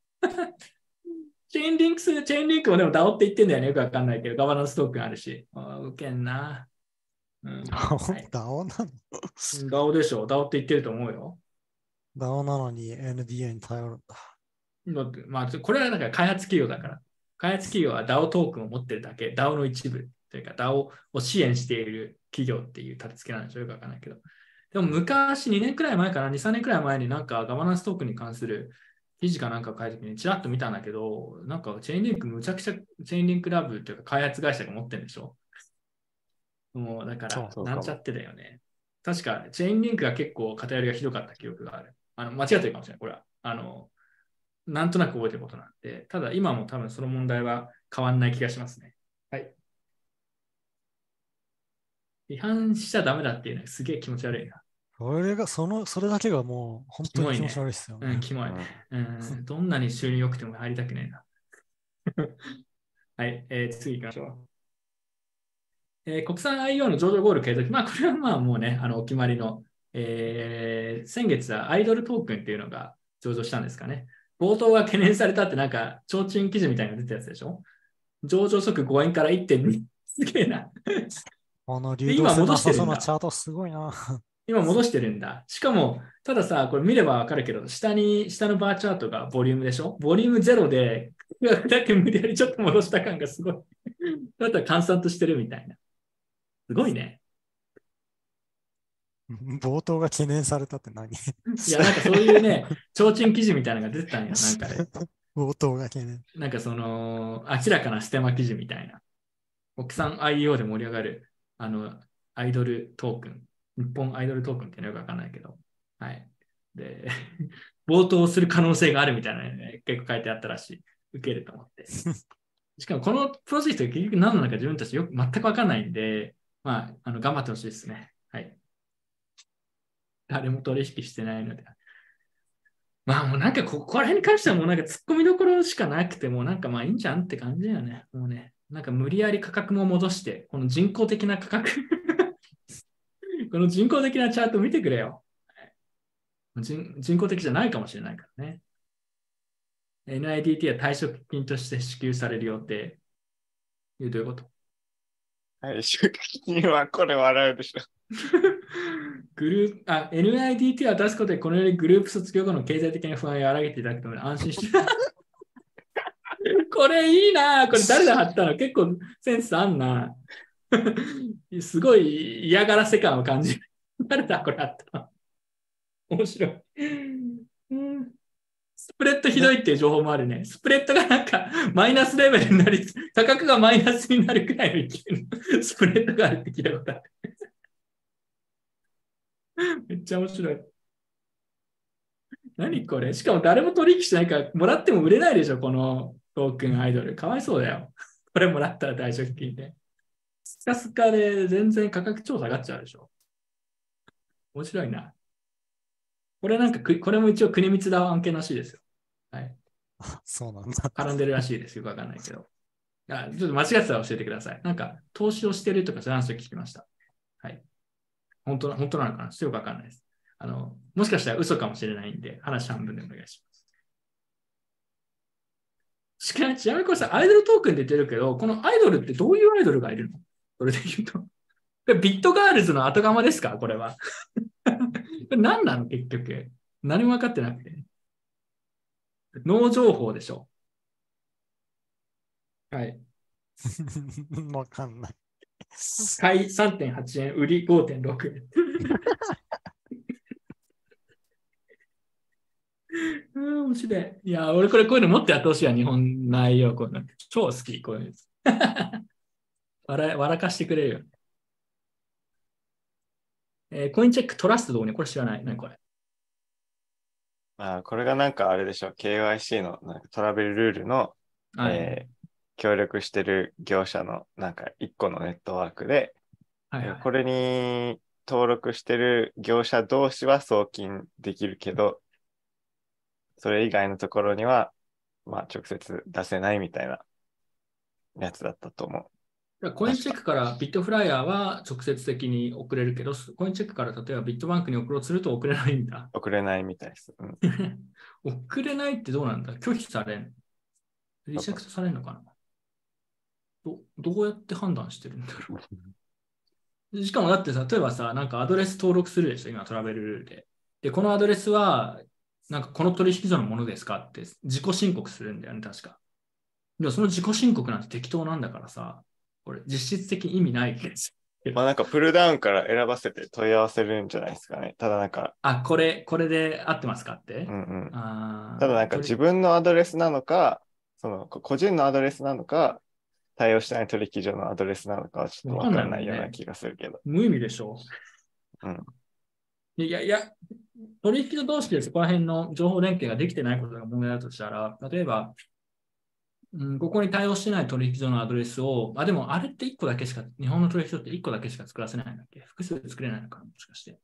チェーンリンクする、チェーンリンクもでも DAO って言ってんだよね。よくわかんないけど、ガバナンストークンあるし。あーウケんな。うん、はいダオなの？DAO でしょ ?DAO って言ってると思うよ。ダオなのに NDA に頼るんだ。だってまあ、これはなんか開発企業だから。開発企業は DAO トークンを持ってるだけ、DAO の一部というか DAO を支援している企業っていう立て付けなんでしょうよくわかんないけど。でも昔、2年くらい前かな、2、3年くらい前になんかガバナンストークンに関する記事かなんかを書いたときにちらっと見たんだけど、なんかチェーンリンクむちゃくちゃチェーンリンクラブというか開発会社が持ってるんでしょもうだから、なんちゃってだよね。確か、チェーンリンクが結構偏りがひどかった記憶がある。あの間違ってるかもしれない、これは。あの、なんとなく覚えてることなんで、ただ今も多分その問題は変わんない気がしますね。はい。批判しちゃダメだっていうのはすげえ気持ち悪いな。それが、その、それだけがもう本当に気持ち悪いですよね。うん、キモい。うん、どんなに収入良くても入りたくねえな。はい、えー次行きましょう。えー国産 IO の上場ゴール継続。まあ、これはまあもうね、あのお決まりの、えー先月はアイドルトークンっていうのが上場したんですかね。冒頭が懸念されたってなんか、提灯記事みたいなのが出たやつでしょ？上場速5円から1.2。すげえな。あの、で流動今戻してるんだチャートすごいな。今戻してるんだ。しかも、たださ、これ見ればわかるけど、下に、下のバーチャートがボリュームでしょ？ボリュームゼロで、だけ無理やりちょっと戻した感がすごい。だったら閑散としてるみたいな。すごいね。冒頭が懸念されたって何？いや、なんかそういうね、提灯記事みたいなのが出てたんよ、なんかで。冒頭が懸念。なんかその、明らかなステマ記事みたいな。国産 IEO で盛り上がる、あの、アイドルトークン。日本アイドルトークンっていうのよくわかんないけど。はい。で、冒頭する可能性があるみたいなのね、結構書いてあったらしい。受けると思って。しかもこのプロジェクトが結局何なのか自分たちよく全くわかんないんで、まあ、あの頑張ってほしいですね。はい。誰も取引してないので。まあもうなんかここら辺に関してはもうなんか突っ込みどころしかなくてもうなんかまあいいんじゃんって感じだよね。もうね。なんか無理やり価格も戻して、この人工的な価格 この人工的なチャート見てくれよ。人人工的じゃないかもしれないからね。NIDT は退職金として支給される予定。どういうこと？はい、出金はこれ笑うでしょ。グループ、あ、NIDT を出すことで、このようにグループ卒業後の経済的な不安を和らげていただくために安心して。これいいなこれ誰が貼ったの？結構センスあんな。すごい嫌がらせ感を感じる。誰だこれあったの面白い。うんスプレッドひどいっていう情報もあるね。スプレッドがなんかマイナスレベルになり、価格がマイナスになるくらいの勢いのスプレッドがあるって聞いたことある。めっちゃ面白い。何これ？しかも誰も取引しないから、もらっても売れないでしょ、このトークンアイドル。かわいそうだよ。これもらったら退職金で。スカスカで全然価格超下がっちゃうでしょ。面白いな。これなんかく、これも一応国光だ案件らしいですよ。はい。そうなんだ。絡んでるらしいです。よくわかんないけど。あちょっと間違ってたら教えてください。なんか、投資をしてるとかそういう話を聞きました。はい。本当な本当なのかな？ちょっとよくわかんないです。あの、もしかしたら嘘かもしれないんで、話半分でお願いします。しかちなみにこれさ、アイドルトークンで出てるけど、このアイドルってどういうアイドルがいるの？それで言うと。ビットガールズの後釜ですか？これは。これ何なの？結局。何も分かってなくて。脳情報でしょ。はい。わかんない。買い3.8円、売り5.6円。うん、面白い。いや、俺これこういうのもっとやってほしいわ、日本内容。こういうの超好き、こういうの。笑笑かしてくれるよ。えーコインチェックトラストどうねこれ知らない？何これ？まあ、これがなんかあれでしょ、KYC のなんかトラベルルールの、はい。えー協力してる業者のなんか一個のネットワークで、はいはいこれに登録してる業者同士は送金できるけど、それ以外のところには、まあ直接出せないみたいなやつだったと思う。コインチェックからビットフライヤーは直接的に送れるけど、コインチェックから例えばビットバンクに送ろうとすると送れないんだ。送れないみたいです。うん、送れないってどうなんだ？拒否されん？リジェクトされんのかな？どどうやって判断してるんだろう しかもだってさ、例えばさ、なんかアドレス登録するでしょ、今トラベルルールで。で、このアドレスは、なんかこの取引所のものですかって自己申告するんだよね、確か。でもその自己申告なんて適当なんだからさ、これ実質的に意味ないです。まあなんかプルダウンから選ばせて問い合わせるんじゃないですかね。ただなんか、あ、これ、これで合ってますかって、うんうん。ただなんか自分のアドレスなのか、そのこ個人のアドレスなのか、対応してない取引所のアドレスなのかはちょっとわからないような気がするけど。無意味でしょうん。いやいや、取引所同士でそこら辺の情報連携ができてないことが問題だとしたら、例えば、うん、ここに対応してない取引所のアドレスを、あ、でもあれって1個だけしか、日本の取引所って1個だけしか作らせないんだっけ？複数作れないのかな？もしかして。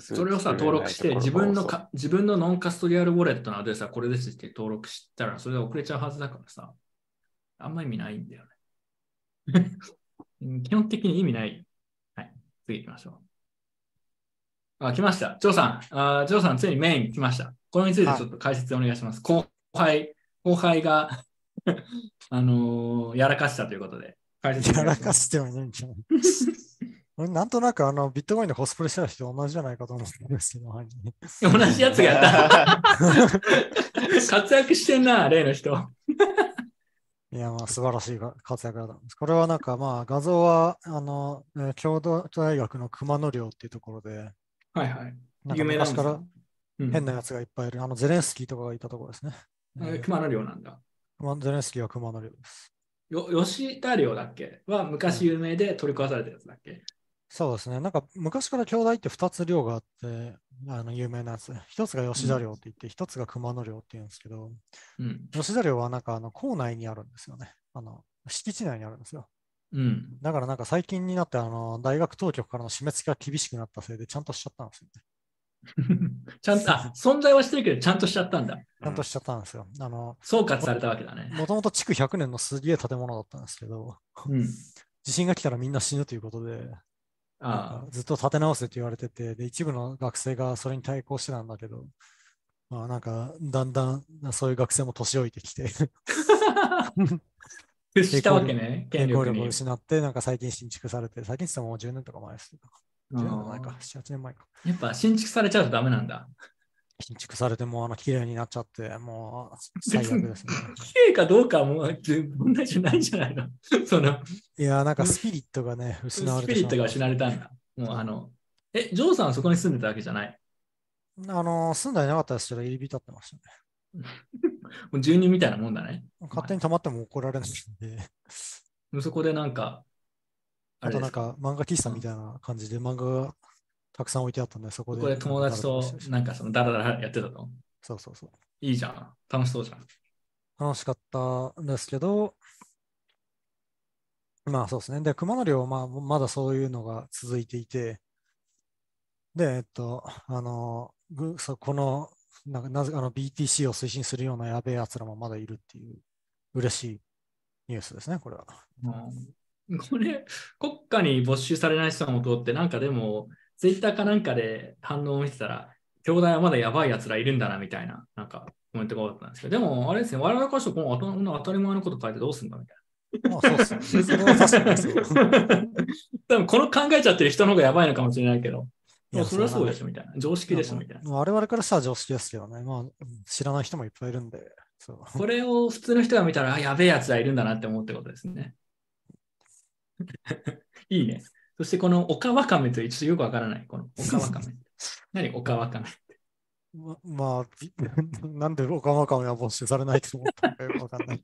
それをさ、登録して、自分のか、自分のノンカストリアルウォレットのアドレスはこれですって登録したら、それで遅れちゃうはずだからさ、あんま意味ないんだよね。う ん基本的に意味ない。はい、次行きましょう。あ、来ました。ジョーさん。あジョーさん、ついにメイン来ました。これについてちょっと解説お願いします。後輩、後輩が あのーやらかしたということで、解説おやら。かしてはいないんじゃない俺なんとなくあのビットコインでコスプレした人同じじゃないかと思ってるんです同じやつがやった。活躍してんな、例の人。いや、まあ素晴らしいが活躍だったんです。これはなんかまあ画像は、あの、えー京都大学の熊野寮っていうところで、はいはい。なんか有名なんですからうん変なやつがいっぱいいる。あのゼレンスキーとかがいたところですね。えーあ熊野寮なんだ。熊ゼレンスキーは熊野寮です。よ吉田寮だっけ？は昔有名で取り壊されたやつだっけ？そうですね。なんか昔から兄弟って2つ寮があって、あの有名なやつ。一つが吉田寮って言って、一つが熊野寮って言うんですけど、うん。吉田寮はなんかあの校内にあるんですよね。あの敷地内にあるんですよ。うん。だからなんか最近になってあの大学当局からの締め付けが厳しくなったせいでちゃんとしちゃったんですよね。ちゃんと、あ、存在はしてるけど、ちゃんとしちゃったんだ。ちゃんとしちゃったんですよ。あの、総括されたわけだね。もともと築100年のすげえ建物だったんですけど、うん。地震が来たらみんな死ぬということで、あずっと建て直せって言われてて、で、一部の学生がそれに対抗してたんだけど、まあなんか、だんだんそういう学生も年老いてきて、あ。屈したわけね、権力に。力を失って、なんか最近新築されて、最近ってももう10年とか前ですけど、10年前か、あ7、8年前か。やっぱ新築されちゃうとダメなんだ。新築されてもうあの綺麗になっちゃって、もう最悪ですね。綺麗かどうかはもう問題じゃないんじゃないの その、いや、なんかスピリットがね、ス失われてしまうピリットが失われたんだ。もうあの、え、ジョーさんはそこに住んでたわけじゃない？あの、住んだりなかったですけど、入り浸ってましたね。もう住人みたいなもんだね。勝手に溜まっても怒られないんで、そこでなんか、あとなんかか漫画喫茶みたいな感じで漫画がたくさん置いてあったんで、そこで。ここで友達となんかそのダラダラやってたのそうそうそう。いいじゃん。楽しそうじゃん。楽しかったんですけど、まあそうですね。で、熊野寮はまあまだそういうのが続いていて、で、えっと、あの、ぐそこのなんかなぜあの BTC を推進するようなやべえ奴らもまだいるっていう嬉しいニュースですね、これは。うんこれ、国家に没収されない人も通って、なんかでも、ツイッターかなんかで反応を見てたら、兄弟はまだやばい奴らいるんだなみたいな、なんかコメントが多かったんですけど、でも、あれですね、我々からしてこの当たり前のこと書いてどうすんだみたいまあそうですね。それは確かにそう。な。多分この考えちゃってる人の方がやばいのかもしれないけど、いやそれはそうでしょみたいな。常識でしょみたいな。まあ我々からしたら常識ですけどね。まあ、うん知らない人もいっぱいいるんで。そうこれを普通の人が見たら、あやべえやつらいるんだなって思うってことですね。いいね。そしてこのオカワカメというちょっとよくわからない。このオカワカメ。何オカワカメままあ、び なんでオカマカメは没収されないと思ったのかよくわかんない。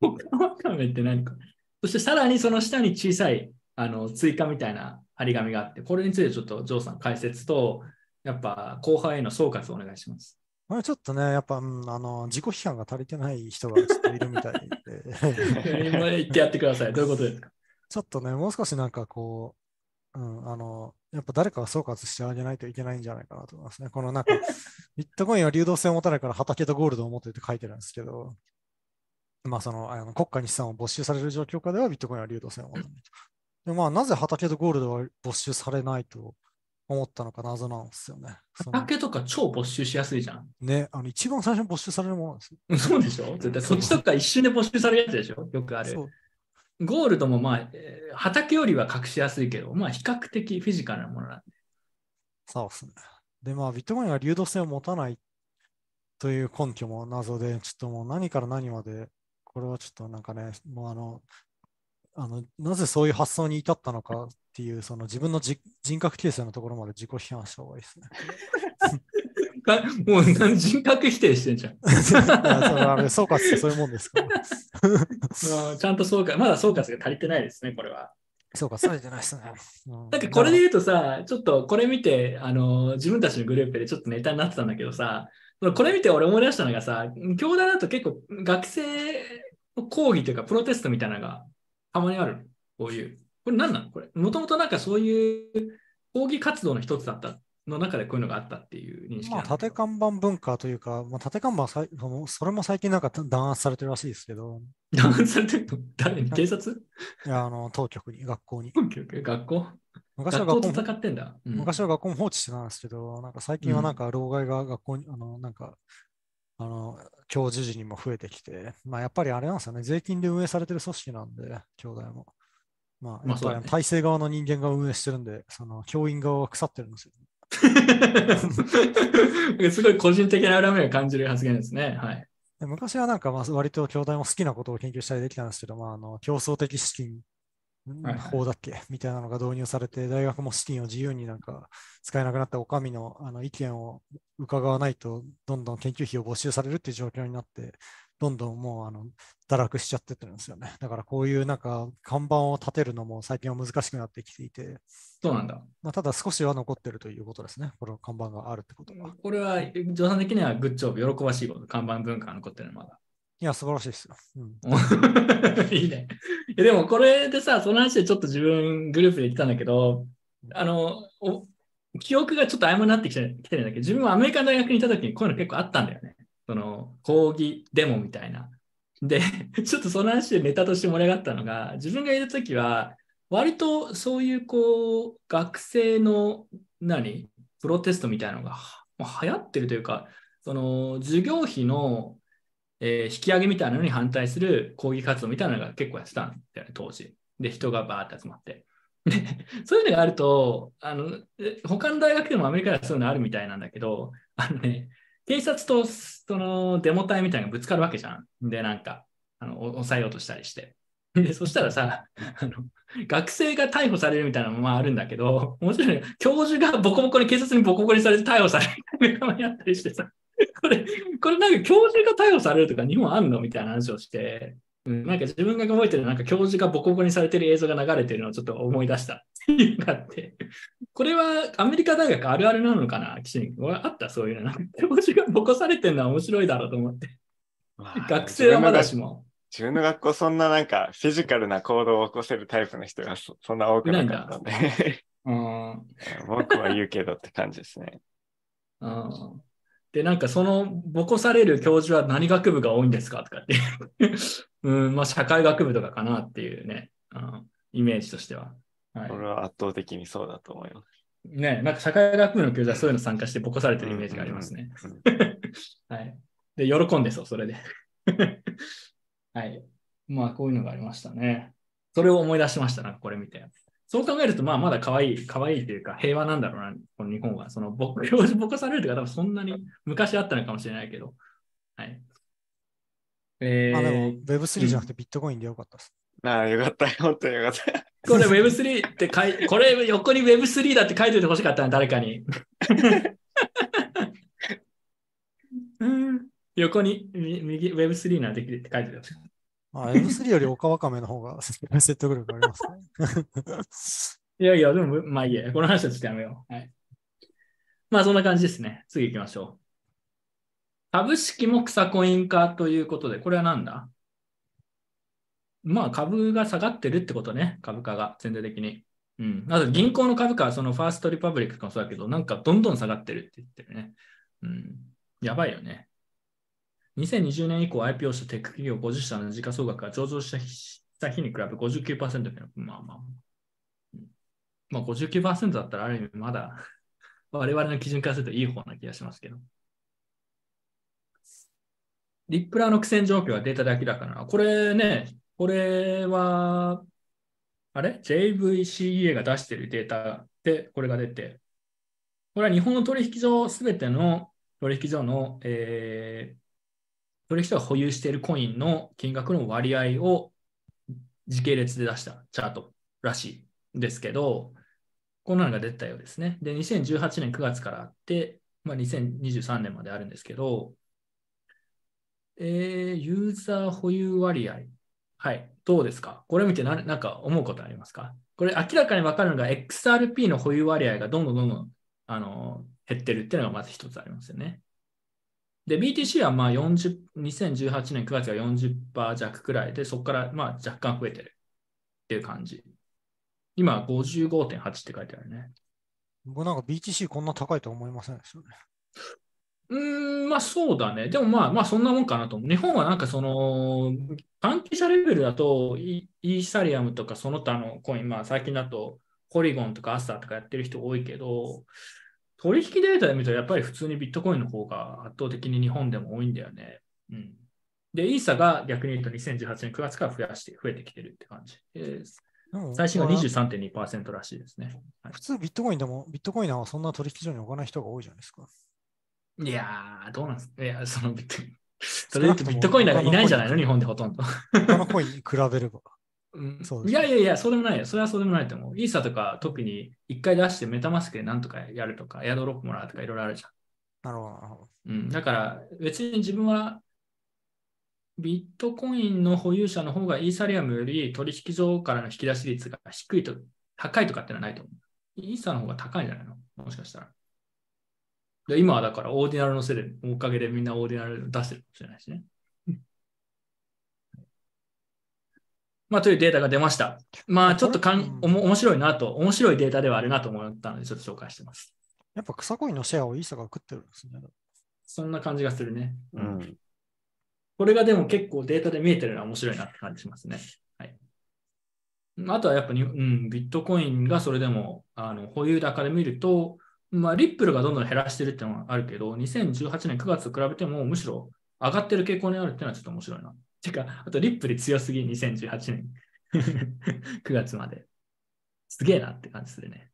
オカワカメって何か。そしてさらにその下に小さいあの追加みたいな張り紙があって、これについてちょっとジョーさん解説と、やっぱ後輩への総括をお願いします。まあちょっとね、やっぱ、うんあの自己批判が足りてない人がちょっといるみたいで。今言ってやってください。どういうことですか？ちょっとね、もう少しなんかこう、うん、あの、やっぱ誰かが総括してあげないといけないんじゃないかなと思いますね。このなんか、ビットコインは流動性を持たないから畑とゴールドを持ってるって書いてるんですけど、まあその、あの国家に資産を没収される状況下ではビットコインは流動性を持たないと。でまあなぜ畑とゴールドは没収されないと思ったのか謎なんですよね。畑とか超没収しやすいじゃん。ね、あの一番最初に没収されるものなんですよ。そうでしょ？絶対そっちとか一瞬で没収されるやつでしょ？よくある。ゴールドもまあ、えー畑よりは隠しやすいけど、まあ比較的フィジカルなものなんで。そうですね。で、まあ、ビットコインは流動性を持たないという根拠も謎で、ちょっともう何から何まで、これはちょっとなんかね、もうあの、あのなぜそういう発想に至ったのかっていう、その自分のじ人格形成のところまで自己批判した方がいいですね。かもう何人格否定してんじゃん。それあれ総括ってそういうもんですか ちゃんと総括、まだ総括が足りてないですね、これは。総括されてないですね。うんなんかこれで言うとさ、ちょっとこれ見て、あの、自分たちのグループでちょっとネタになってたんだけどさ、これ見て俺思い出したのがさ、兄弟だと結構学生の講義というかプロテストみたいなのがたまにある。こういう。これ何なの？これ。もともとなんかそういう講義活動の一つだったの中でこういうのがあったっていう認識まあ、縦看板文化というか、まあ、縦看板はさいそれも最近なんか弾圧されてるらしいですけど、弾圧されてるの誰に？警察？いやあの当局に、学校に。学校？昔は学校と戦ってんだ。うん。昔は学校も放置してたんですけど、なんか最近はなんか老害が学校に、あの、なんか、あの、教授時にも増えてきて、まあやっぱりあれなんですよね、税金で運営されてる組織なんで、兄弟も。まあ、やっぱり体制側の人間が運営してるんで、その教員側は腐ってるんですよ。すごい個人的な恨みを感じる発言ですね。はい。で昔はなんかまあ割と兄弟も好きなことを研究したりできたんですけど、まあ、あの競争的資金法だっけ？みたいなのが導入されて、大学も資金を自由になんか使えなくなったお上のあの意見を伺わないと、どんどん研究費を没収されるっていう状況になって、どんどんもうあの堕落しちゃってってるんですよね。だからこういうなんか看板を立てるのも最近は難しくなってきていて、そうなんだ。まあ、ただ少しは残ってるということですね。この看板があるってことは。これは、上さん的にはグッジョブ、喜ばしいこと、看板文化が残ってるのまだ。いや、素晴らしいですよ。うん いいね。でもこれでさ、その話でちょっと自分グループで言ってたんだけど、あの、お記憶がちょっと曖昧になってきてきてるんだけど、自分はアメリカの大学にいた時にこういうの結構あったんだよね。その、講義デモみたいな。で、ちょっとその話でネタとして盛り上がったのが、自分がいる時は、割とそういうこう、学生の何プロテストみたいなのが流行ってるというか、その授業費の、えー引き上げみたいなのに反対する抗議活動みたいなのが結構やってたんだよね、当時。で、人がバーって集まって。で、そういうのがあると、あの、他の大学でもアメリカではそういうのあるみたいなんだけど、あのね、警察とそのデモ隊みたいなのがぶつかるわけじゃん。で、なんか、あの、抑えようとしたりして。で、そしたらさ、あの、学生が逮捕されるみたいなのもまああるんだけど、もちろん教授がボコボコに警察にボコボコにされて逮捕されるみたいなのもやったりしてさ、これ、これなんか教授が逮捕されるとか日本あんのみたいな話をして、うん、なんか自分が覚えてるなんか教授がボコボコにされてる映像が流れてるのをちょっと思い出したっていうのがあって、これはアメリカ大学あるあるなのかな？岸あったそういうの。なんか教授がボコされてるのは面白いだろうと思って。まあ学生はまだしも。自分の学校、そんななんかフィジカルな行動を起こせるタイプの人がそそんな多くなかったんで、うん。僕は言うけどって感じですね。うんで、なんかその、ぼこされる教授は何学部が多いんですかとかって。うん、まあ社会学部とかかなっていうね、うん、イメージとしては。はいこれは圧倒的にそうだと思います。ね、なんか社会学部の教授はそういうの参加してぼこされてるイメージがありますね。はい。で、喜んでそう、それで。はい。まあ、こういうのがありましたね。それを思い出しました、なんかこれ見て。そう考えると、まあ、まだ可愛い、可愛いというか、平和なんだろうな、この日本は。その、ぼ教授ぼこされるというか、多分そんなに昔あったのかもしれないけど。はい。えまあでもー、Web3 じゃなくてビットコインでよかったです。ああ、よかった。本当によかった。これ Web3 って書い、これ横に Web3 だって書いておいてほしかったな、誰かに。うん横にみ右 Web3 ならできるって書いておいてほしかった。まあ、Web3 よりオカワカメの方が 説得力ありますね。いやいや、でも、まあいいや、この話はちょっとやめよう。はい。まあそんな感じですね。次行きましょう。株式も草コイン化ということで、これは何だ？まあ株が下がってるってことね、株価が全体的に。うん。あと銀行の株価はそのファーストリパブリックとかもそうだけど、なんかどんどん下がってるって言ってるね。うん。やばいよね。2020年以降 IPO したテック企業50社の時価総額が上場した日に比べ59%で、まあまあ、まあ59%だったらある意味まだ 我々の基準からするといい方な気がしますけど。リップラーの苦戦状況はデータで明らかな。これね、これは、あれ ?JVCEA が出しているデータでこれが出て、これは日本の取引所すべての取引所の、えー取引所が保有しているコインの金額の割合を時系列で出したチャートらしいですけど、こんなのが出たようですね。で、2018年9月からあって、まあ、2023年まであるんですけど、えー、ユーザー保有割合。はい。どうですか？これ見てななんか思うことありますか？これ明らかに分かるのが XRP の保有割合がどんどんどんどんあの減ってるっていうのがまず一つありますよね。で、BTC はまあ40 2018年9月が40%弱くらいで、そこからまあ若干増えてるっていう感じ。今55.8って書いてあるね。僕なんか BTC こんな高いとは思いませんでしたね。うーん、まあそうだね。でもまあまあそんなもんかなと思う。日本はなんかその、関係者レベルだとイ、イーサリアムとかその他のコイン、まあ最近だとポリゴンとかアスターとかやってる人多いけど、取引データで見るとやっぱり普通にビットコインの方が圧倒的に日本でも多いんだよね。うん。で、イーサが逆に言うと2018年9月から増やして、増えてきてるって感じ。えーでも最新がまあ23.2%らしいですね。はい普通ビットコインでも、ビットコインはそんな取引所に置かない人が多いじゃないですか。いやー、どうなんですか？いや、そのビット、それで言うとビットコインなんかいないんじゃないの？日本でほとんど。他のコインに比べれば。うんそうですいやいやいや、そうでもないよ。それはそうでもないと思う。イーサとか特に一回出してメタマスクでなんとかやるとか、エアドロップもらうとかいろいろあるじゃなるほど、なるほど。ん。うん、だから別に自分はビットコインの保有者の方がイーサリアムより取引所からの引き出し率が低いと、高いとかってのはないと思う。イーサの方が高いんじゃないの？もしかしたら。で今はだからオーディナルのせいで、おかげでみんなオーディナル出してるかもしれないしね。まあ、というデータが出ました。まあ、ちょっとかん、うんおも面白いなと、面白いデータではあるなと思ったので、ちょっと紹介してます。やっぱ草コインのシェアをイーサが食ってるんですね。そんな感じがするね。うん。これがでも結構データで見えてるのは面白いなって感じしますね。はい。あとはやっぱり、うん、ビットコインがそれでもあの保有高で見ると、まあ、リップルがどんどん減らしてるっていうのはあるけど、2018年9月と比べてもむしろ上がってる傾向にあるっていうのはちょっと面白いな。てか、あとリップル強すぎ、2018年 9月まで。すげえなって感じするね。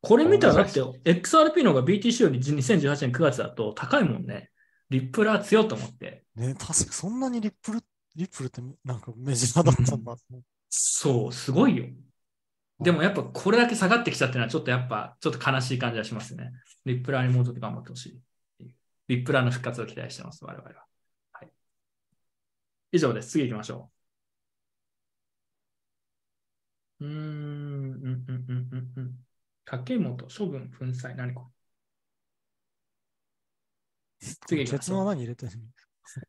これ見たらだって XRP の方が BTC より2018年9月だと高いもんね。リップラー強いと思って。ね、確かそんなにリップル、リップルってなんかメジャーだったんだ。そう、すごいよ。でもやっぱこれだけ下がってきちゃってるのはちょっとやっぱちょっと悲しい感じがしますね。リップラーにもうちょっと頑張ってほしい。リップラーの復活を期待してます、我々は。はい。以上です。次行きましょう。うーん、うん、うん、うん、うん、うん。竹本、処分、粉砕、何これ次行きましょう入れてる。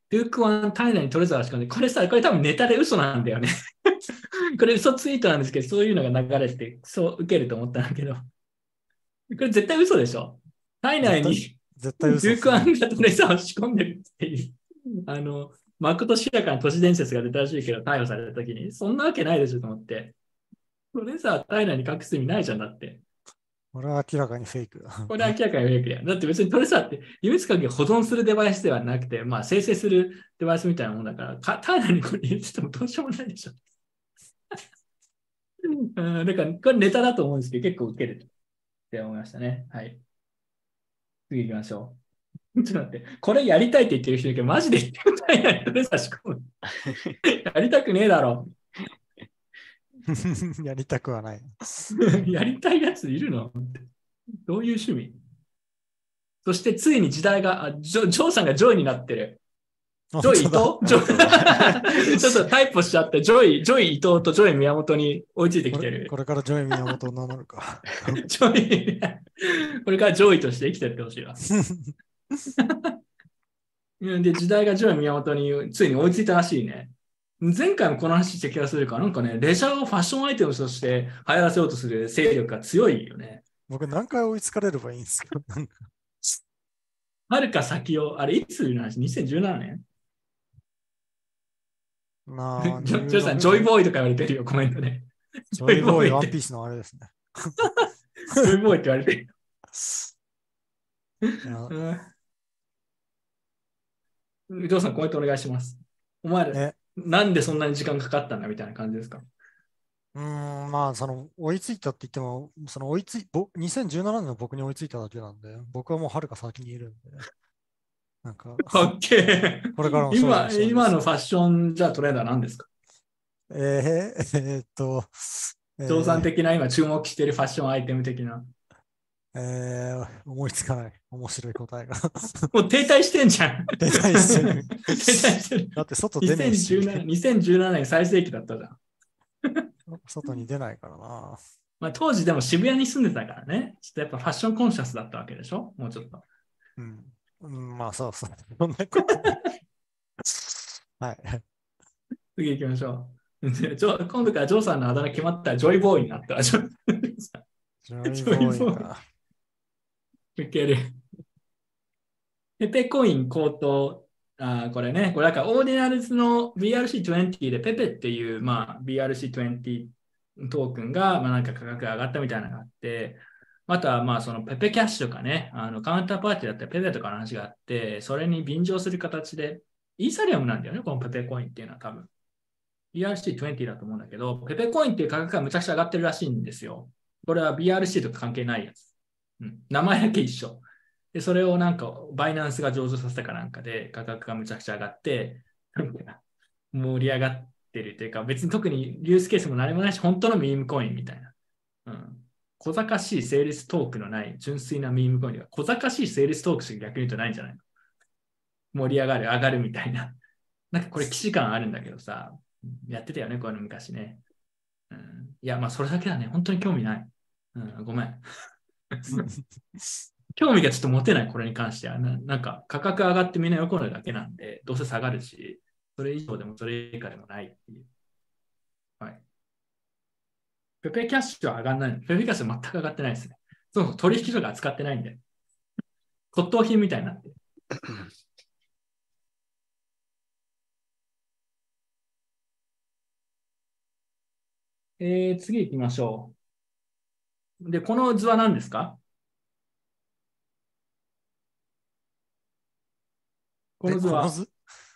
ルークワン体内にトレザー仕込んで、これさ、これ多分ネタで嘘なんだよね。これ嘘ツイートなんですけど、そういうのが流れて、そう受けると思ったんだけど。これ絶対嘘でしょ体内に絶対嘘ルーク・アンガとレザーを仕込んでるっていう、あの、まことしやかな都市伝説が出たらしいけど、逮捕された時に、そんなわけないでしょと思って。レザー体内に隠す意味ないじゃんだって。これは明らかにフェイクだ。これ明らかにフェイクだよ。だって別にトレサーって秘密鍵を保存するデバイスではなくて、まあ生成するデバイスみたいなもんだから、か体内にこれ入れててもどうしようもないでしょ。うん、だからこれネタだと思うんですけど、結構ウケるって思いましたね。はい。次行きましょう。ちょっと待って、これやりたいって言ってる人いるけど、マジで言ってみたいなトレザー仕込む。やりたくねえだろ。やりたくはない。やりたいやついるの？どういう趣味？そしてついに時代が、あジョジョーさんがジョイになってる。ジョイ伊藤？ジョイ ちょっとタイプしちゃって、ジョイ、ジョイ伊藤とジョイ宮本に追いついてきてるこ。れからジョイ宮本を名乗るか。ジョイ、これからジョイとして生きてってほしいわ。うんで、時代がジョイ宮本についに追いついたらしいね。前回もこの話した気がするから、なんかね、レジャーをファッションアイテムとして流行らせようとする勢力が強いよね。僕何回追いつかれればいいんですか？はるか先を、あれ、いつの話 ?2017 年なあジョジさん、ジョイボーイとか言われてるよ、コメントで。ジョイボーイ、ワンピースのあれですね。ジョイボーイって言われてる。いやうん。ジョーさん、コメントお願いします。お前ら、えなんでそんなに時間かかったんだみたいな感じですか？うーん、まあ、その、追いついたって言っても、その追いつい、ぼ2017年の僕に追いついただけなんで、僕はもうはるか先にいるんで、なんか、オッケー。これからも今、今のファッションじゃあトレーダー何ですか？えー、えーっと、えージョーさん的な今注目しているファッションアイテム的な。えー思いつかない。面白い答えが。もう停滞してんじゃん。停滞してる。停滞してる。だって外出ないし、2017, 2017年最盛期だったじゃん。外に出ないからな。まあ、当時でも渋谷に住んでたからね。ちょっとやっぱファッションコンシャスだったわけでしょ？もうちょっと。うん。うん、まあ、そうそう。そんなこと。はい。次行きましょう。今度からジョーさんのあだ名決まったらジョイボーイになったら、ジョジョイボーイか。いける。ペペコイン高騰。あこれね、これだからオーディナルズの BRC20 でペペっていう、まあ、BRC20 トークンが、まあ、なんか価格が上がったみたいなのがあって、あとはまあそのペペキャッシュとかね、あのカウンターパーティーだったらペペとかの話があって、それに便乗する形で、イーサリアムなんだよね、このペペコインっていうのは多分。BRC20 だと思うんだけど、ペペコインっていう価格がむちゃくちゃ上がってるらしいんですよ。これは BRC とか関係ないやつ。うん、名前だけ一緒。で、それをなんか、バイナンスが上場させたかなんかで、価格がむちゃくちゃ上がって、盛り上がってるというか、別に特にユースケースも何もないし、本当のミームコインみたいな。うん。小賢しいセールストークのない純粋なミームコインが、小賢しいセールストークしか逆に言うとないんじゃないの？盛り上がる、上がるみたいな。なんかこれ、既視感あるんだけどさ、やってたよね、こういうの昔ね。うん、いや、まあ、それだけだね。本当に興味ない。うん、ごめん。興味がちょっと持てない、これに関しては。ななんか、価格上がってみんな喜んるだけなんで、どうせ下がるし、それ以上でもそれ以下でもないっていう。はい。ペペキャッシュは上がんないの。ペペキャッシュは全く上がってないですね。そもそも取引所が扱ってないんで。骨董品みたいになってる。えー、次行きましょう。で、この図は何ですか？この図はえ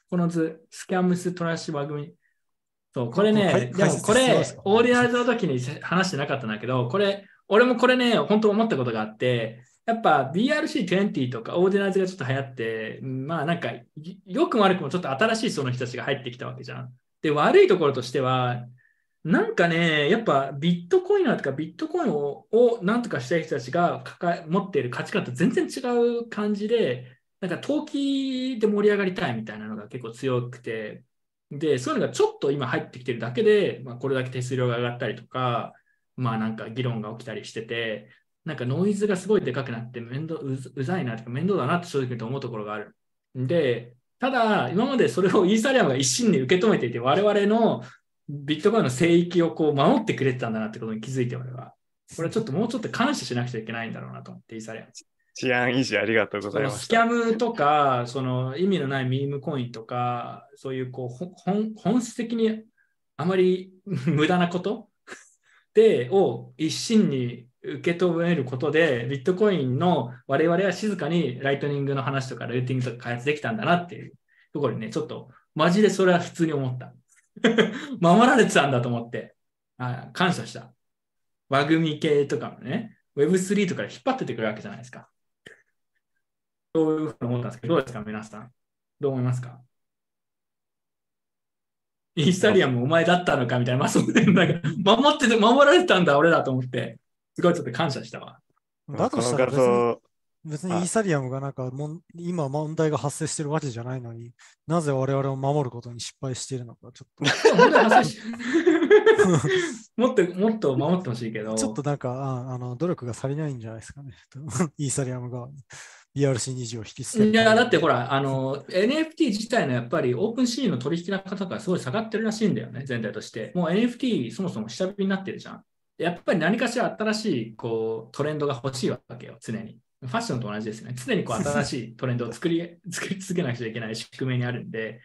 この、図？スキャムストラッシュ番組。そう、これね、でもこれオーディナルズの時に話してなかったんだけど、これ、俺もこれね、本当思ったことがあって、やっぱ BRC20 とかオーディナルズがちょっと流行って、まあなんか、良くも悪くもちょっと新しいその人たちが入ってきたわけじゃん。で、悪いところとしては、なんかね、やっぱビットコインとかビットコインをなんとかしたい人たちが持っている価値観と全然違う感じで、なんか投機で盛り上がりたいみたいなのが結構強くて、で、そういうのがちょっと今入ってきてるだけで、まあ、これだけ手数料が上がったりとか、まあなんか議論が起きたりしてて、なんかノイズがすごいでかくなって面倒うざいなとか面倒だなって正直と思うところがある。で、ただ今までそれをイーサリアムが一心に受け止めていて、我々のビットコインの聖域をこう守ってくれてたんだなってことに気づいて俺は。これはちょっともうちょっと感謝しなくちゃいけないんだろうなと思って、イーサリアム。治安維持ありがとうごそざいました。のスキャムとか、その意味のないミームコインとか、そういうこうほ本本質的にあまり無駄なこと？でを一心に受け止めることで、ビットコインの我々は静かにライトニングの話とかルーティングとか開発できたんだなっていうところにね、ちょっとマジでそれは普通に思った。守られてたんだと思って、あ感謝した。輪組み系とかもね、Web3 とかで引っ張っててくるわけじゃないですか。そういうふうに思ったんですけど、どうですか、皆さん。どう思いますか？イーサリアムお前だったのかみたいな、まあそうね、なんか守ってて、守られてたんだ、俺だと思って、すごいちょっと感謝したわ。だとしたら別に像、別にイーサリアムがなんかもん今問題が発生してるわけじゃないのになぜ我々を守ることに失敗しているのかちょっ問題 発生し もっと、もっと守ってほしいけど、とちょっとなんかああの努力が足りないんじゃないですかね イーサリアム側に BRC20 を引きつけるいや、だってほら、あの、NFT 自体のやっぱりオープンシーンの取引の方がすごい下がってるらしいんだよね、全体として。もう NFT そもそも下火になってるじゃん。やっぱり何かしら新しいこうトレンドが欲しいわけよ、常に。ファッションと同じですね。常にこう新しいトレンドを作り 作り続けなくちゃいけない仕組みにあるんで、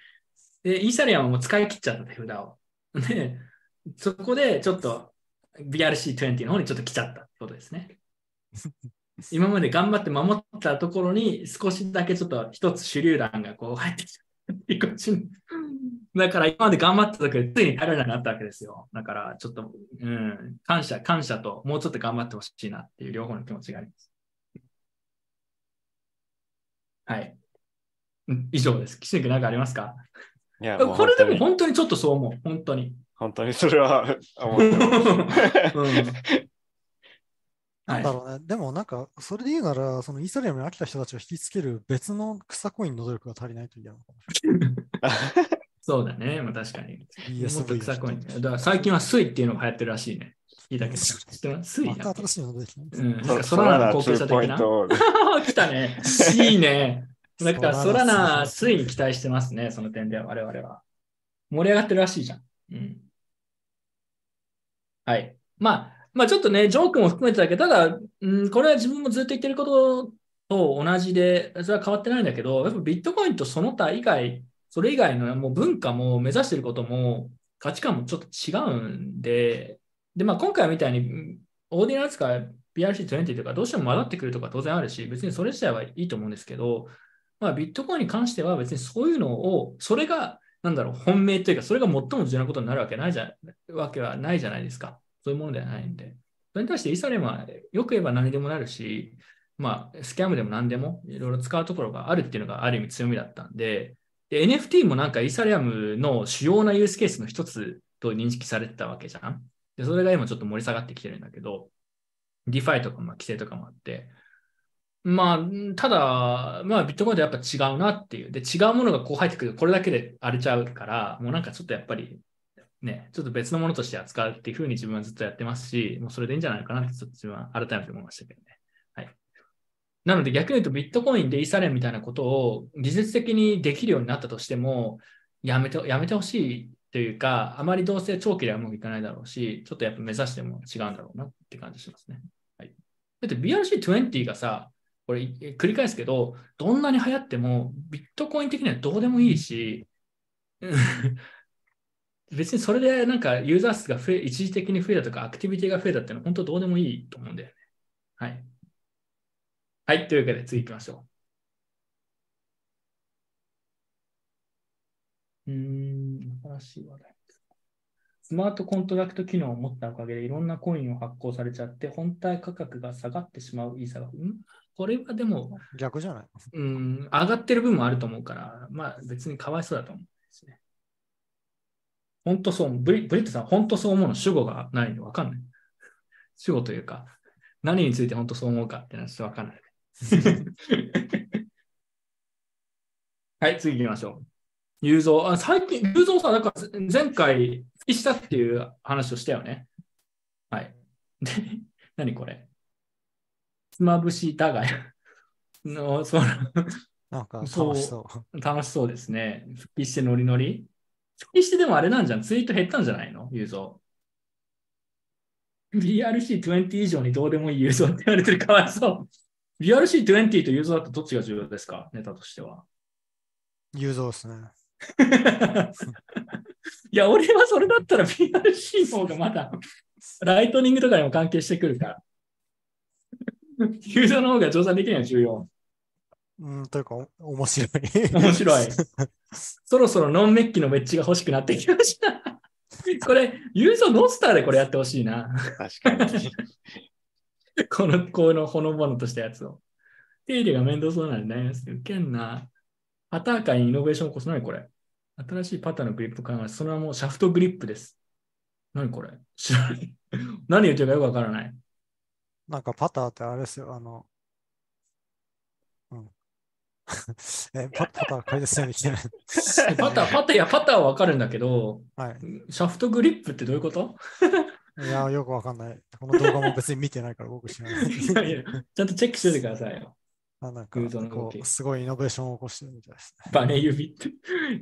で、イーサリアムはもう使い切っちゃった手札を。で、そこでちょっと BRC20 の方にちょっと来ちゃったってことですね。今まで頑張って守ったところに少しだけちょっと一つ手榴弾がこう入ってきたっていう感じに。だから今まで頑張った時ついに耐えられなくなったわけですよ。だからちょっと、うん、感謝、感謝ともうちょっと頑張ってほしいなっていう両方の気持ちがあります。はい。うん以上です。岸君何かありますか？いや、もうこれでも本当にちょっとそう思う。本当に。本当にそれは思ってます。うんはいなんだろうね。でもなんか、それで言うなら、そのイーサリアムに飽きた人たちを引きつける別の草コインの努力が足りないと嫌なのかもし そうだね。まあ確かに。れない。もっと ESV 臭コイン。だから最近はスイっていうのが流行ってるらしいね。聞いたけど。知ってますスイまた新しいの出てきたね。うん。なんそかソラナの後継者2ポイ的な。来たね。いいね。だからソラナナ、スイに期待してますね。その点では我々は。盛り上がってるらしいじゃん。うん。はい。まあ、まあちょっとね、ジョークも含めてだけど、ただ、うん、これは自分もずっと言ってることと同じで、それは変わってないんだけど、やっぱビットコインとその他以外、それ以外のもう文化も目指してることも価値観もちょっと違うんで、で、まあ今回みたいに、オーディナルスか BRC20 とかどうしても混ざってくるとか当然あるし、別にそれ自体はいいと思うんですけど、まあビットコインに関しては別にそういうのを、それが、なんだろう、本命というか、それが最も重要なことになるわけないじゃわけはないじゃないですか。そういうものではないんで。それに対してイーサレムはよく言えば何でもなるし、まあ、スキャムでも何でもいろいろ使うところがあるっていうのがある意味強みだったんで、で NFT もなんかイーサリアムの主要なユースケースの一つと認識されてたわけじゃん。で、それが今ちょっと盛り下がってきてるんだけど、DeFi とかも規制とかもあって、まあ、ただ、まあ、ビットコインとやっぱ違うなっていう。で、違うものがこう入ってくると、これだけで荒れちゃうから、もうなんかちょっとやっぱり、ね、ちょっと別のものとして扱うっていうふうに自分はずっとやってますし、もうそれでいいんじゃないかなって、ちょっと自分は改めて思いましたけどね。はい。なので逆に言うと、ビットコインでイーサレムみたいなことを技術的にできるようになったとしても、やめて、やめてほしいというか、あまりどうせ長期ではうまくいかないだろうし、ちょっとやっぱ目指しても違うんだろうなって感じしますね。はい。だって BRC20 がさ、これ繰り返すけど、どんなに流行っても、ビットコイン的にはどうでもいいし、別にそれでなんかユーザー数が増え、一時的に増えたとか、アクティビティが増えたっていうのは本当どうでもいいと思うんだよね。はい。はい、というわけで次行きましょう。うーん、新しい話題。スマートコントラクト機能を持ったおかげでいろんなコインを発行されちゃって、本体価格が下がってしまうイーサが、ん？これはでも、逆じゃない？うん、上がってる分もあると思うから、まあ別にかわいそうだと思うんですね。本当そう、ブリブリットさん、本当そう思うの主語がないのわかんない。主語というか、何について本当そう思うかってのはちょっとわかんない。はい、次行きましょう。雄三、あ最近、雄三さん、なんか前回、復帰したっていう話をしたよね。はい。で、何これ？つまぶしだがの、その、なんか楽しそう。楽しそうですね。復帰してノリノリ。復帰してでもあれなんじゃん。ツイート減ったんじゃないの？ユーゾー。BRC20 以上にどうでもいいユーゾーって言われてるかわいそう。BRC20 とユーザーだとどっちが重要ですか？ネタとしては。雄三ですね。いや、俺はそれだったら BRC の方がまだ、ライトニングとかにも関係してくるから。ユーザーの方が乗算できないのが重要。うん、というか、お面白い。面白い。そろそろノンメッキのウェッジが欲しくなってきました。これ、ユーザーノスターでこれやってほしいな。確かに。この、このほのぼのとしたやつを。手入れが面倒そうなんで悩みますけど、ウケんな。パター界にイノベーションを起こす。何これ新しいパターのグリップ考え。その名もシャフトグリップです。何これ？知らない。何言ってるかよくわからない。なんかパターってあれですよ、あの、うん。え、パパター解説しないといけない。パター、パター、いや、パターはわかるんだけど、はい。シャフトグリップってどういうこと？いや、よくわかんない。この動画も別に見てないから僕知らない。いやいやちゃんとチェックしててくださいよ。あなんかすごいイノベーションを起こしてるみたいですね。バネ指って。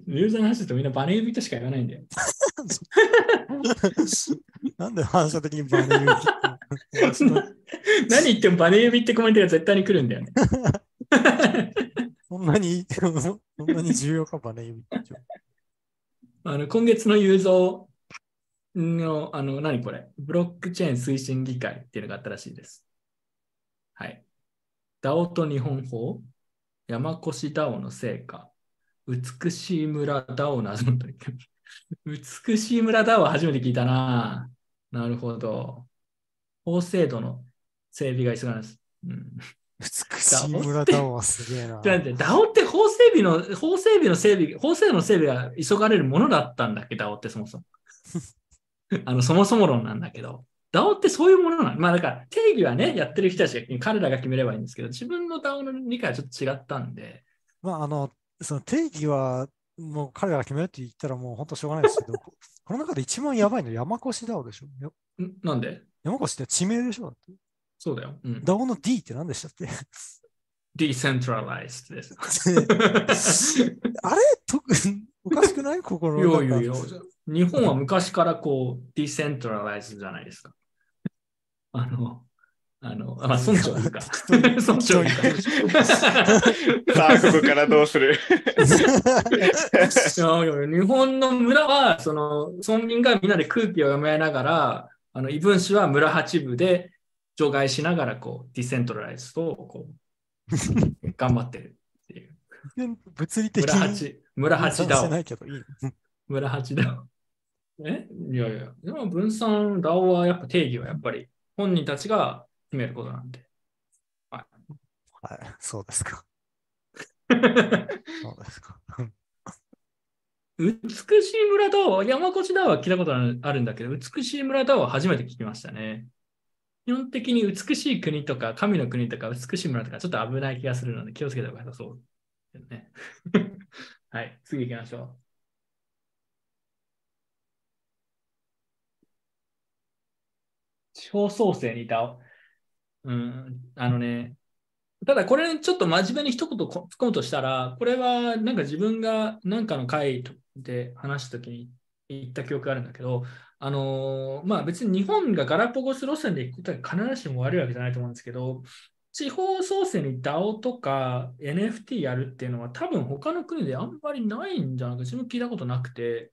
ユーザーの話するとみんなバネ指としか言わないんだよ。なんで反射的にバネ言うの？何言ってもバネ指ってコメントが絶対に来るんだよね。そんなに、そんなに重要か、バネ指って。あの今月のユーザーの、あの、何これ？ブロックチェーン推進議会っていうのがあったらしいです。はい。DAO と日本法、山越 DAO の成果、美しい村 DAO などの取り組み。美しい村 DAO は初めて聞いたな。なるほど。法制度の整備が急がれます。うん美しい村ダオはすげえな。だって、DAO って法整備の、法整備の整備、法制度の整備が急がれるものだったんだっけ、DAO ってそもそも。あの、そもそも論なんだけど、DAO ってそういうものなの？まあだから、定義はね、やってる人たちが、彼らが決めればいいんですけど、自分の DAO の理解はちょっと違ったんで、まあ、あの、その定義は、もう彼らが決めるって言ったらもう本当しょうがないですけど、こ この中で一番やばいの山越ダオでしょ？なんで？山越って地名でしょ？そうだよ。うん、ダオの D って何でしたっけ？Decentralized です。あれ？とおかしくない？心の中。いやい日本は昔からこう、decentralized じゃないですか。あの、あの、まあ、村長いるか。村長。さあ、ここからどうする？いやいや日本の村は、その村民がみんなで空気を読めながら、あの異分子は村八部で除外しながら、こう、ディセントライズと、こう、頑張ってるっていう。物理的村八、村八だいけどいい。村八だえ？いやいや、でも分散、ダオはやっぱ定義はやっぱり本人たちが決めることなんで。はい、そうですか。そうですか。美しい村ダオ、山越ダオは聞いたことあるんだけど、美しい村ダオは初めて聞きましたね。基本的に美しい国とか、神の国とか、美しい村とか、ちょっと危ない気がするので気をつけた方が良さそう。ね、はい、次行きましょう。地方創生にダオ。うん、あのね、ただこれちょっと真面目に一言突っ込むとしたら、これはなんか自分が何かの会で話したときに言った記憶があるんだけど、あのまあ別に日本がガラパゴス路線で行くことは必ずしも悪いわけじゃないと思うんですけど、地方創生に DAO とか NFT やるっていうのは多分他の国であんまりないんじゃないか、自分聞いたことなくて、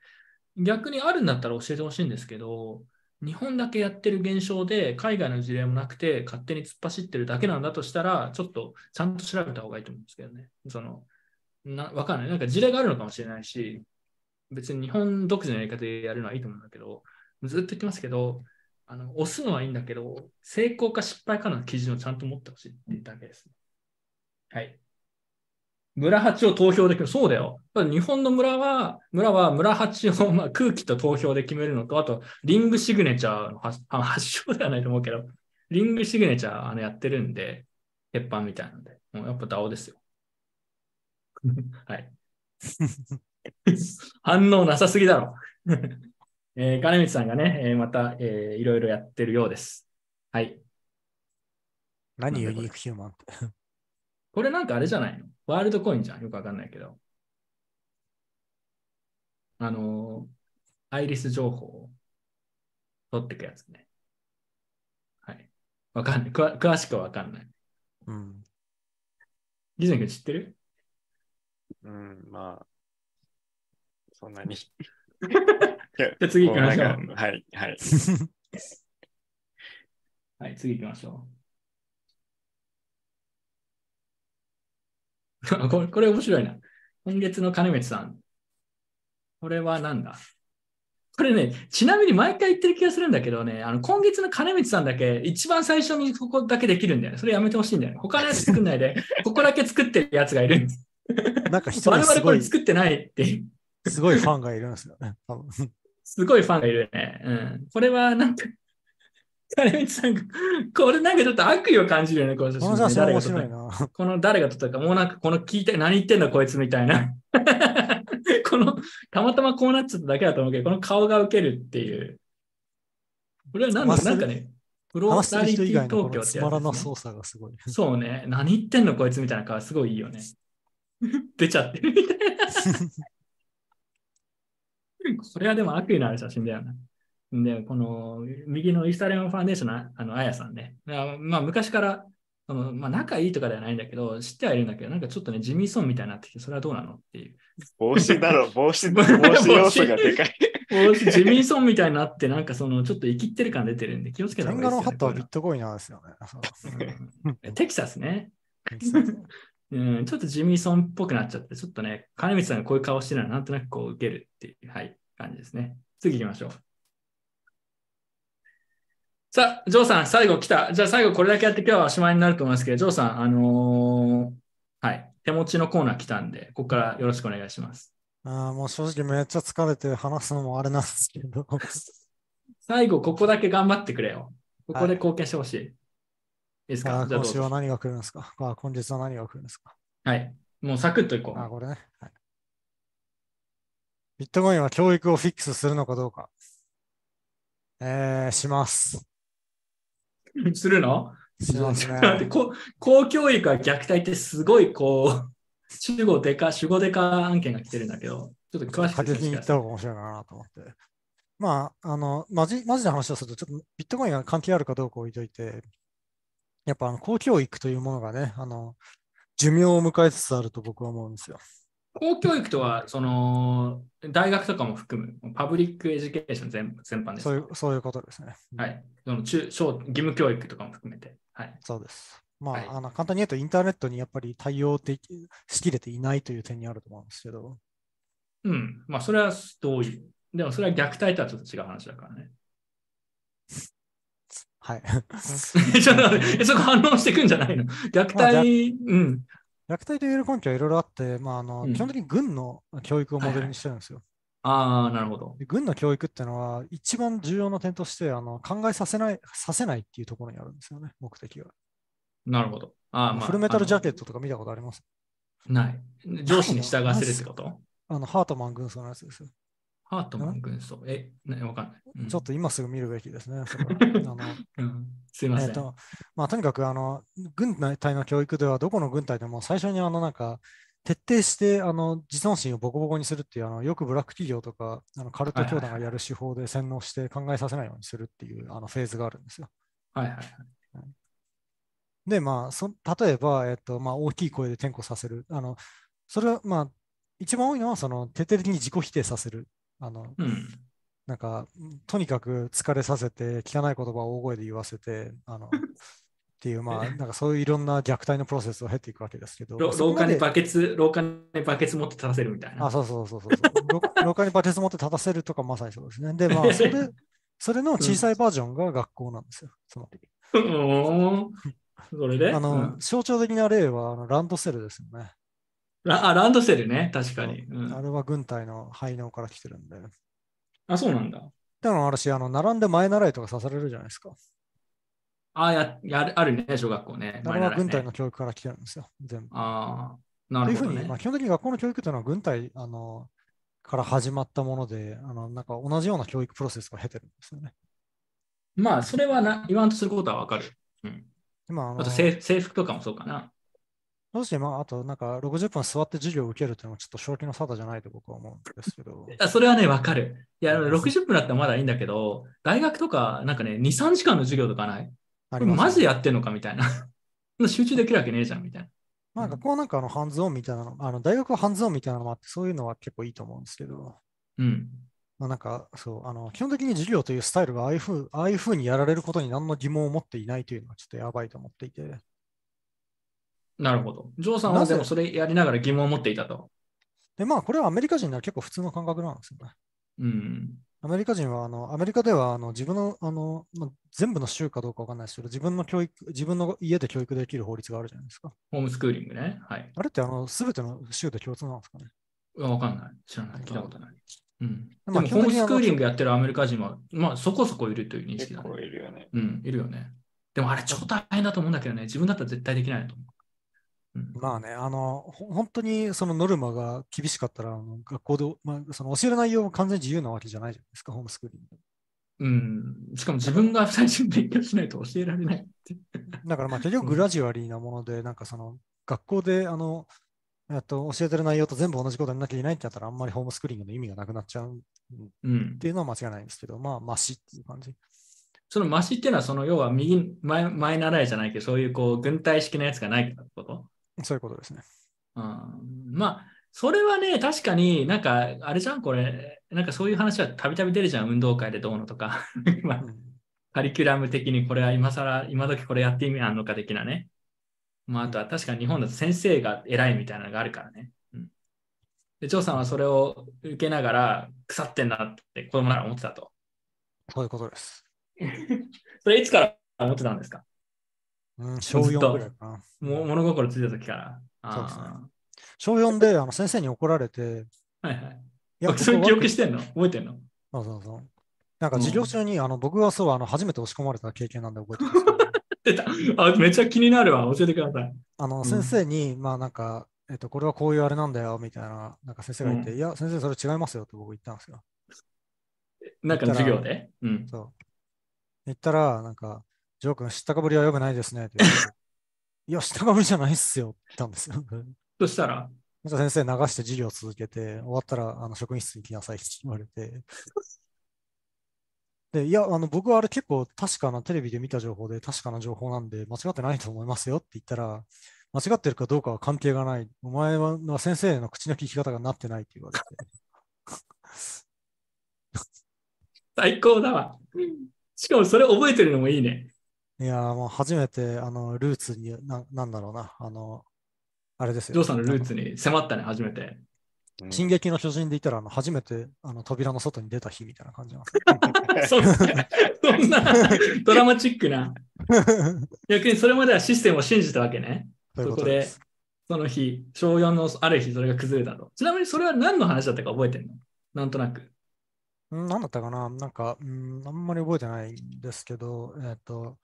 逆にあるんだったら教えてほしいんですけど、日本だけやってる現象で海外の事例もなくて勝手に突っ走ってるだけなんだとしたらちょっとちゃんと調べた方がいいと思うんですけどね。そのなわかんない。なんか事例があるのかもしれないし、別に日本独自のやり方でやるのはいいと思うんだけど、ずっと言ってますけど、あの押すのはいいんだけど、成功か失敗かの基準をちゃんと持ってほしいっていうだけです。はい。村八を投票できる。そうだよ。日本の村は、村は村八を、まあ、空気と投票で決めるのと、あと、リングシグネチャーの発あ 発祥ではないと思うけど、リングシグネチャーあのやってるんで、鉄板みたいなので、もうやっぱ DAO ですよ。はい。反応なさすぎだろ。えー、金光さんがね、えー、また、えー、いろいろやってるようです。はい。何ユニークヒューマンって。これなんかあれじゃないの？ワールドコインじゃん。よくわかんないけど。あのー、アイリス情報を取っていくやつね。はい。わかんない。詳しくはわかんない。うん。ギズン君知ってる？うん、まあ、そんなに。じ じゃあ次行きましょうはい、はい。はい、次行きましょう。これこれ面白いな。今月の金光さん。これはなんだ？これね、ちなみに毎回言ってる気がするんだけどね、あの今月の金光さんだけ、一番最初にここだけできるんだよね。それやめてほしいんだよね。他のやつ作んないで、ここだけ作ってるやつがいるんです。なんか一我々これ作ってないっていう。すごいファンがいるんですよね。すごいファンがいるね。うん。これはなんか、金光さんが、これなんかちょっと悪意を感じるよね、この写真、この写真面誰が撮った白いな。この誰が撮ったか、もうなんかこの聞いて、何言ってんだこいつみたいな。この、たまたまこうなっちゃっただけだと思うけど、この顔が受けるっていう。これはなんなんかね、プロ話してる人以外のこ東京ってのつまらなやつですね操作がすごい。そうね、何言ってんのこいつみたいな顔すごいいいよね。出ちゃってるみたいな。これはでも悪意のある写真だよな。で、この右のイースタレオンファンデーションのあのあやさんね。あまあ昔から、そのまあ、仲いいとかではないんだけど、知ってはいるんだけど、なんかちょっとね、ジミーソンみたいになってきて、それはどうなのっていう。帽子だろ、帽子、帽子要素がでかい。もうジミーソンみたいになって、なんかそのちょっと生きってる感出てるんで、気をつけた天方がいいですよ、ね。下のハットはビットコインなんですよね。テキサスね。うん、ちょっとジミーソンっぽくなっちゃって、ちょっとね、金光さんがこういう顔してるのはなんとなくこう受けるっていう、はい、感じですね。次行きましょう。さあ、ジョーさん、最後来た。じゃあ最後これだけやって今日はおしまいになると思いますけど、ジョーさん、あのーはい、手持ちのコーナー来たんで、ここからよろしくお願いします。あーもう正直めっちゃ疲れて話すのもあれなんですけど。最後、ここだけ頑張ってくれよ。ここで貢献してほしい。いいですか？今。週は何が来るんですか？あー今月は何が来るんですか？はい。もうサクッといこあー、これね。はいビットコインは教育をフィックスするのかどうか。えー、します。う。するの？すね。だってこ公教育は虐待ってすごいこう、主語でか、主語でか案件が来てるんだけど、ちょっと詳しく過激に言ったて方が面白いかなと思って。まあ、あの、マジ、マジな話をすると、ちょっとビットコインが関係あるかどうか置いといて、やっぱあの公教育というものがね、あの、寿命を迎えつつあると僕は思うんですよ。公教育とは、その、大学とかも含む、 public education 全全般ですか。そういう、そういうことですね。はい。その中小義務教育とかも含めて。はい。そうです。まあ、はいあの簡単に言うと、インターネットにやっぱり対応できしきれていないという点にあると思うんですけど、うん。まあ、それは同意。でも、それは虐待とはちょっと違う話だからね。はい。ちょっとそこ反応してくんじゃないの？虐まあ待、うん。虐待と言える根拠はいろいろあって、まああのうん基本的に軍の教育をモデルにしてるんですよ。ああ、なるほど。で軍の教育っていうのは、一番重要な点としてあの考えさせない、させないっていうところにあるんですよね、目的が。なるほど。あーまあ、フルメタルジャケットトとか見たことあります？ない。上司に従わせるってこと？あの、ハートマン軍曹のやつですよ。ハートマン軍曹。え、ね、わかんない。うんちょっと今すぐ見るべきですね。そ あのうん、すいません。えっと、まあ、とにかく、あの、軍隊の教育では、どこの軍隊でも最初に、あの、なんか、徹底して、あの、自尊心をボコボコにするっていう、あの、よくブラック企業とか、あの、カルト教団がやる手法で洗脳して考えさせないようにするっていう、あの、フェーズがあるんですよ。はいはいはい。で、まあ、そ例えば、えっと、まあ、大きい声で転校させる。あの、それは、まあ、一番多いのは、その、徹底的に自己否定させる。あの、うん。なんか、とにかく疲れさせて、汚い言葉を大声で言わせて、あの、っていう、まあ、なんかそういういろんな虐待のプロセスを経っていくわけですけど、廊下にバケツ、廊下にバケツ持って立たせるみたいな。あ、そうそうそうそうそう廊下。にバケツ持って立たせるとかまさにそうですね。で、まあ、それ、それの小さいバージョンが学校なんですよ。つまり。それで？あの、うん象徴的な例はあのランドセルですよね。ラあ、ランドセルね。確かに。うんあれは軍隊の廃能から来てるんで。あ、そうなんだ。でも私、あの、並んで前習いとかさせられるじゃないですか。あや、やる、あるね、小学校ね。あれは軍隊の教育から来てるんですよ。全部。ああ、なるほどねというふうに、まあ、。基本的に学校の教育というのは軍隊あのから始まったもので、あのなんか同じような教育プロセスを経てるんですよね。まあ、それはな言わんとすることはわかる。うん。でまあ、あのあと制制服とかもそうかな。そして、まあ、あと、なんか60分座って授業を受けるというのはちょっと正気の沙汰じゃないと僕は思うんですけど。あそれはね、わかる。いや、60分だったらまだいいんだけど、大学とか、なんかね、2、3時間の授業とかない？ありますマジでやってんのかみたいな。集中できるわけねえじゃん、みたいな。まあ、学校はなんかあのハンズオンみたいなの、あの大学はハンズオンみたいなのもあって、そういうのは結構いいと思うんですけど、うん。まあ、なんかそう、あの基本的に授業というスタイルがああいうふうああいうふうにやられることに何の疑問を持っていないというのはちょっとやばいと思っていて、なるほど。ジョーさんはでもそれやりながら疑問を持っていたと。で、まあ、これはアメリカ人なら結構普通の感覚なんですよね。うん。アメリカ人は、あの、アメリカでは、あの、自分の、あの、まあ、全部の州かどうかわかんないですけど、自分の教育、自分の家で教育できる法律があるじゃないですか。ホームスクーリングね。はい。あれって、あの、すべての州で共通なんですかね？うわわかんない。知らない。聞いたことない。うん。でまあも、ホームスクーリングやってるアメリカ人は、まあ、そこそこいるという認識結だね。構いるよね。うん、いるよね。でもあれ超大変だと思うんだけどね。自分だったら絶対できないと思う。うん、まあね、あの、ほ本当にそのノルマが厳しかったら、学校で、まあ、その教える内容も完全に自由なわけじゃないじゃないですか、ホームスクーリング。うん。しかも自分が最初に勉強しないと教えられないって。だからまあ結局グラジュアリーなもので、なんかその学校であの、えっと、教えてる内容と全部同じことになきゃいけないってなったら、あんまりホームスクーリングの意味がなくなっちゃうっうん。ていうのは間違いないんですけど、まあ、マシっていう感じ。そのマシっていうのは、その要は右前前習いじゃないけど、そういうこう軍隊式のやつがないってこと？そういうことですね。うんまあ、それはね、確かになんか、あれじゃん、これ、なんかそういう話はたびたび出るじゃん、運動会でどうのとか。まあうんカリキュラム的にこれは今更、今時これやって意味あるのか的なね。まあ、あとは確かに日本だと先生が偉いみたいなのがあるからね。うん、で、張さんはそれを受けながら腐ってんなって子供なら思ってたと。そういうことです。それいつから思ってたんですか？うん、小4ずっとぐらいかな。も物心ついた時から。そうですねあ小4であの先生に怒られて、ーはいはい。いや、そういう記憶してんの？覚えてんの？そうそうそう。なんか授業中に、あの僕はそうあの初めて押し込まれた経験なんで覚えてますけど、出た。あ、めっちゃ気になるわ。教えてください。あのん先生に、まあなんか、えっと、これはこういうあれなんだよみたいな、なんか先生が言って、ういや、先生それ違いますよって僕言ったんですよ。なんかの授業で？うん。そう。言ったら、なんか、ジョー君、知ったかぶりはよくないですねって。いや、知ったかぶりじゃないっすよって言ったんですよ。そしたら、先生流して授業を続けて、終わったらあの職員室に来なさいって言われて。で、いや、あの僕はあれ結構確かなテレビで見た情報で確かな情報なんで間違ってないと思いますよって言ったら、間違ってるかどうかは関係がない。お前は先生の口の聞き方がなってないって言われて。最高だわ。しかもそれ覚えてるのもいいね。いやーもう初めてあのルーツにな、なんだろうな、あの、あれですよ。ジョーさんのルーツに迫ったね、初めて。うん進撃の巨人で言ったらあの初めてあの扉の外に出た日みたいな感じなんです そんな、そんなドラマチックな。逆にそれまではシステムを信じたわけね。そことでその日、小4のある日、それが崩れたと。ちなみにそれは何の話だったか覚えてんの？なんとなく。うんなんだったかな？なんか、うん、あんまり覚えてないんですけど、えっ、と、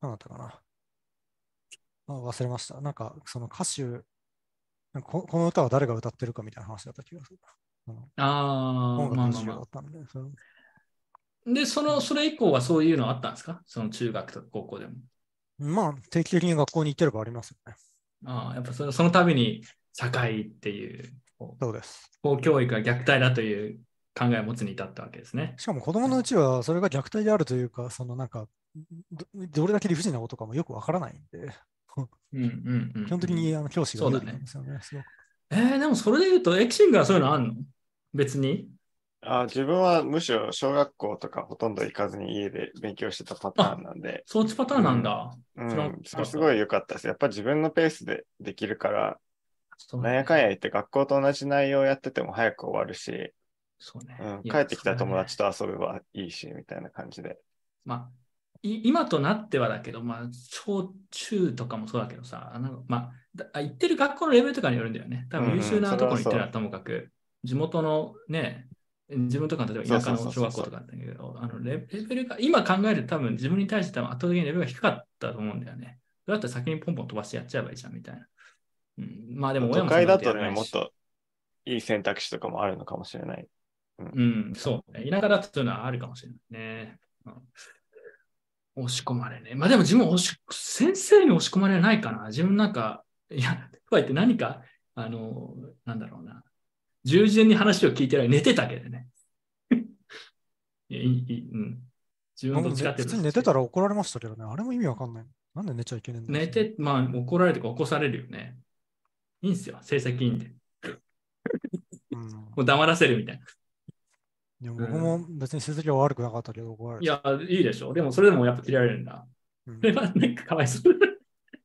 なんだったかなあ忘れました。なんか、その歌手、ここの歌は誰が歌ってるかみたいな話だった気がする。あのあまあまあまったんで、そうあ。で、その、それ以降はそういうのあったんですか？その中学とか高校でも。まあ、定期的に学校に行ってればありますよね。ああ、やっぱそのその度に社会っていう、そうです。公教育が虐待だという考えを持つに至ったわけですね。しかも子供のうちはそれが虐待であるというか、そのなんか、どどれだけ理不尽なことかもよくわからないんで、うんうんうん。基本的にあの教師が有利そうだねなんですよね。すごくえー、でもそれで言うと、エキシングはそういうのあんの？別に？あ自分はむしろ小学校とかほとんど行かずに家で勉強してたパターンなんで、そっちパターンなんだ。うんん、それすごい良かったです。やっぱ自分のペースでできるから、なんやかんや言って学校と同じ内容やってても早く終わるし、そうねうん、帰ってきた友達と遊べばいいし、みたいな感じで。まあ、い今となってはだけど、まあ、小中とかもそうだけどさ、あのまあ、行ってる学校のレベルとかによるんだよね。多分優秀なところに行ってるのはともかく、地元のね、自分とかの例えば田舎の小学校とかだったけど、あのレレベルが、今考えると多分自分に対して多分圧倒的にレベルが低かったと思うんだよね。だったら先にポンポン飛ばしてやっちゃえばいいじゃんみたいな。うん、まあでも親都もそんな会だとやらないしもっといい選択肢とかもあるのかもしれない。うん、そうね。田舎だとそういうのはあるかもしれないね。うん押し込まれね。まあでも自分押し、先生に押し込まれないかな。自分なんか、いや、とか言って何か、あの、なんだろうな。従順に話を聞いてない。寝てたけどね。いやいいうん。自分僕もどって普通に寝てたら怒られましたけどね、あれも意味わかんない。なんで寝ちゃいけないんだ寝て、まあ、怒られてか起こされるよね。いいんすよ、成績いいんで。うん もう黙らせるみたいな。いや僕も別に成績は悪くなかったけど、怒られていや、いいでしょ。でも、それでもやっぱ切られるんだ。うんそれはなんかかわいそう。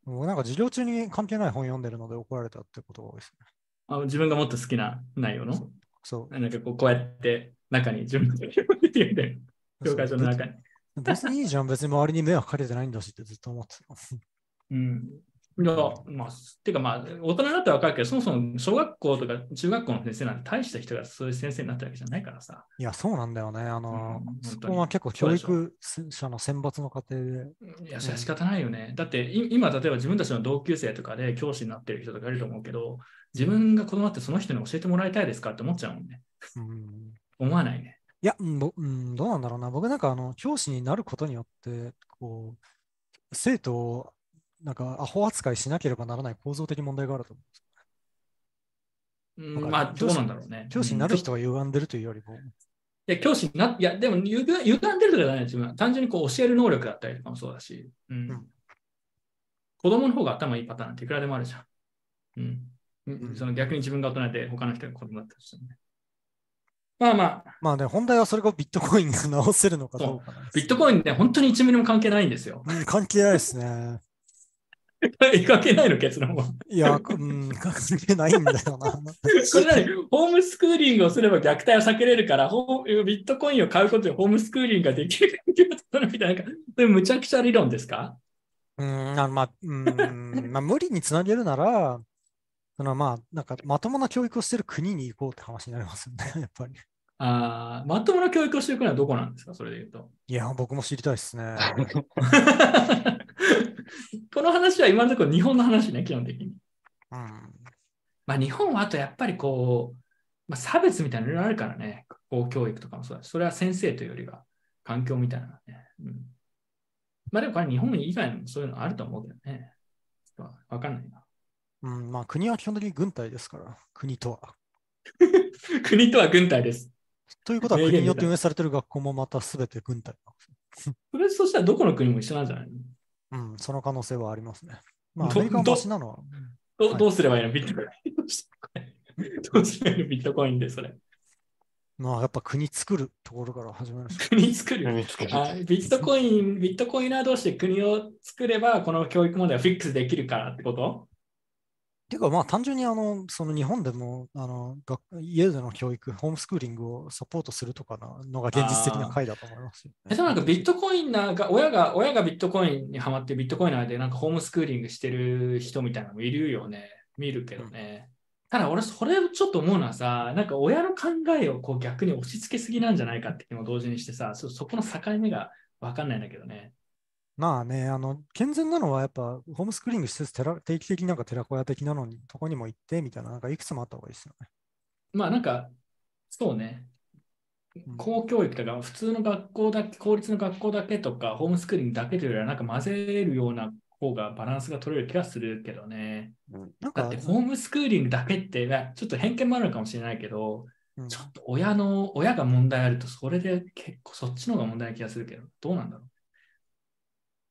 僕なんか授業中に関係ない本読んでるので怒られたってことが多いですね。あ自分がもっと好きな内容の？そう。なんかこうこうやって中に自分の読んでるん教科書の中に。別にいいじゃん、別に周りに迷惑かけてないんだしってずっと思ってた。うん。いや、まあ、てかまあ、大人になってわかるけど、そもそも小学校とか中学校の先生なんて大した人がそういう先生になったわけじゃないからさ。いや、そうなんだよね。あの、うんそこは結構教育者の選抜の過程で。いや、それは仕方ないよね。だって、い今、例えば自分たちの同級生とかで教師になってる人とかいると思うけど、自分が子供だってその人に教えてもらいたいですかって思っちゃうもんね。うん思わないね。いや、うん、どうなんだろうな。僕なんかあの教師になることによって、こう、生徒をなんかアホ扱いしなければならない構造的問題があると思うんわかるまあ、どうなんだろうねう。。教師になる人は。は歪んでるというよりも、いや、教師にな、いや、でも歪ん歪んでるとかじゃない自分は。単純にこう教える能力だったりとかもそうだし、うんうん子供の方が頭いいパターンっていくらでもあるじゃん。うん。うんうんその逆に自分が大人で他の人が子供だったりしてもね。まあまあ、まあね、本題はそれがビットコインが直せるのかどうかビットコインね、本当に1ミリも関係ないんですよ。うん関係ないですね。関係ないの結論は。いや、うん、関係ないんだよな。これ何ホームスクーリングをすれば虐待は避けれるから、ホービットコインを買うことでホームスクーリングができるみたいな、それむちゃくちゃ理論ですか？うん、あのまあ、うん、まあ、無理につなげるなら、そのまあ、なんかまともな教育をしてる国に行こうって話になりますよね、やっぱり。あーまともな教育をしていくのはどこなんですか？それで言うと。いや、僕も知りたいですね。この話は今のところ日本の話ね、基本的に。うん、まあ日本はあとやっぱりこう、まあ、差別みたいなのあるからね、公教育とかもそうだし、それは先生というよりは環境みたいなのね。うん、まあでもこれ日本以外にもそういうのあると思うけどね。わかんないな。うん、まあ、国は基本的に軍隊ですから、国とは。国とは軍隊です。ということは、国によって運営されてる学校もまたすべて軍隊なんですよそれそしたらどこの国も一緒なんじゃないの？うん、その可能性はありますね。まあ、アどメリカなのは、どはい。どうすればいいの？ビットコイン。どうすればいいの？ビットコインでそれ。まあ、やっぱ国作るところから始めるしか国作る。何作る。あビットコイン、ビットコイナー同士で国を作れば、この教育問題はフィックスできるからってこと？ていうか、まあ、単純にあの、その日本でも、あの、学家での教育、ホームスクーリングをサポートするとかなのが現実的な回だと思いますよ、え、そうなんかビットコインナーが、親が、親がビットコインにハマってビットコイナーでなんかホームスクーリングしてる人みたいなのもいるよね。見るけどね。ただ俺、それをちょっと思うのはさ、なんか親の考えをこう逆に押し付けすぎなんじゃないかっていうのを同時にしてさ、そそこの境目がわかんないんだけどね。まあね、あの、健全なのはやっぱ、ホームスクーリング施設、テラ定期的になんか寺子屋的なのに、とこにも行ってみたいな、なんかいくつもあった方がいいですよね。まあなんか、そうねうん。公教育とか、普通の学校だけ、公立の学校だけとか、ホームスクーリングだけというよりは、なんか混ぜるような方がバランスが取れる気がするけどね。なんだかって、ホームスクーリングだけって、まあちょっと偏見もあるのかもしれないけど、うんちょっと親の、親が問題あると、それで結構そっちの方が問題な気がするけど、どうなんだろう。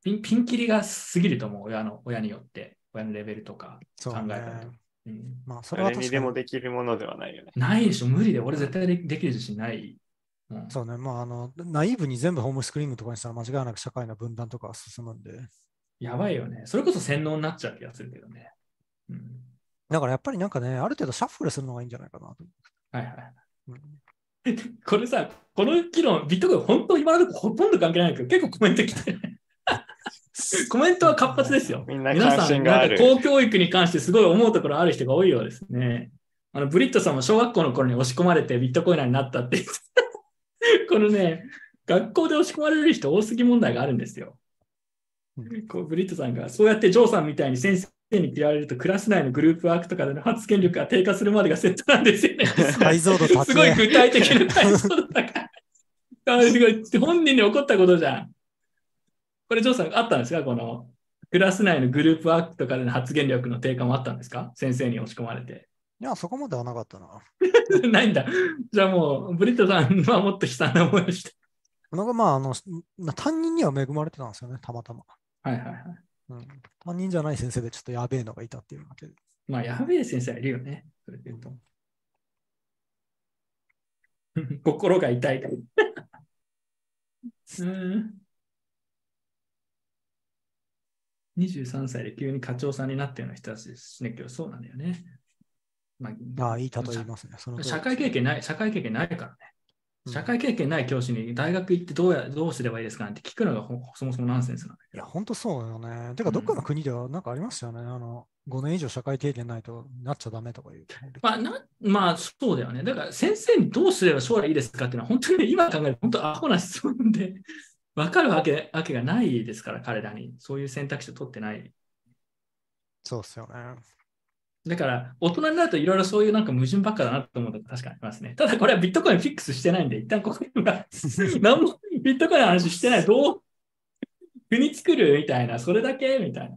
ピンピンキリが過ぎると思う、親の、親によって、親のレベルとか考そうねえ方と。うんまあ、それは確かに。でもできるものではないよね。ないでしょ、無理で。俺絶対でできる自信ない。うんそうね、まあ、あの、ナイーブに全部ホームスクーリングとかにしたら間違いなく社会の分断とかは進むんで。やばいよね。それこそ洗脳になっちゃう気がするけどね。うん、だからやっぱりなんかね、ある程度シャッフルするのがいいんじゃないかなと。はいはい。うん これさ、この議論、ビットコイン、本当今のところほとんど関係ないけど、結構コメント来てる。コメントは活発ですよ。みんな皆さん、関心がある。なんか公教育に関してすごい思うところある人が多いようですね。あのブリットさんも小学校の頃に押し込まれてビットコイナーになったって言ってこのね、学校で押し込まれる人多すぎ問題があるんですよ。こうブリットさんが、そうやってジョーさんみたいに先生に嫌われると、クラス内のグループワークとかでの発言力が低下するまでがセットなんですよね。解像度高すごい具体的な解像度高い。あすごい本人に起こったことじゃん。これ、ジョーさん、あったんですか？この、クラス内のグループワークとかでの発言力の低下もあったんですか？先生に押し込まれて。いや、そこまではなかったな。ないんだ。じゃあもう、ブリットさんはもっと悲惨な思いをして。なんかまあ、あの、担任には恵まれてたんですよね、たまたま。はいはいはい。うん。担任じゃない先生でちょっとやべえのがいたっていうだけで。まあ、やべえ先生はいるよね。それで言うと。心が痛い。うん。23歳で急に課長さんになったような人たちですね。けど、そうなんだよね。まああ、いい例えますね。その社会経験ない、社会経験ないからね。うん社会経験ない教師に大学行ってどうやどうすればいいですかなんて聞くのがほそもそもナンセンスなんだけいや、ど。本当そうよね。てか、どっかの国ではなんかありましたよね。あの、5年以上社会経験ないとなっちゃダメとかいう。まあ、なまあ、そうだよね。だから、先生にどうすれば将来いいですかっていうのは、本当にね今考えると、本当アホな質問で、分かるわけわけがないですから、彼らに。そういう選択肢を取ってない。そうっすよね。だから、大人になるといろいろそういうなんか矛盾ばっかだなと思うのが確かにありますね。ただ、これはビットコインフィックスしてないんで、一旦ここには 何もビットコインの話してない。どう国作るみたいな、それだけみたいな。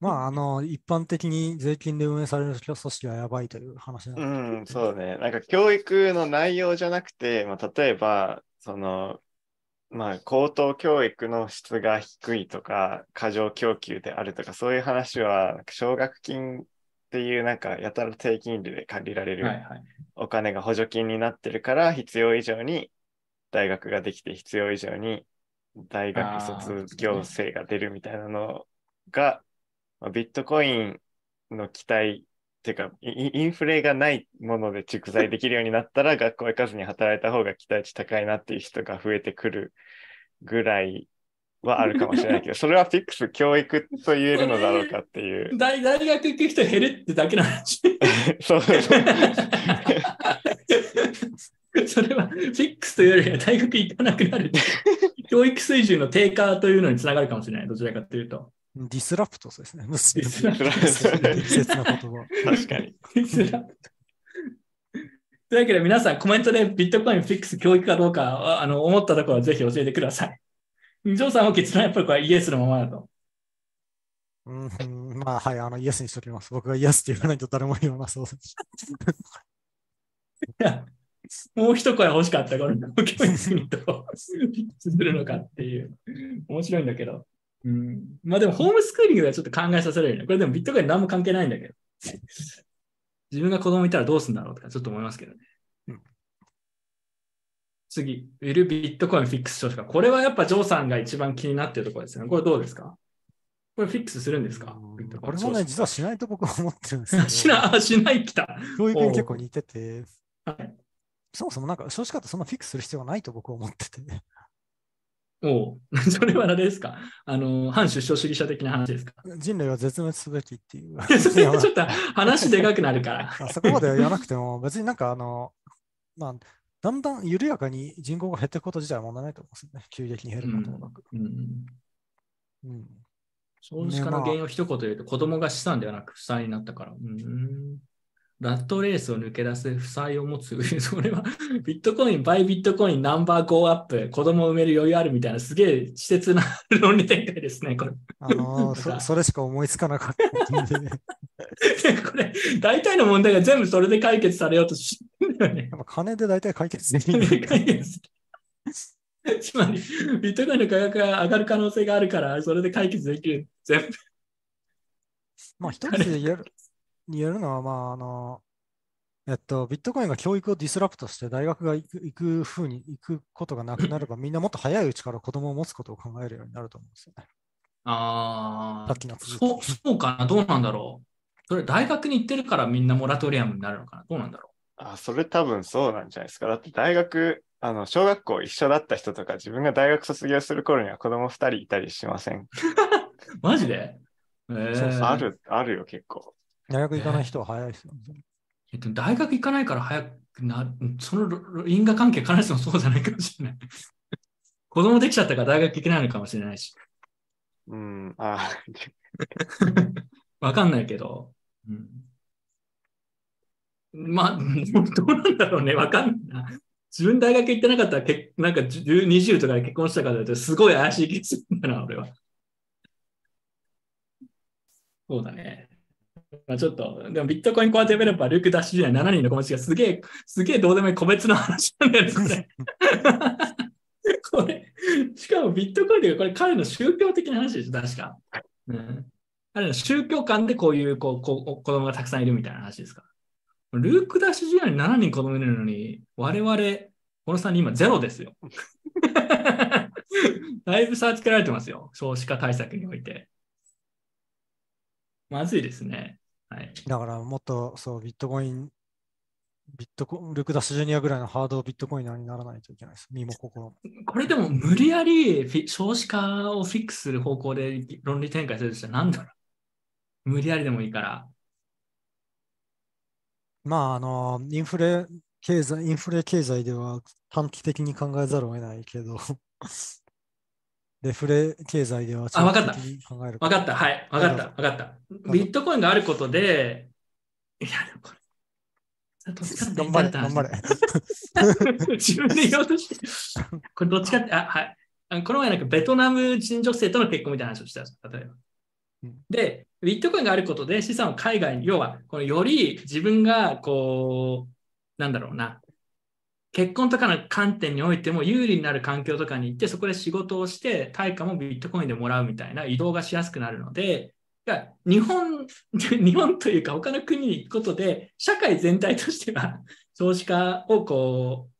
まあ、あの、一般的に税金で運営される組織はやばいという話なうんん、でそうね。なんか教育の内容じゃなくて、まあ、例えば、その、まあ、高等教育の質が低いとか、過剰供給であるとか、そういう話は、奨学金っていう、なんか、やたら低金利で借りられる。お金が補助金になってるから、必要以上に大学ができて、必要以上に大学卒業生が出るみたいなのが、まあビットコインの期待っていうか、イインフレがないもので蓄財できるようになったら、学校行かずに働いた方が期待値高いなっていう人が増えてくるぐらいはあるかもしれないけど、それはフィックス教育と言えるのだろうかっていう。大大学行く人減るってだけの話。そうそうそう。それはフィックスというよりは大学行かなくなる。教育水準の低下というのにつながるかもしれない。どちらかというと。 disrupt ですね。 disrupt 適切な言葉。確かに。というわけで皆さんコメントで Bitcoin fix。教育かどうかああの思ったところはぜひ教えてください。ジョーさんは結論はやっぱりこれはイエスのままだと。うん、まあ、はい、あの、イエス。にしときます。僕がイエス。って言わないと誰も言わなそうです。いやもう一声欲しかった。この教育にとするのかっていう。面白いんだけど。うん、まあでもホームスクーリングがちょっと考えさせられるね。これでもビットコイン何も関係ないんだけど。自分が子供いたらどうするんだろうとかちょっと思いますけどね。うん次、ウィルビットコインフィックス少子化。これはやっぱジョーさんが一番気になってるところですね。これどうですか？これフィックスするんですか？これもね、実はしないと僕は思ってるんですけど、しな、あしないきた。教育に結構似てて、はいそもそもなんか少子化ってそんなフィックスする必要がないと僕は思ってて、おう それは何ですか？あの、反出生主義者的な話ですか？人類は絶滅すべきっていう。ちょっと話でかくなるから。あそこまでは言わなくても、別になんかあの、まあ、だんだん緩やかに人口が減っていくこと自体は問題ないと思うんですよね。急激に減ることもなく。うんうん。少子化の原因を一言で言うと、子供が資産ではなく負債になったから。うんラットレースを抜け出す負債を持つ。それは、ビットコイン、バイビットコイン、ナンバーゴーアップ、子供を産める余裕あるみたいな、すげえ稚拙な論理展開ですね、これ。あのーそ、それしか思いつかなかったんで、や これ、大体の問題が全部それで解決されようとしてるんだよね。金で大体解決できる。解決つまり、ビットコインの価格が上がる可能性があるから、それで解決できる。全部。まあ、一つで言える言えるのは、まあ、あの、えっと、ビットコインが教育をディスラプトして大学が行く行くふうに行くことがなくなれば、みんなもっと早いうちから子供を持つことを考えるようになると思うんですよね。ああさっきの、続きそう、そうかな、どうなんだろう。それ、大学に行ってるからみんなモラトリアムになるのかな、どうなんだろあ、それ多分そうなんじゃないですか。だって大学、あの、小学校一緒だった人とか、自分が大学卒業する頃には子供二人いたりしません？う。マジで？えーそうそうある、あるよ、結構。大学行かない人は早いですよね。えっと、大学行かないから早くな、その因果関係必ずしもそうじゃないかもしれない？子供できちゃったから大学行けないのかもしれないし。うん、あ、わかんないけど。うん、まあ、どうなんだろうね。わかんないな。自分大学行ってなかったらけ、なんか10 20とかで結婚したからだとすごい怪しい気がするんだな、俺は。そうだね。まあ、ちょっと、でもビットコインコアデベロッパー、ルーク・ダッシュジュニア7人の友達がすげえ、すげえどうでもいい個別の話なんだよね、これ。しかもビットコインというか、これ彼の宗教的な話でしょ、確か。うん。あれ宗教観でこういうこうこう子供がたくさんいるみたいな話ですかルーク・ダッシュジュニアに7人子供いるのに、我々、この3人今ゼロですよ。だいぶ差つけられてますよ。少子化対策において。まずいですね。はい。だからもっとそうビットコイン、ビットコルクダッシュジュニアぐらいのハードビットコイナーにならないといけないです。身も心も。これでも無理やり少子化をフィックスする方向で論理展開するとしたら何だろう無理やりでもいいから。まあ、あの、インフレ経済、インフレ経済では短期的に考えざるを得ないけど、デフレ経済ではあわかった長期的に考えるわかった。はい。わかった。わかった。ビットコインがあることで、いや、でもこれ。どっちかって頑張れ、頑張れ。自分で言おうとして。これどっちかって、あ、はい。あこの前なんかベトナム人女性との結婚みたいな話をしたんです例えばうん。で、ビットコインがあることで資産を海外に、要は、このより自分が、こう、なんだろうな、結婚とかの観点においても有利になる環境とかに行って、そこで仕事をして、対価もビットコインでもらうみたいな移動がしやすくなるので、日本、日本というか他の国に行くことで、社会全体としては少子化をこ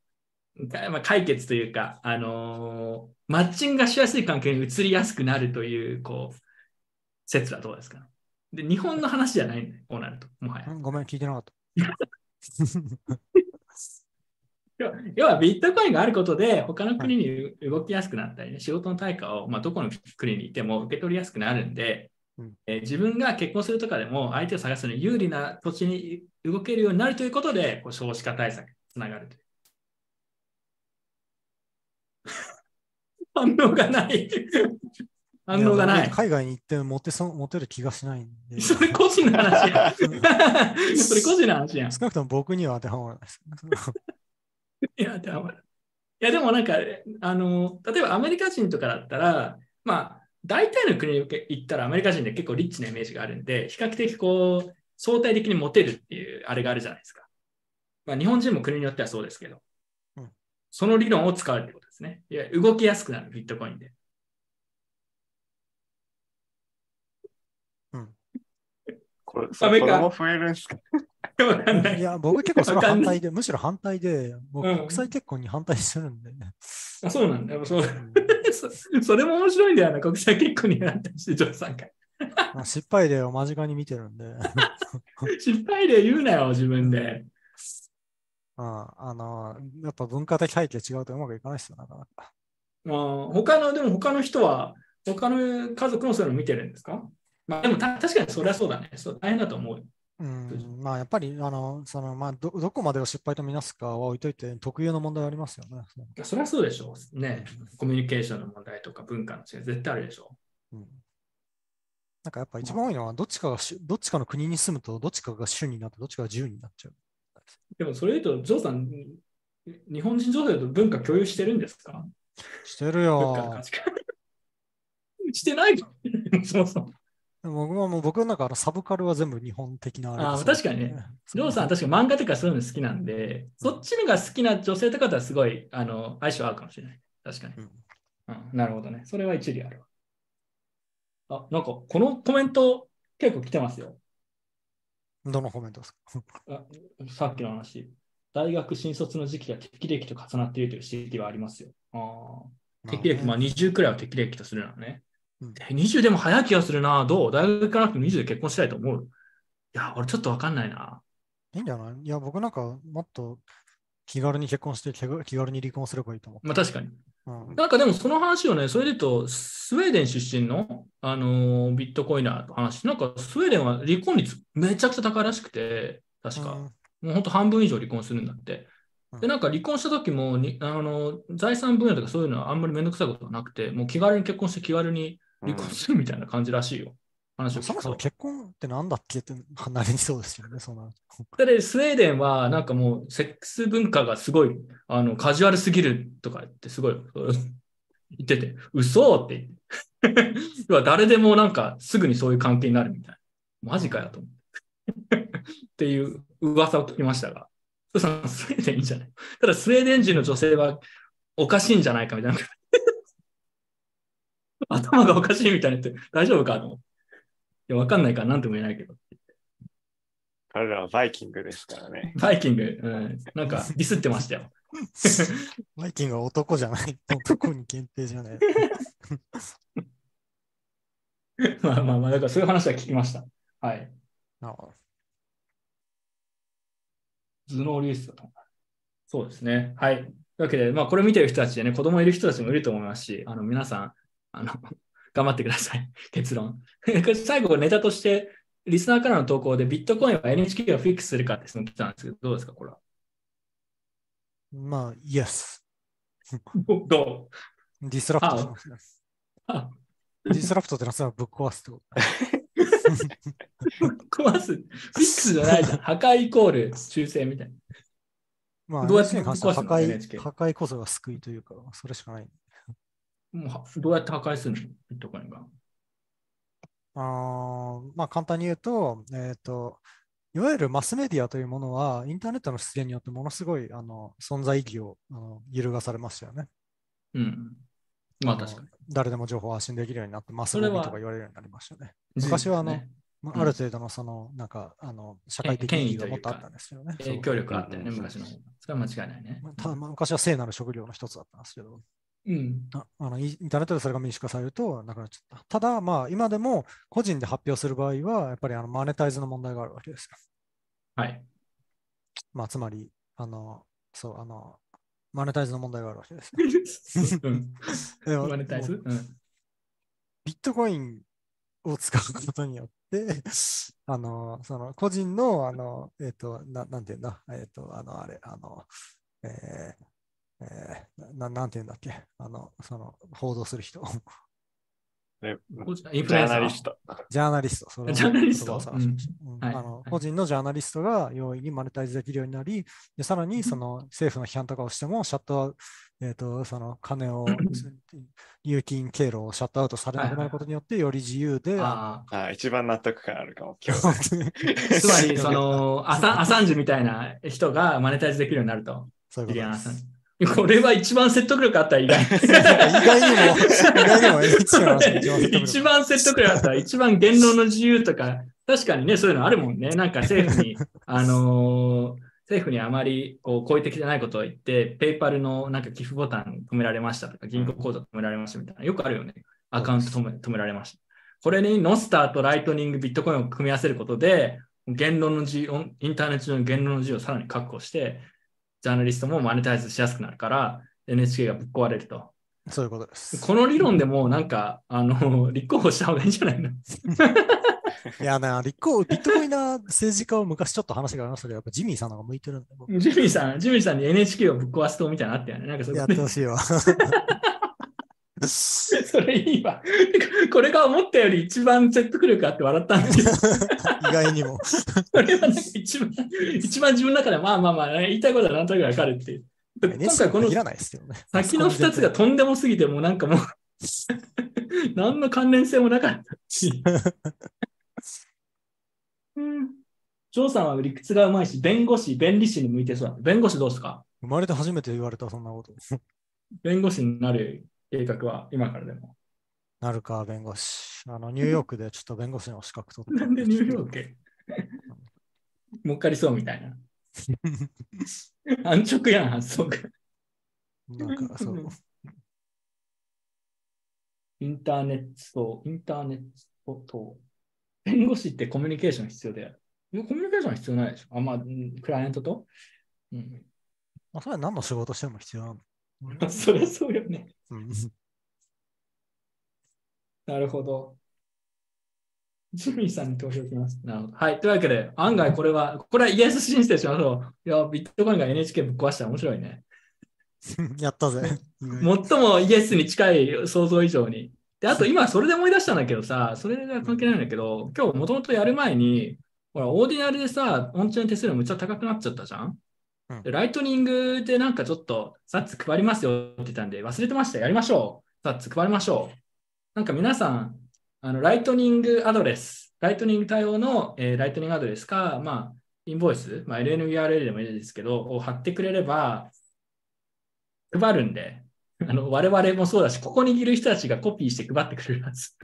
う、かまあ、解決というか、あのーマッチングがしやすい環境に移りやすくなるという、こう、説はどうですかで、日本の話じゃないんだよ、こうなると、もはや。うんごめん、聞いてなかった。要はビットコインがあることで、他の国に動きやすくなったりね、仕事の対価を、まあ、どこの国にいても受け取りやすくなるんで、うんえー自分が結婚するとかでも、相手を探すのに有利な土地に動けるようになるということで、こう少子化対策につながるという。反応がない。反応がないや。海外に行ってモテそうモテる気がしないんで。それ個人の話や。それ個人の話やん。少なくとも僕には当てはまらないです。いや、でも、いやでもなんか、あの、例えばアメリカ人とかだったら、まあ、大体の国に行ったらアメリカ人で結構リッチなイメージがあるんで、比較的こう、相対的にモテるっていうあれがあるじゃないですか。まあ、日本人も国によってはそうですけど、うんその理論を使うってことですね。いや、動きやすくなる、ビットコインで。これ、ダメか子供増えるんですか？わかんないいや、僕結構それ反対で、むしろ反対で、僕うん国際結婚に反対してるんで。あそうなんだよ。そううん そそれも面白いんだよな、国際結婚になったりして、ジョーさんが。まあ失敗例を間近に見てるんで、失敗例言うなよ、自分で。まあ、あの、やっぱ文化的背景違うとうまくいかないですよ、なかなか。まあ、他の、でも他の人は、他の家族もそういうの見てるんですか？まあ、でもた確かにそれはそうだね。そう大変だと思う。うん、まあやっぱり、あの、その、まあど、どこまでを失敗とみなすかは置いといて、特有の問題はありますよね。それはそうでしょう。ね。コミュニケーションの問題とか文化の違い、絶対あるでしょうんなんかやっぱ一番多いのは、どっちかが主、どっちかの国に住むと、どっちかが主になって、どっちかが自由になっちゃう。う。でもそれ言うと、ジョーさん、日本人女性と文化共有してるんですか？してるよ。してないの？そもそも。僕はもう僕の中のサブカルは全部日本的なあれです確かにね。そジョーさんは確かに漫画とかそういうの好きなんで、そっちのが好きな女性とかとはすごいあの相性合うかもしれない。確かに。うんうん、なるほどね。それは一理あるわ。あ、なんかこのコメント結構来てますよ。どのコメントですか？あさっきの話。大学新卒の時期が適齢期と重なっているという指摘はありますよ。あー適齢期、まあ20くらいは適齢期とするのはね。うんえ20でも早い気がするな。どう？大学行かなくても20で結婚したいと思う？いや、俺ちょっとわかんないな。いいんじゃない？いや、僕なんかもっと気軽に結婚して気軽に離婚すればいいと思まあ確かに。う。うんなんかでもその話をね、それで言うと、スウェーデン出身の、あのービットコイナーの話、なんかスウェーデンは離婚率めちゃくちゃ高いらしくて、確か、うんもう本当半分以上離婚するんだって。うんで、なんか離婚した時もに、あの財産分野とかそういうのはあんまりめんどくさいことはなくて、もう気軽に結婚して気軽に離婚するみたいな感じらしいよ。話を聞くとそもそも結婚ってなんだっけって離れにそうですよね、そんな。で、スウェーデンはなんかもうセックス文化がすごいあのカジュアルすぎるとか言ってすごい言ってて、嘘って言って。要は誰でもなんかすぐにそういう関係になるみたいな。マジかよと思って。っていう噂を聞きましたが。そさん、スウェーデンいいんじゃない？ただスウェーデン人の女性はおかしいんじゃないかみたいな。頭がおかしいみたいに言って大丈夫かと思って。や、わかんないから何とも言えないけど。彼らはバイキングですからね。バイキング、うん、なんか ディスってましたよ。バイキングは男じゃない。男に限定じゃない。まあまあまあ、だからそういう話は聞きました。はい。あ頭脳流出だと。そうですね。はい。というわけで、まあ、これ見てる人たちでね、子供いる人たちもいると思いますし、あの皆さん、あの 頑張ってください。結論。最後、ネタとして、リスナーからの投稿でビットコインは NHK がフィックスするかって質問来たんですけど、どうですか、これは？まあ、イエス。ど disrupt。あ disrupt ってのはそれはぶっ壊すってこと。う壊す？フィックスじゃないじゃん。破壊イコール修正みたいな。まあ、どうやって破ぶっ壊破壊こそが救いというか、それしかない。もうはどうやって破壊するの？ビットコインが。あーまあ、簡単に言うと、えっ、と、いわゆるマスメディアというものは、インターネットの出現によってものすごいあの存在意義をあの揺るがされましたよね。うん。まあ確かに。誰でも情報を発信できるようになって、マスゴそれはミとか言われるようになりましたよね。昔はあの、ねまあうんある程度のその、なんか、あの、社会的意義がもっとあったんですよね。影響力あったよね、昔の。それは間違いないね。たまあ昔は聖なる職業の一つだったんですけど、うん。ああのインインターネットでそれが民主化されるとなくなっちゃった。ただ、まあ、今でも個人で発表する場合は、やっぱりあのマネタイズの問題があるわけですよ。はい。まあ、つまり、あの、そう、あの、マネタイズの問題があるわけですよ。うん。マネタイズ？もううん。ビットコインを使うことによって、あの、その個人の、あの、えっ、と、ななんていうんだ、えっ、と、あの、あれ、あの、えーえーななんていうんだっけ、あの、その、報道する人、ねインフジャールエンサーナリスト。ジャーナリスト、そジャーナリスト？あのはい。個人のジャーナリストが容易にマネタイズできるようになり、でさらにその政府の批判とかをしても、シャットアウト、えっ、と、その金を、入金経路をシャットアウトされなくなることによって、より自由で、あああ、一番納得感あるかも、今日。あ。つまり、その、アサンアサンジみたいな人がマネタイズできるようになると。そういうことですこれは一番説得力あった、意外意外にも、意外にも一番説得力あった。一番言論の自由とか、確かにね、そういうのあるもんね。なんか政府に、あのー政府にあまりこう好意的じゃないことを言って、ペイパルのなんか寄付ボタン止められましたとか、銀行口座止められましたみたいな、よくあるよね。アカウント止め止められました。これにノスターとライトニング、ビットコインを組み合わせることで、言論の自由、インターネット上の言論の自由をさらに確保して、ジャーナリストもマネタイズしやすくなるから、NHK がぶっ壊れると。そういうことです。この理論でもなんか、あの、立候補した方がいいんじゃないの？いやな、立候補、ビットコインな政治家を昔ちょっと話がありましたけど、やっぱジミーさんの方が向いてるんジミーさん、ジミーさんに NHK をぶっ壊すとみたいなのあったよね。なんかそやっれてほしいわ。それいいわ。これが思ったより一番説得力あって笑ったんですよ。意外にも。これはなんか一番、一番自分の中でまあまあまあ、言いたいことはなんとなくわかるっていう。今回この。先の2つがとんでもすぎて、もうなんかもう、何の関連性もなかったし。うんジョーさんは理屈がうまいし、弁護士、弁理士に向いてそうだ。弁護士どうですか？生まれて初めて言われた、そんなこと。弁護士になる計画は今からでも。なるか、弁護士。あの、ニューヨークでちょっと弁護士の資格取って。なんでニューヨークもう一回りそうみたいな。安直やん、発想が。なんか、そう。インターネット、インターネットと、弁護士ってコミュニケーション必要で。コミュニケーション必要ないでしょ。あ、まあ、うんクライアントと？うん。まあ、それは何の仕事しても必要なの。そりゃそうよね。うんなるほど。ジミーさんに投票します。なるほど。はい。というわけで、案外これは、これはイエス申請しましょう。いや、ビットコインが NHK ぶっ壊したら面白いね。やったぜ。最もイエスに近い想像以上に。で、あと今それで思い出したんだけどさ、それが関係ないんだけど、今日もともとやる前に、ほら、オーディナルでさ、オンチェーン手数料むっちゃ高くなっちゃったじゃん、ライトニングでなんかちょっと、サッツ配りますよって言ったんで、忘れてました。やりましょう。サッツ配りましょう。なんか皆さん、あのライトニングアドレス、ライトニング対応の、えーライトニングアドレスか、まあ、インボイス、まあ、LNURL でもいいですけど、を貼ってくれれば、配るんで、あの我々もそうだし、ここにいる人たちがコピーして配ってくれるはず。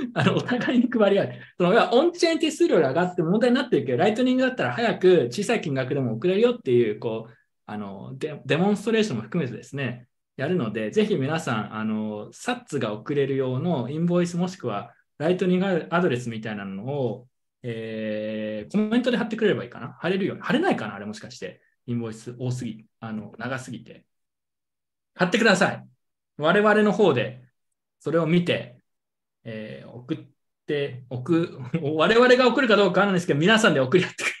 あのお互いに配り合う。そのオンチェーン手数料が上がって問題になってるけど、ライトニングだったら早く小さい金額でも送れるよっていう、こう、あのデデモンストレーションも含めてですね、やるので、ぜひ皆さん、あの、サッツが送れる用のインボイスもしくはライトニングアドレスみたいなのを、えーコメントで貼ってくれればいいかな？貼れるように。貼れないかな？あれもしかして。インボイス多すぎ、あの、長すぎて。貼ってください。我々の方で、それを見て、えー送って、送、我々が送るかどうかわかんないですけど、皆さんで送り合ってください。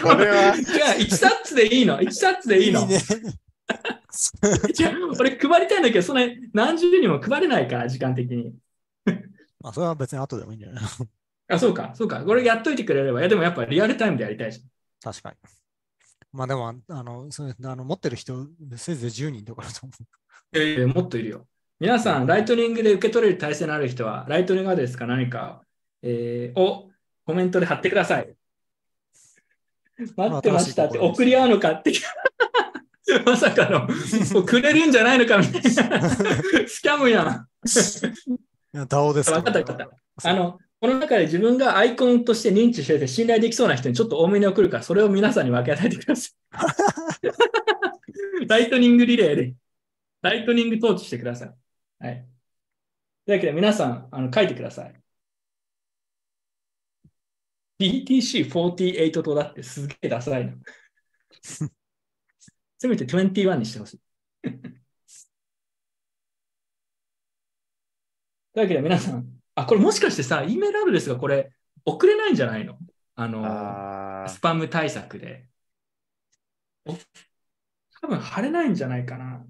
これは、違う、1 sats でいいの。1 sats でいいの。いいね。違う、俺配りたいんだけど、それ何十人も配れないから、時間的に。まあ、それは別に後でもいいんじゃないあ、そうか、そうか。これやっといてくれれば。いや、でもやっぱリアルタイムでやりたいし。確かに。まあでも、あの、それあの持ってる人、せいぜい10人とかだと思う。えーもっといるよ。皆さん、ライトニングで受け取れる体制のある人は、ライトニングアドレスか何か、えーをコメントで貼ってください。待ってましたって、送り合うのかって。まさかの、くれるんじゃないのかみたいな。 scam やん。いや、ですわかったわかった。あの、この中で自分がアイコンとして認知してて信頼できそうな人にちょっと多めに送るから、それを皆さんに分け与えてください。ライトニングリレーで、 Lightning torch してください。はい。というわけで皆さん、あの書いてください。BTC48 とだってすげえダサいの。せめて21にしてほしい。というわけで皆さん、あ、これもしかしてさ、E メールアドレスがこれ送れないんじゃないの？あの、スパム対策で。お多分貼れないんじゃないかな。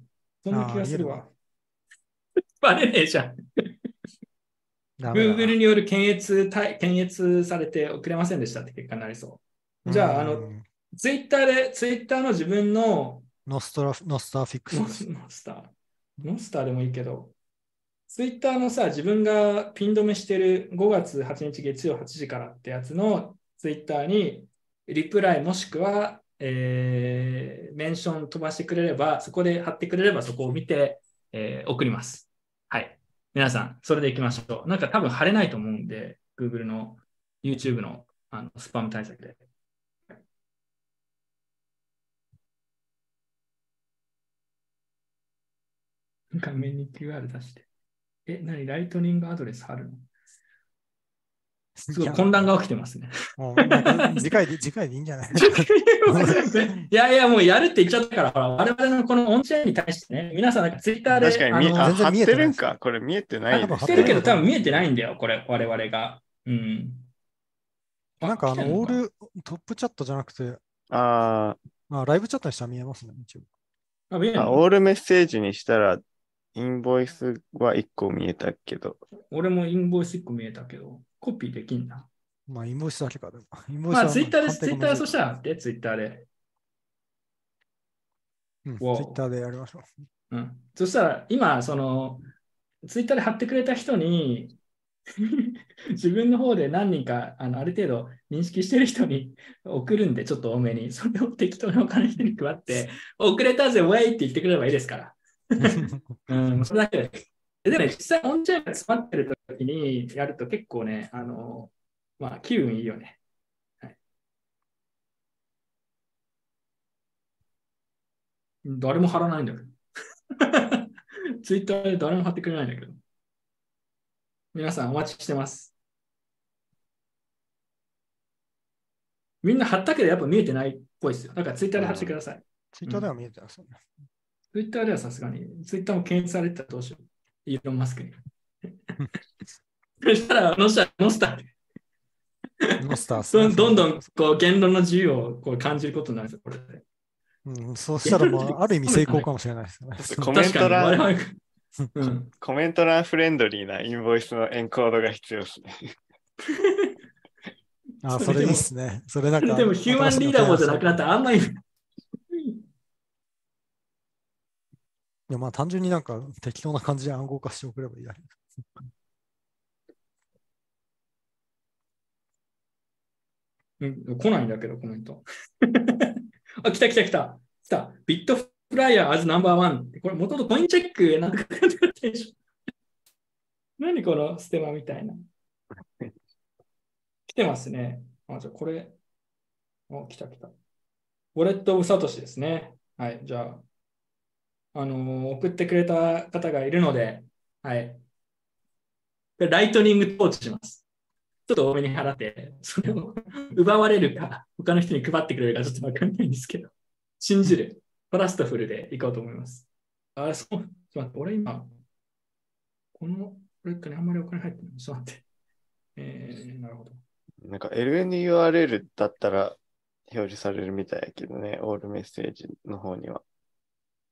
そんな気がするわ。バレねえじゃん。Google による検閲対、検閲されて送れませんでしたって結果になりそう。じゃあ、あの、うんツイッターで、ツイッターの自分のノストラ、ノスターフィックスモです。スター。モンスターでもいいけど、ツイッターのさ、自分がピン止めしてる5月8日月曜8時からってやつのツイッターにリプライもしくは、えーメンション飛ばしてくれれば、そこで貼ってくれればそこを見て、えー送ります。はい。皆さん、それでいきましょう。なんか多分貼れないと思うんで、Google の YouTube のあのスパム対策で。画面に QR 出して。え、何？ライトニングアドレス貼るの？すごい混乱が起きてますね。次回で、次回でいいんじゃない？いやいや、もうやるって言っちゃったから、ほら我々のこのオンチェーンに対してね、皆さんなんかツイッターで、確かに見えあ全然見えてないるんか？これ見えてないねしてるけど多分見えてないんだよ、これ、我々が。うん。なんかあの、オールトップチャットじゃなくて、あまあ、ライブチャットにしたら見えますね、一応。ーあ、オールメッセージにしたら、インボイスは1個見えたけど、俺もインボイス1個見えたけど、コピーできんな。まあ、インボイスだけか。でもインボイスまあ、はツイッターです。ツイッターそしたら貼って、ツイッターで。うん、ツイッターでやりましょう。うん。そしたら、今、その、ツイッターで貼ってくれた人に、自分の方で何人か、あのある程度認識してる人に 送るんで、ちょっと多めに、それを適当に他の人に配って、遅れたぜ、ウェイって言ってくれればいいですから。うん、それだけで。でもね、実際、オンチェーンが詰まってる時にやると結構ね、あの、まあ、気分いいよね。はい、誰も貼らないんだけど。ツイッターで誰も貼ってくれないんだけど。皆さんお待ちしてます。みんな貼ったけどやっぱ見えてないっぽいですよ。だからツイッターで貼ってください。ツイッターでは見えてますよね。ツイッターではさすがに、ツイッターも検閲されてたらどうしよう。イーロン・マスクに。そしたら、ノスター、ノスターでノスターどんどんこう言論の自由をこう感じることになるんですよ、これで。うん、そうしたら、まあ、ある意味成功かもしれないですね。コメント欄うん、コメント欄フレンドリーなインボイスのエンコードが必要ですね。あ、それいいっすね。それなんか。でもヒューマンリーダーもじゃなくなったらあんまり。いや、まあ単純になんか適当な感じで暗号化しておければいいだけ。うん、来ないんだけど、コメント。あ、来た来た来た。来た。ビットフライヤー as number one。これ、もともとコインチェックなんかかかってるでしょ。何このステマみたいな。来てますね。あ、じゃこれ。お、来た来た。 Wallet of Satoshi ですね。はい、じゃあ、あの送ってくれた方がいるので、はい。 Lightning torch します。ちょっと多めに払って、それを 奪われるか、他の人に配ってくれるかちょっとわかんないんですけど、信じる。 trustful でいこうと思います。あ、そう、ちょっと待って、俺今、このウォレットにあんまりお金入ってない。ちょっと待って。えー、なるほど。なんか LNURL だったら表示されるみたいやけどね、オールメッセージの方には。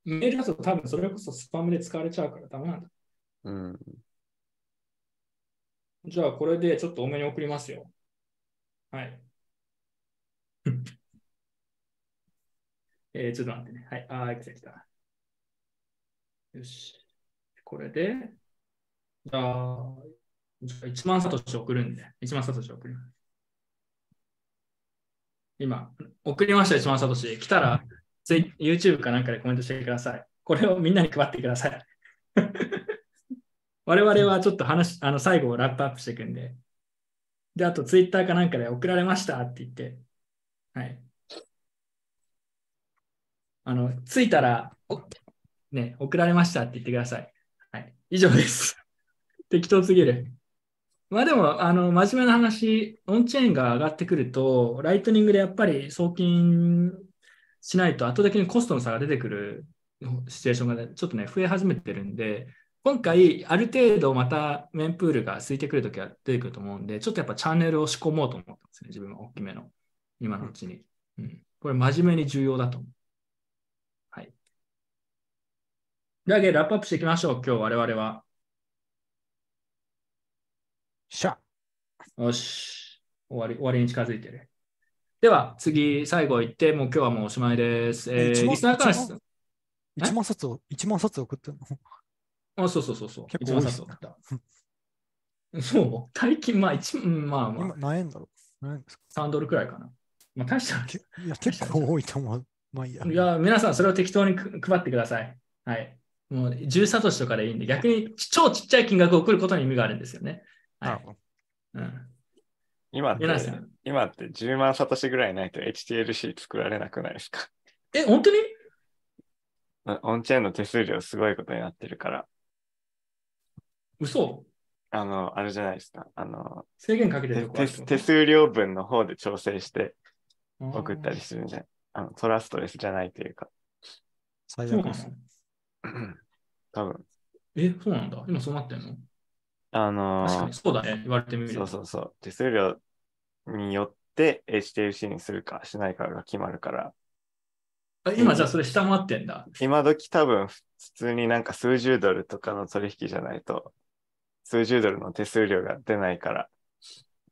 メールだと多分それこそスパムで使われちゃうからダメなんだ。うん。じゃあこれでちょっと多めに送りますよ。はい。えー、ちょっと待ってね。はい。あー、来た来た。よし。これで、じゃあ、じゃあ1万サトシ送るんで、1万サトシ送ります。今、送りました、1万サトシ。来たら、YouTube かなんかでコメントしてください。これをみんなに配ってください。我々はちょっと話、あの、最後ラップアップしていくんで。で、あとツイッターかなんかで送られましたって言って、はい。あの、着いたら、ね、送られましたって言ってください。はい。以上です。適当すぎる。まあでも、あの、真面目な話、オンチェーンが上がってくると、ライトニングでやっぱり送金しないと圧倒的にコストの差が出てくるシチュエーションがね、ちょっとね、増え始めてるんで、今回、ある程度またメンプールが空いてくるときは出てくると思うんで、ちょっとやっぱチャンネルを仕込もうと思ってますね、自分は大きめの、今のうちに。うん、これ真面目に重要だと思う。はい。では、ラップアップしていきましょう、今日我々は。しゃ。よし。終わり、終わりに近づいてる。では、次、最後行って、もう今日はもうおしまいです。えー、一万リスナーから一万1万冊を、一万冊送ってんの？あ、そうそうそうそう。結構多いっす。そう、大金、まあ、一、うんまあまあ今、、何円だろう？何円ですか？3ドルくらいかな。まあ、大した。けいや、結構多いと思う。まあいいや。いや、皆さん、それを適当にく配ってください。はい。もう、10サトシとかでいいんで、逆に超ちっちゃい金額を送ることに意味があるんですよね。はい。なるほど。うん、今皆さん、今って10万サトシぐらいないと HTLC 作られなくないですか？え、本当に？オンチェーンの手数料すごいことになってるから、嘘あの、あれじゃないですか。あの、制限かけてる手手手数料分の方で調整して送ったりあするんじゃない？あのトラストレスじゃないというか、最悪です。の 多分、え、そうなんだ。今そうなってんの？あの確かにそうだね。言われてみると。そうそうそう。手数料によって HTLC にするかしないかが決まるから、あ今じゃあそれ下回ってんだ。今時多分普通になんか数十ドルとかの取引じゃないと、数十ドルの手数料が出ないから、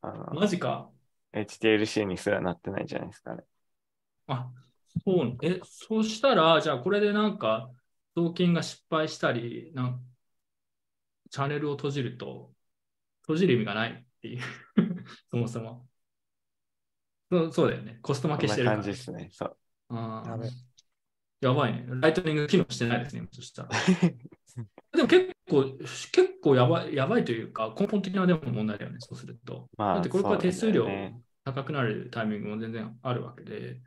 あのマジか。HTLC にすらなってないんじゃないですかね。あ、そう、え、そうしたら、じゃあこれでなんか、送金が失敗したり、なんチャンネルを閉じると、閉じる意味がないっていう、そもそも。そうそうだよね。コスト負けしてる。感じですね。そう。あーやばいね。ライトニング機能してないですね、そしたら。でも結構、結構やばい、やばいというか、根本的なでも問題だよね、そうすると。まあ、だってこれから手数料高くなるタイミングも全然あるわけで。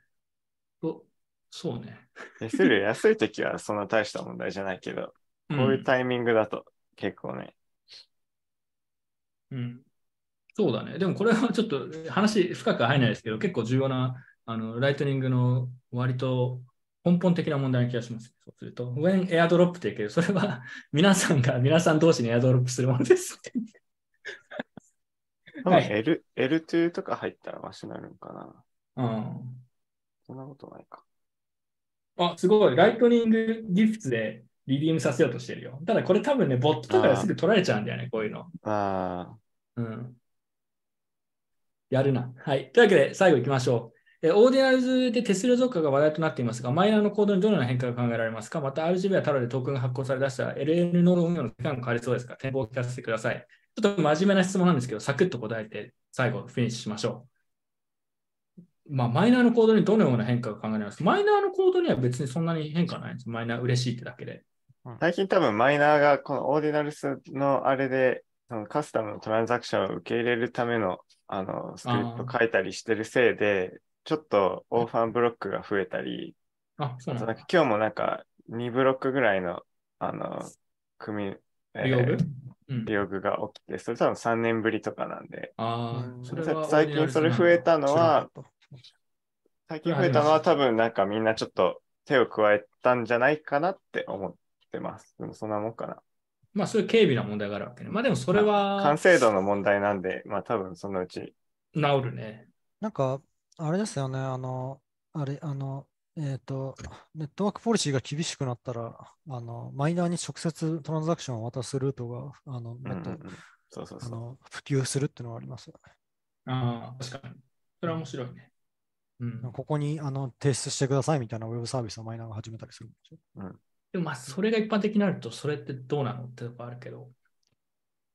とそうね。手数料安い時はそんな大した問題じゃないけど、こういうタイミングだと結構ね、うん。そうだね。でもこれはちょっと話深くは入らないですけど、結構重要なあのライトニングの割と根本的な問題な気がします。そうすると、when airdrop って言うけど、それは 皆さんが皆さん同士に airdrop するものです。はい L、L2 とか入ったらマシになるのかな。うん。そんなことないか。あ、すごい。ライトニングギフトでリディームさせようとしてるよ。ただこれ多分ね、ボットとかですぐ取られちゃうんだよね、こういうの。あうん。やるな。はい。というわけで、最後行きましょう。えオーディナルズで手数料増加が話題となっていますが、マイナーの行動にどのような変化が考えられますか？また RGB はただでトークンが発行され出したら LN ノード運用の期間が変わりそうですか？展望を聞かせてください。ちょっと真面目な質問なんですけど、サクッと答えて最後フィニッシュしましょう。まあ、マイナーの行動にどのような変化が考えられます？かマイナーの行動には別にそんなに変化ないんです。マイナー嬉しいってだけで。最近多分マイナーがこのオーディナルスのあれでそのカスタムのトランザクションを受け入れるためのあのスクリプト書いたりしてるせいで、ちょっとオーファンブロックが増えたり、あ、そうなんだあとなんか。今日もなんか2ブロックぐらいの、あの、組み、えー reorg うん。 reorg が起きて、それ多分3年ぶりとかなんで、あそれは最近それ増えたのは最近増えたのは多分なんかみんなちょっと手を加えたんじゃないかなって思ってます。でもそんなもんかな。まあ、そういう軽微な問題があるわけね。まあ、でもそれは完成度の問題なんで、まあ多分そのうち。治るね。なんか、あれですよね、あの、あれ、あの、えっ、と、ネットワークポリシーが厳しくなったら、あの、マイナーに直接トランザクションを渡すルートが、あの、そうそうそう。あの、普及するっていうのがありますよね。ああ、確かに。それは面白いね。うん。ここにあの提出してくださいみたいなウェブサービスをマイナーが始めたりするんですよ。でもまあ、それが一般的になると、それってどうなのってとこあるけど、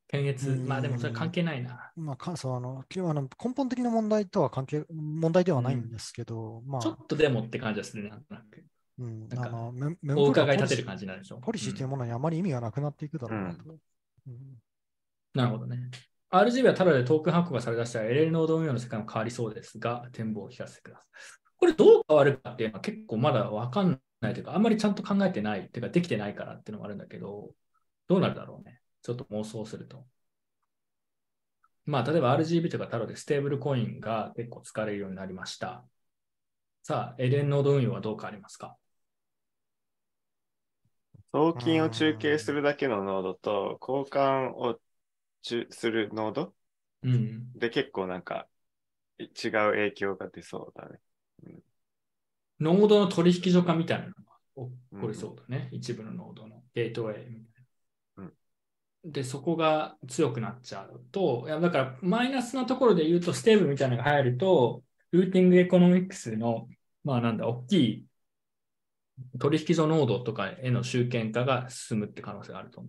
検閲、うんまあでもそれ関係ないな。まあ、かそうあのきあの根本的な問題とは関係、問題ではないんですけど、まあちょ、っとでもって感じがするね。なんとなくうん、なんかあのメメお伺い立てる感じになるでしょ。ポリシーといううんものにあまり意味がなくなっていくだろうなと。うんなるほどね。RGB はただでトークン発行がされだしたら LL ノード運用の世界も変わりそうですが、展望を聞かせてください。これどう変わるかっていうのは結構まだわかんないというか、あんまりちゃんと考えてないというか、できてないからっていうのもあるんだけど、どうなるだろうね。ちょっと妄想すると。まあ、例えば RGB とかタロでステーブルコインが結構使われるようになりました。さあ、LN ノード運用はどう変わりますか？送金を中継するだけのノードと交換を中継するノードうん。で結構なんか違う影響が出そうだね。ノードの取引所化みたいなのが起こりそうだね。一部のノードのゲートウェイみたいな。で、そこが強くなっちゃうと、いやだからマイナスなところで言うと、ステーブルみたいなのが入ると、 routing economics の、まあなんだ、大きい取引所ノードとかへの集権化が進むって可能性があると思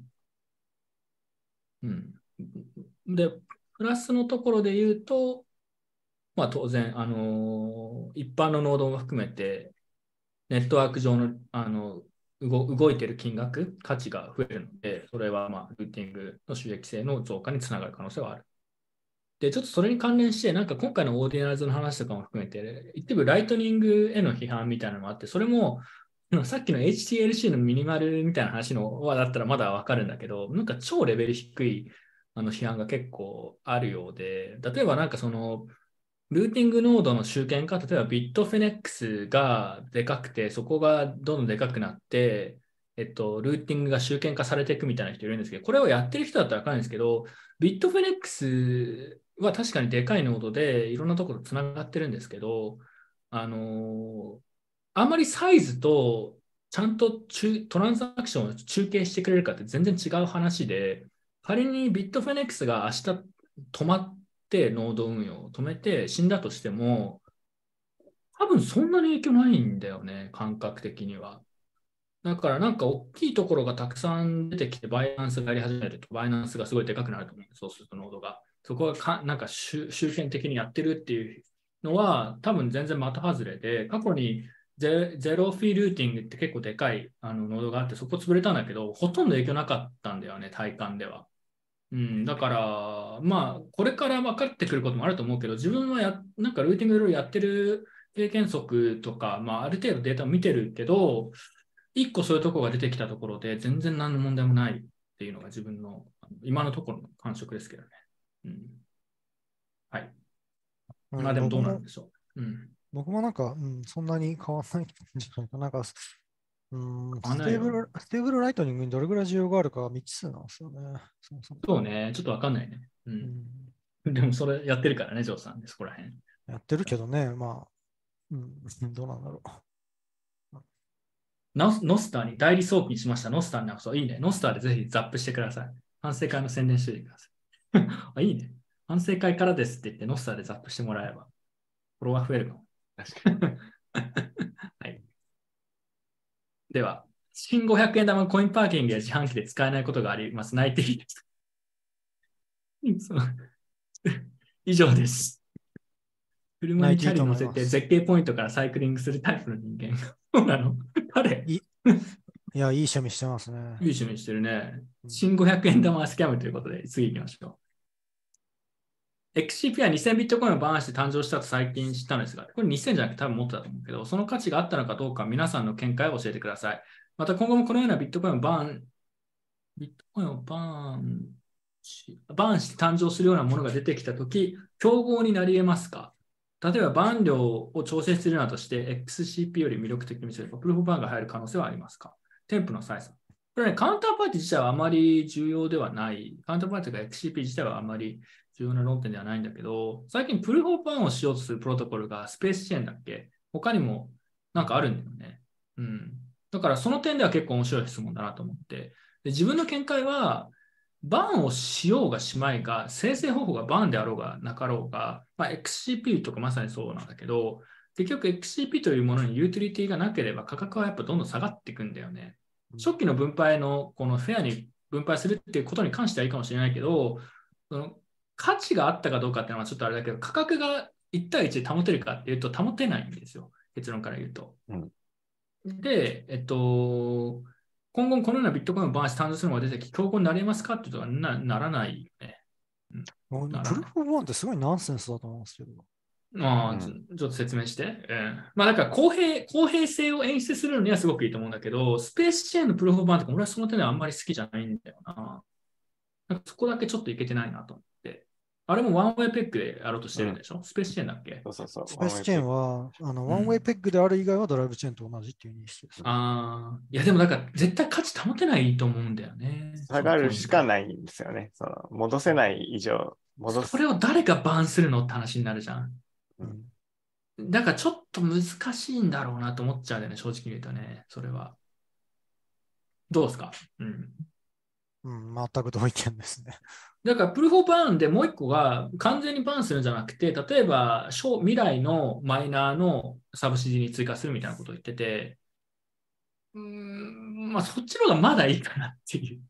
う。うん。で、プラスのところで言うと、まあ当然、あのー一般のノードも含めて、ネットワーク上の、あの、動いてる金額、価値が増えるので、それはまあ、ルーティングの収益性の増加につながる可能性はある。で、ちょっとそれに関連して、なんか今回のオーディナルズの話とかも含めて、一部ライトニングへの批判みたいなのもあって、それも、さっきの HTLC のミニマルみたいな話のはだったらまだわかるんだけど、なんか超レベル低いあの批判が結構あるようで、例えばなんかその、ルーティングノードの集権化、例えばビットフィネックスがでかくて、そこがどんどんでかくなって、えっと、ルーティングが集権化されていくみたいな人いるんですけど、これをやってる人だったらわかるんですけど、ビットフィネックスは確かにでかいノードでいろんなところつながってるんですけど、あのあんまりサイズとちゃんとトランザクションを中継してくれるかって全然違う話で、仮にビットフィネックスが明日止まって、ノード運用を止めて死んだとしても、多分そんなに影響ないんだよね、感覚的には。だからなんか大きいところがたくさん出てきて、バイナンスがやり始めると、バイナンスがすごいでかくなると思うんです、そうするとノードが。そこがかなんか集集権的にやってるっていうのは、多分全然的外れで、過去にゼゼロフィールーティングって結構でかいあのノードがあって、そこ潰れたんだけど、ほとんど影響なかったんだよね、体感では。うん、だから、まあ、これから分かってくることもあると思うけど、自分はやなんかルーティングいろいろやってる経験則とか、まあ、ある程度データを見てるけど、一個そういうところが出てきたところで、全然何の問題もないっていうのが自分の今のところの感触ですけどね。うん、はい。まあでもどうなるんでしょう。うん。僕もなんか、うん、そんなに変わらないんじゃないかな。なんか、うん、ステーブル、ステーブルライトニングにどれぐらい需要があるかは未知数なんですよね。そもそもそうね、ちょっとわかんないね。う。うんんでもそれやってるからね、ジョーさんで、そこら辺。やってるけどね、まあ、うん、どうなんだろノスノスターに代理送金しました。ノスターになくそういいね。ノスターでぜひザップしてください。反省会の宣伝してください。あいいね。反省会からですって言って、ノスターでザップしてもらえば、フォロワー増えるかも。確かに。はい。では、新500円玉コインパーキングや自販機で使えないことがあります。泣いていいですか以上です。車にチャリ乗せて絶景ポイントからサイクリングするタイプの人間。そうなの？誰？いいや、いい趣味してますね。いい趣味してるね。新500円玉スキャムということで、次行きましょう。XCP は2000ビットコインをバーンして誕生したと最近知ったのですが、これ2000じゃなくて多分持ってたと思うけど、その価値があったのかどうか皆さんの見解を教えてください。また今後もこのようなビットコインをバーン、ビットコインをバーンし、バーンして誕生するようなものが出てきたとき、競合になり得ますか？例えば、バーン量を調整するなどして XCP より魅力的に見せれば、プルフバーンが入る可能性はありますか？添付の採算。これね、カウンターパーティー自体はあまり重要ではない。カウンターパーティーが XCP 自体はあまり重要な論点ではないんだけど、最近プルーフバーンをしようとするプロトコルがスペースチェーンだっけ？他にもなんかあるんだよね。うん。だからその点では結構面白い質問だなと思って。で自分の見解は、バーンをしようがしまいが、生成方法がバーンであろうがなかろうが、まあ、XCP とかまさにそうなんだけど、結局 XCP というものにユーティリティがなければ価格はやっぱどんどん下がっていくんだよね。初期の分配のこのフェアに分配するっていうことに関してはいいかもしれないけど、その価値があったかどうかっていうのはちょっとあれだけど、価格が1対1で保てるかっていうと保てないんですよ。結論から言うと。うんで、えっと、今後このようなビットコインをバーンして誕生するのが出てき、競合になりますかっていうとなならないよね。もうなる Proof of Burn ってすごいナンセンスだと思うんですけど。まあ、うんちょっと説明して。えーまあ、だから公平、公平性を演出するのにはすごくいいと思うんだけど、スペースチェーンの Proof of Burn とか、俺はその点ではあんまり好きじゃないんだよな。なんかそこだけちょっといけてないなと思って。あれも one-way peg でやろうとしてるんでしょ、スペースチェーンだっけ？そうそうそう。スペースチェーンは、あの、ん one-way peg である以外はドライブチェーンと同じっていう認識です。ああ、いやでもなんか絶対価値保てないと思うんだよね。下がるしかい。ないんですよね。その戻せない以上、戻すそ。れを誰がバーンするのって話になるじゃん。うんだからちょっと難しいんだろうなと思っちゃうんだよね、正直に言うとね、それは。どうですか？うん。うん、全く同意見ですね。だから、プルフォーバーンでもう一個が完全にバーンするんじゃなくて、例えば未来のマイナーのサブシディに追加するみたいなことを言ってて、うーん、まあそっちの方がまだいいかなっていう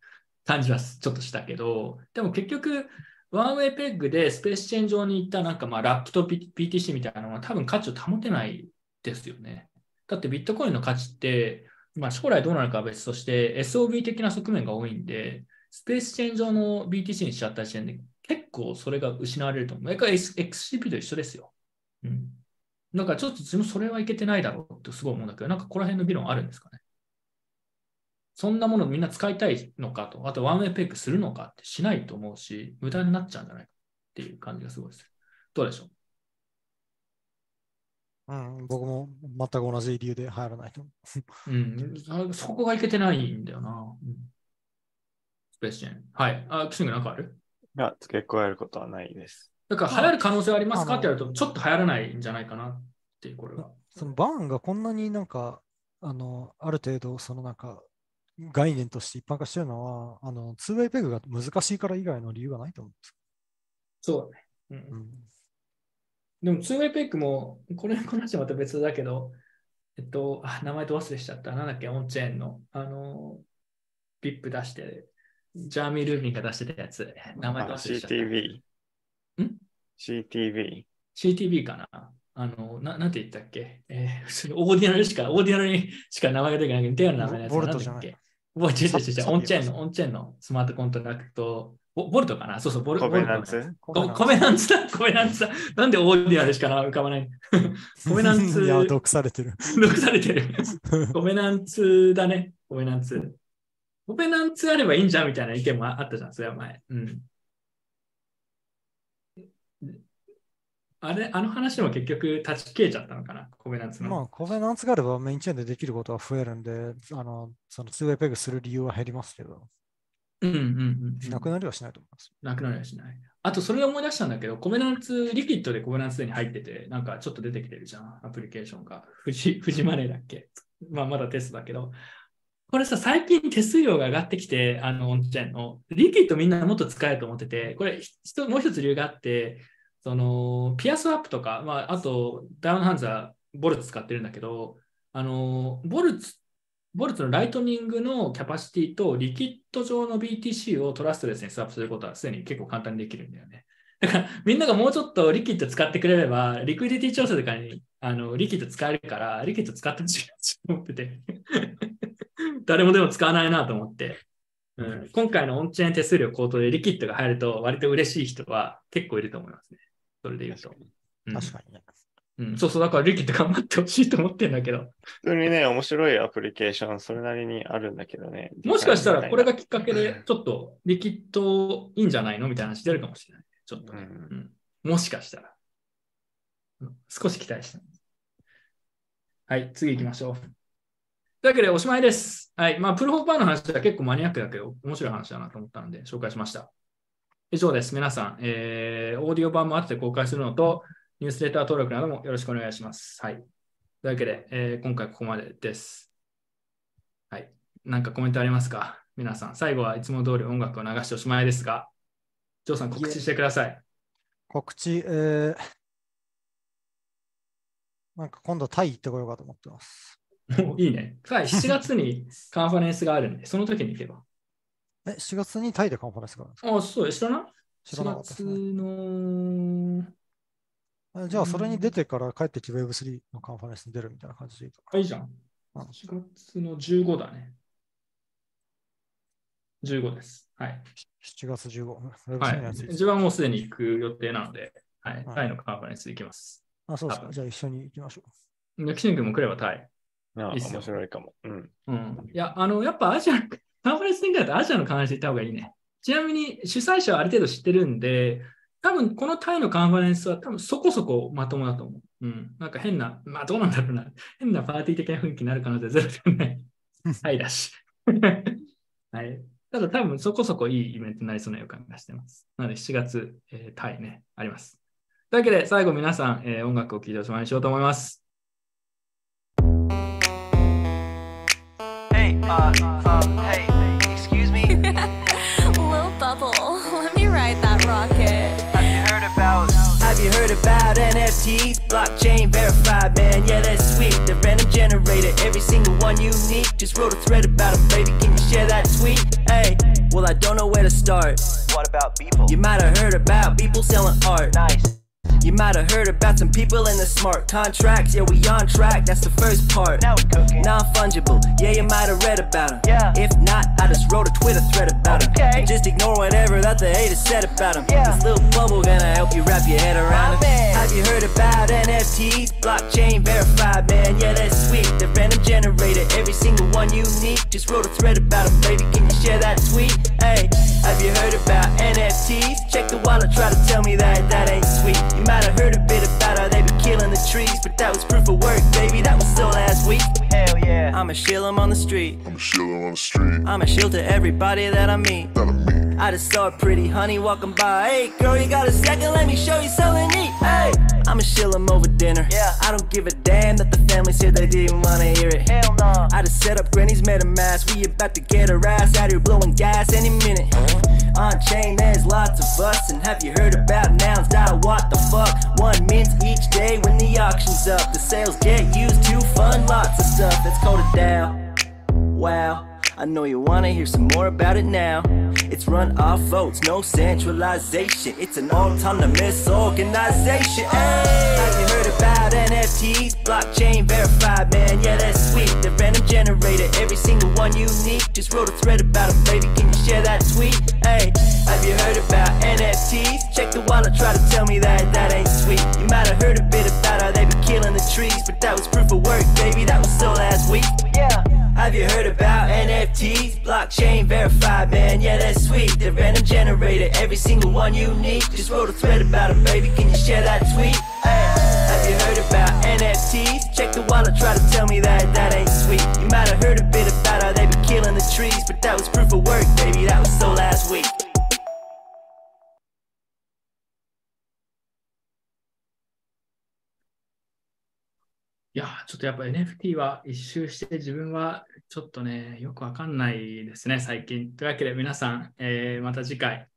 感じはちょっとしたけど、でも結局、ワンウェイペッグでスペースチェーン上に行ったなんかまあラップと PTC みたいなのは多分価値を保てないですよね。だってビットコインの価値って、まあ将来どうなるかは別として SOB 的な側面が多いんで、スペースチェーン上の BTC にしちゃった時点で結構それが失われると思う。これ XCP と一緒ですよ。うん。なんかちょっと自分それはいけてないだろうってすごい思うんだけど、なんかここら辺の議論あるんですかね。そんなものみんな使いたいのかと、あとワンウェイペックするのかってしないと思うし、無駄になっちゃうんじゃないかっていう感じがすごいです。どうでしょう？ん、僕も全く同じ理由で入らないと思う。う。うん。あそこがいけてないんだよな。うん、はい。あ、キシングなんかある？が付け加えることはないです。だから流行る可能性はありますかあって言われると、ちょっと流行らないんじゃないかなっていう、これは。そのバーンがこんなになんか、あの、ある程度、そのなんか、概念として一般化してるのは、あの、ツーウェイペグが難しいから以外の理由がないと思うんです。そうだね。うんうん。でも、ツーウェイペックも、これ、この話はまた別だけど、えっと、あ、名前と忘れしちゃった。なんだっけ、オンチェーンの、あの、ビップ出して、ジャーミー・ルービンが出してたやつ。名前忘れしちゃった？CTV。ん ?CTV。CTV かな？あの、ななんて言ったっけ？えー普通にオーディナルしか、オーディナルにしか名前が出てこないけど、デアの名前のやつボボルトじゃないんだっけボルト、違う違う違う、サオンチェーンの、オンチェーンのスマートコントラクト、ボボルトかな？そうそう、ボルコベナンツ？ココベナンツだ、コベナンツだ。なんでオーディナルしか浮かばない コベナンツいや、毒されてる。毒されてる。コベナンツだね、コベナンツ。コベナンツあればいいんじゃんみたいな意見もあったじゃん、それは前。うん。あれ、あの話も結局立ち消えちゃったのかな、コベナンツの。まあ、コベナンツがあればメインチェーンでできることは増えるんで、あの、そのツーウェイペグする理由は減りますけど、うんうんうんうん。なくなりはしないと思います。なくなりはしない。あと、それで思い出したんだけど、コベナンツ、リキッドでコベナンツに入ってて、なんかちょっと出てきてるじゃん、アプリケーションが。富士、富士マネーだっけ？まあ、まだテストだけど。これさ、最近手数料が上がってきて、あの、オンチェーンの。リキッドみんなもっと使えると思ってて、これ、もう一つ理由があって、その、ピアスワップとか、まあ、あと、ダウンハンズはボルツ使ってるんだけど、あの、ボルツボルツのライトニングのキャパシティとリキッド上の BTC をトラストレスにスワップすることはすでに結構簡単にできるんだよね。だからみんながもうちょっとリキッド使ってくれれば、リクイディティ調整とかにあのリキッド使えるから、リキッド使ってほしいなと思ってて。誰もでも使わないなと思って、うん、今回のオンチェーン手数料高騰でリキッドが入ると割と嬉しい人は結構いると思いますね。それで言うと。うん確かにね。うん、そうそう、だからリキッド頑張ってほしいと思ってるんだけど、普通にね、面白いアプリケーション、それなりにあるんだけどね。もしかしたらこれがデきっかけでちょっとリキッドいいんじゃないのみたいな話出るかもしれない。ちょっとね、ザインみたいなうんもしかしたら。うん少し期待してます。はい、次行きましょう。というわけでおしまいです。はい、まあ、プルホーパーの話は結構マニアックだけど、面白い話だなと思ったので紹介しました。以上です。皆さん、えー、オーディオ版も後で公開するのと、ニュースレター登録などもよろしくお願いします。はい。というわけで、えー今回ここまでです。はい。なんかコメントありますか？皆さん、最後はいつも通り音楽を流しておしまいですが、ジョーさん告知してください。告知、えー、なんか今度タイ行ってこようかと思ってます。も ういいね。はい、7月にカンファレンスがあるんで、その時に行けば。え、4月にタイでカンファレンスがあるんですか？あ、そう知らない？知らなかったですね。4月の、えじゃあ、それに出てから帰ってきて Web3 のカンファレンスに出るみたいな感じでいいかあ、いいじゃん。うん4月の15だね。15です。はい。7月15。は Web3 のやつい。自分はもうすでに行く予定なので、はい。はいタイのカンファレンス行きます。あ、そうですか。じゃあ一緒に行きましょキシン君も来ればタイ。な。あいいっすよ面白いかも。うん。うん。いや、あの、やっぱアジア、カンファレンス展開だとアジアのカンファレンス行った方がいいね。ちなみに主催者はある程度知ってるんで、多分このタイのカンファレンスは多分そこそこまともだと思う。うん。なんか変な、まあどうなんだろうな。変なパーティー的な雰囲気になる可能性はゼロで はない。タイだし。はい。ただ多分そこそこいいイベントになりそうな予感がしてます。なので7月、えータイね、あります。というわけで最後皆さん、えー音楽を聴いておしまいにしようと思います。Uh, um, hey, excuse me. Lil Bubble, let me ride that rocket. Have you heard about? Have you heard about NFTs? Blockchain verified, man. Yeah, that's sweet. The random generator, every single one unique. Just wrote a thread about it, baby. Can you share that tweet? Hey, well, I don't know where to start. What about people? You might have heard about people selling art. Nice. You might have heard about some people in the smart contracts. Yeah, we on track, that's the first part. Now cooking. Non fungible, yeah, you might have read about them. Yeah. If not, I just wrote a Twitter thread about them. Okay. Just ignore whatever that the haters said about them. Yeah. This little bubble gonna help you wrap your head around it. Have you heard about NFTs? Blockchain verified, man, yeah, that's sweet. The random generator, every single one unique. Just wrote a thread about them, baby, can you share that tweet? Hey, have you heard about NFTs? Check the wallet, try to tell me that that ain't sweet. You might have heard a bit about how they be killing the trees, but that was proof of work, baby. That was still last week. Hell yeah. I'ma shill 'em on the street. I'ma chilling on the street. I'ma shill to everybody that I meet. That I meet. I just saw a pretty honey walking by. Hey, girl, you got a second? Let me show you something neat. Hey, I'ma shill 'em over dinner. Yeah. I don't give a damn that the family said they didn't wanna hear it. Hell no. I just set up Granny's MetaMask. We about to get her ass out here blowing gas any minute. On chain, there's lots of us. And have you heard about nouns? Dot what the fuck? One mint each day when the auction's up. The sales get used to fund lots of stuff. Let's code it down. Wow. I know you wanna hear some more about it now. It's run off votes, no centralization. It's an autonomous organization. Hey, have you heard about NFTs? Blockchain verified, man. Yeah, that's sweet. The random generator, every single one unique. Just wrote a thread about them, baby. Can you share that tweet? Hey, have you heard about NFTs? Check the wallet, try to tell me that that ain't sweet. You might have heard a bit about how they be killing the trees, but that was proof of work, baby. That was so last week. Yeah. Have you heard about NFTs? Blockchain verified, man. Yeah, that's sweet. The random generator, every single one unique. Just wrote a thread about it, baby. Can you share that tweet? Hey, have you heard about NFTs? Check the wallet, try to tell me that that ain't sweet. You might have heard a bit about how they be killing the trees, but that was proof of work, baby. That was so last week. いや、ちょっとやっぱ NFT は一周して自分はちょっとね、よくわかんないですね、最近。というわけで皆さん、えーまた次回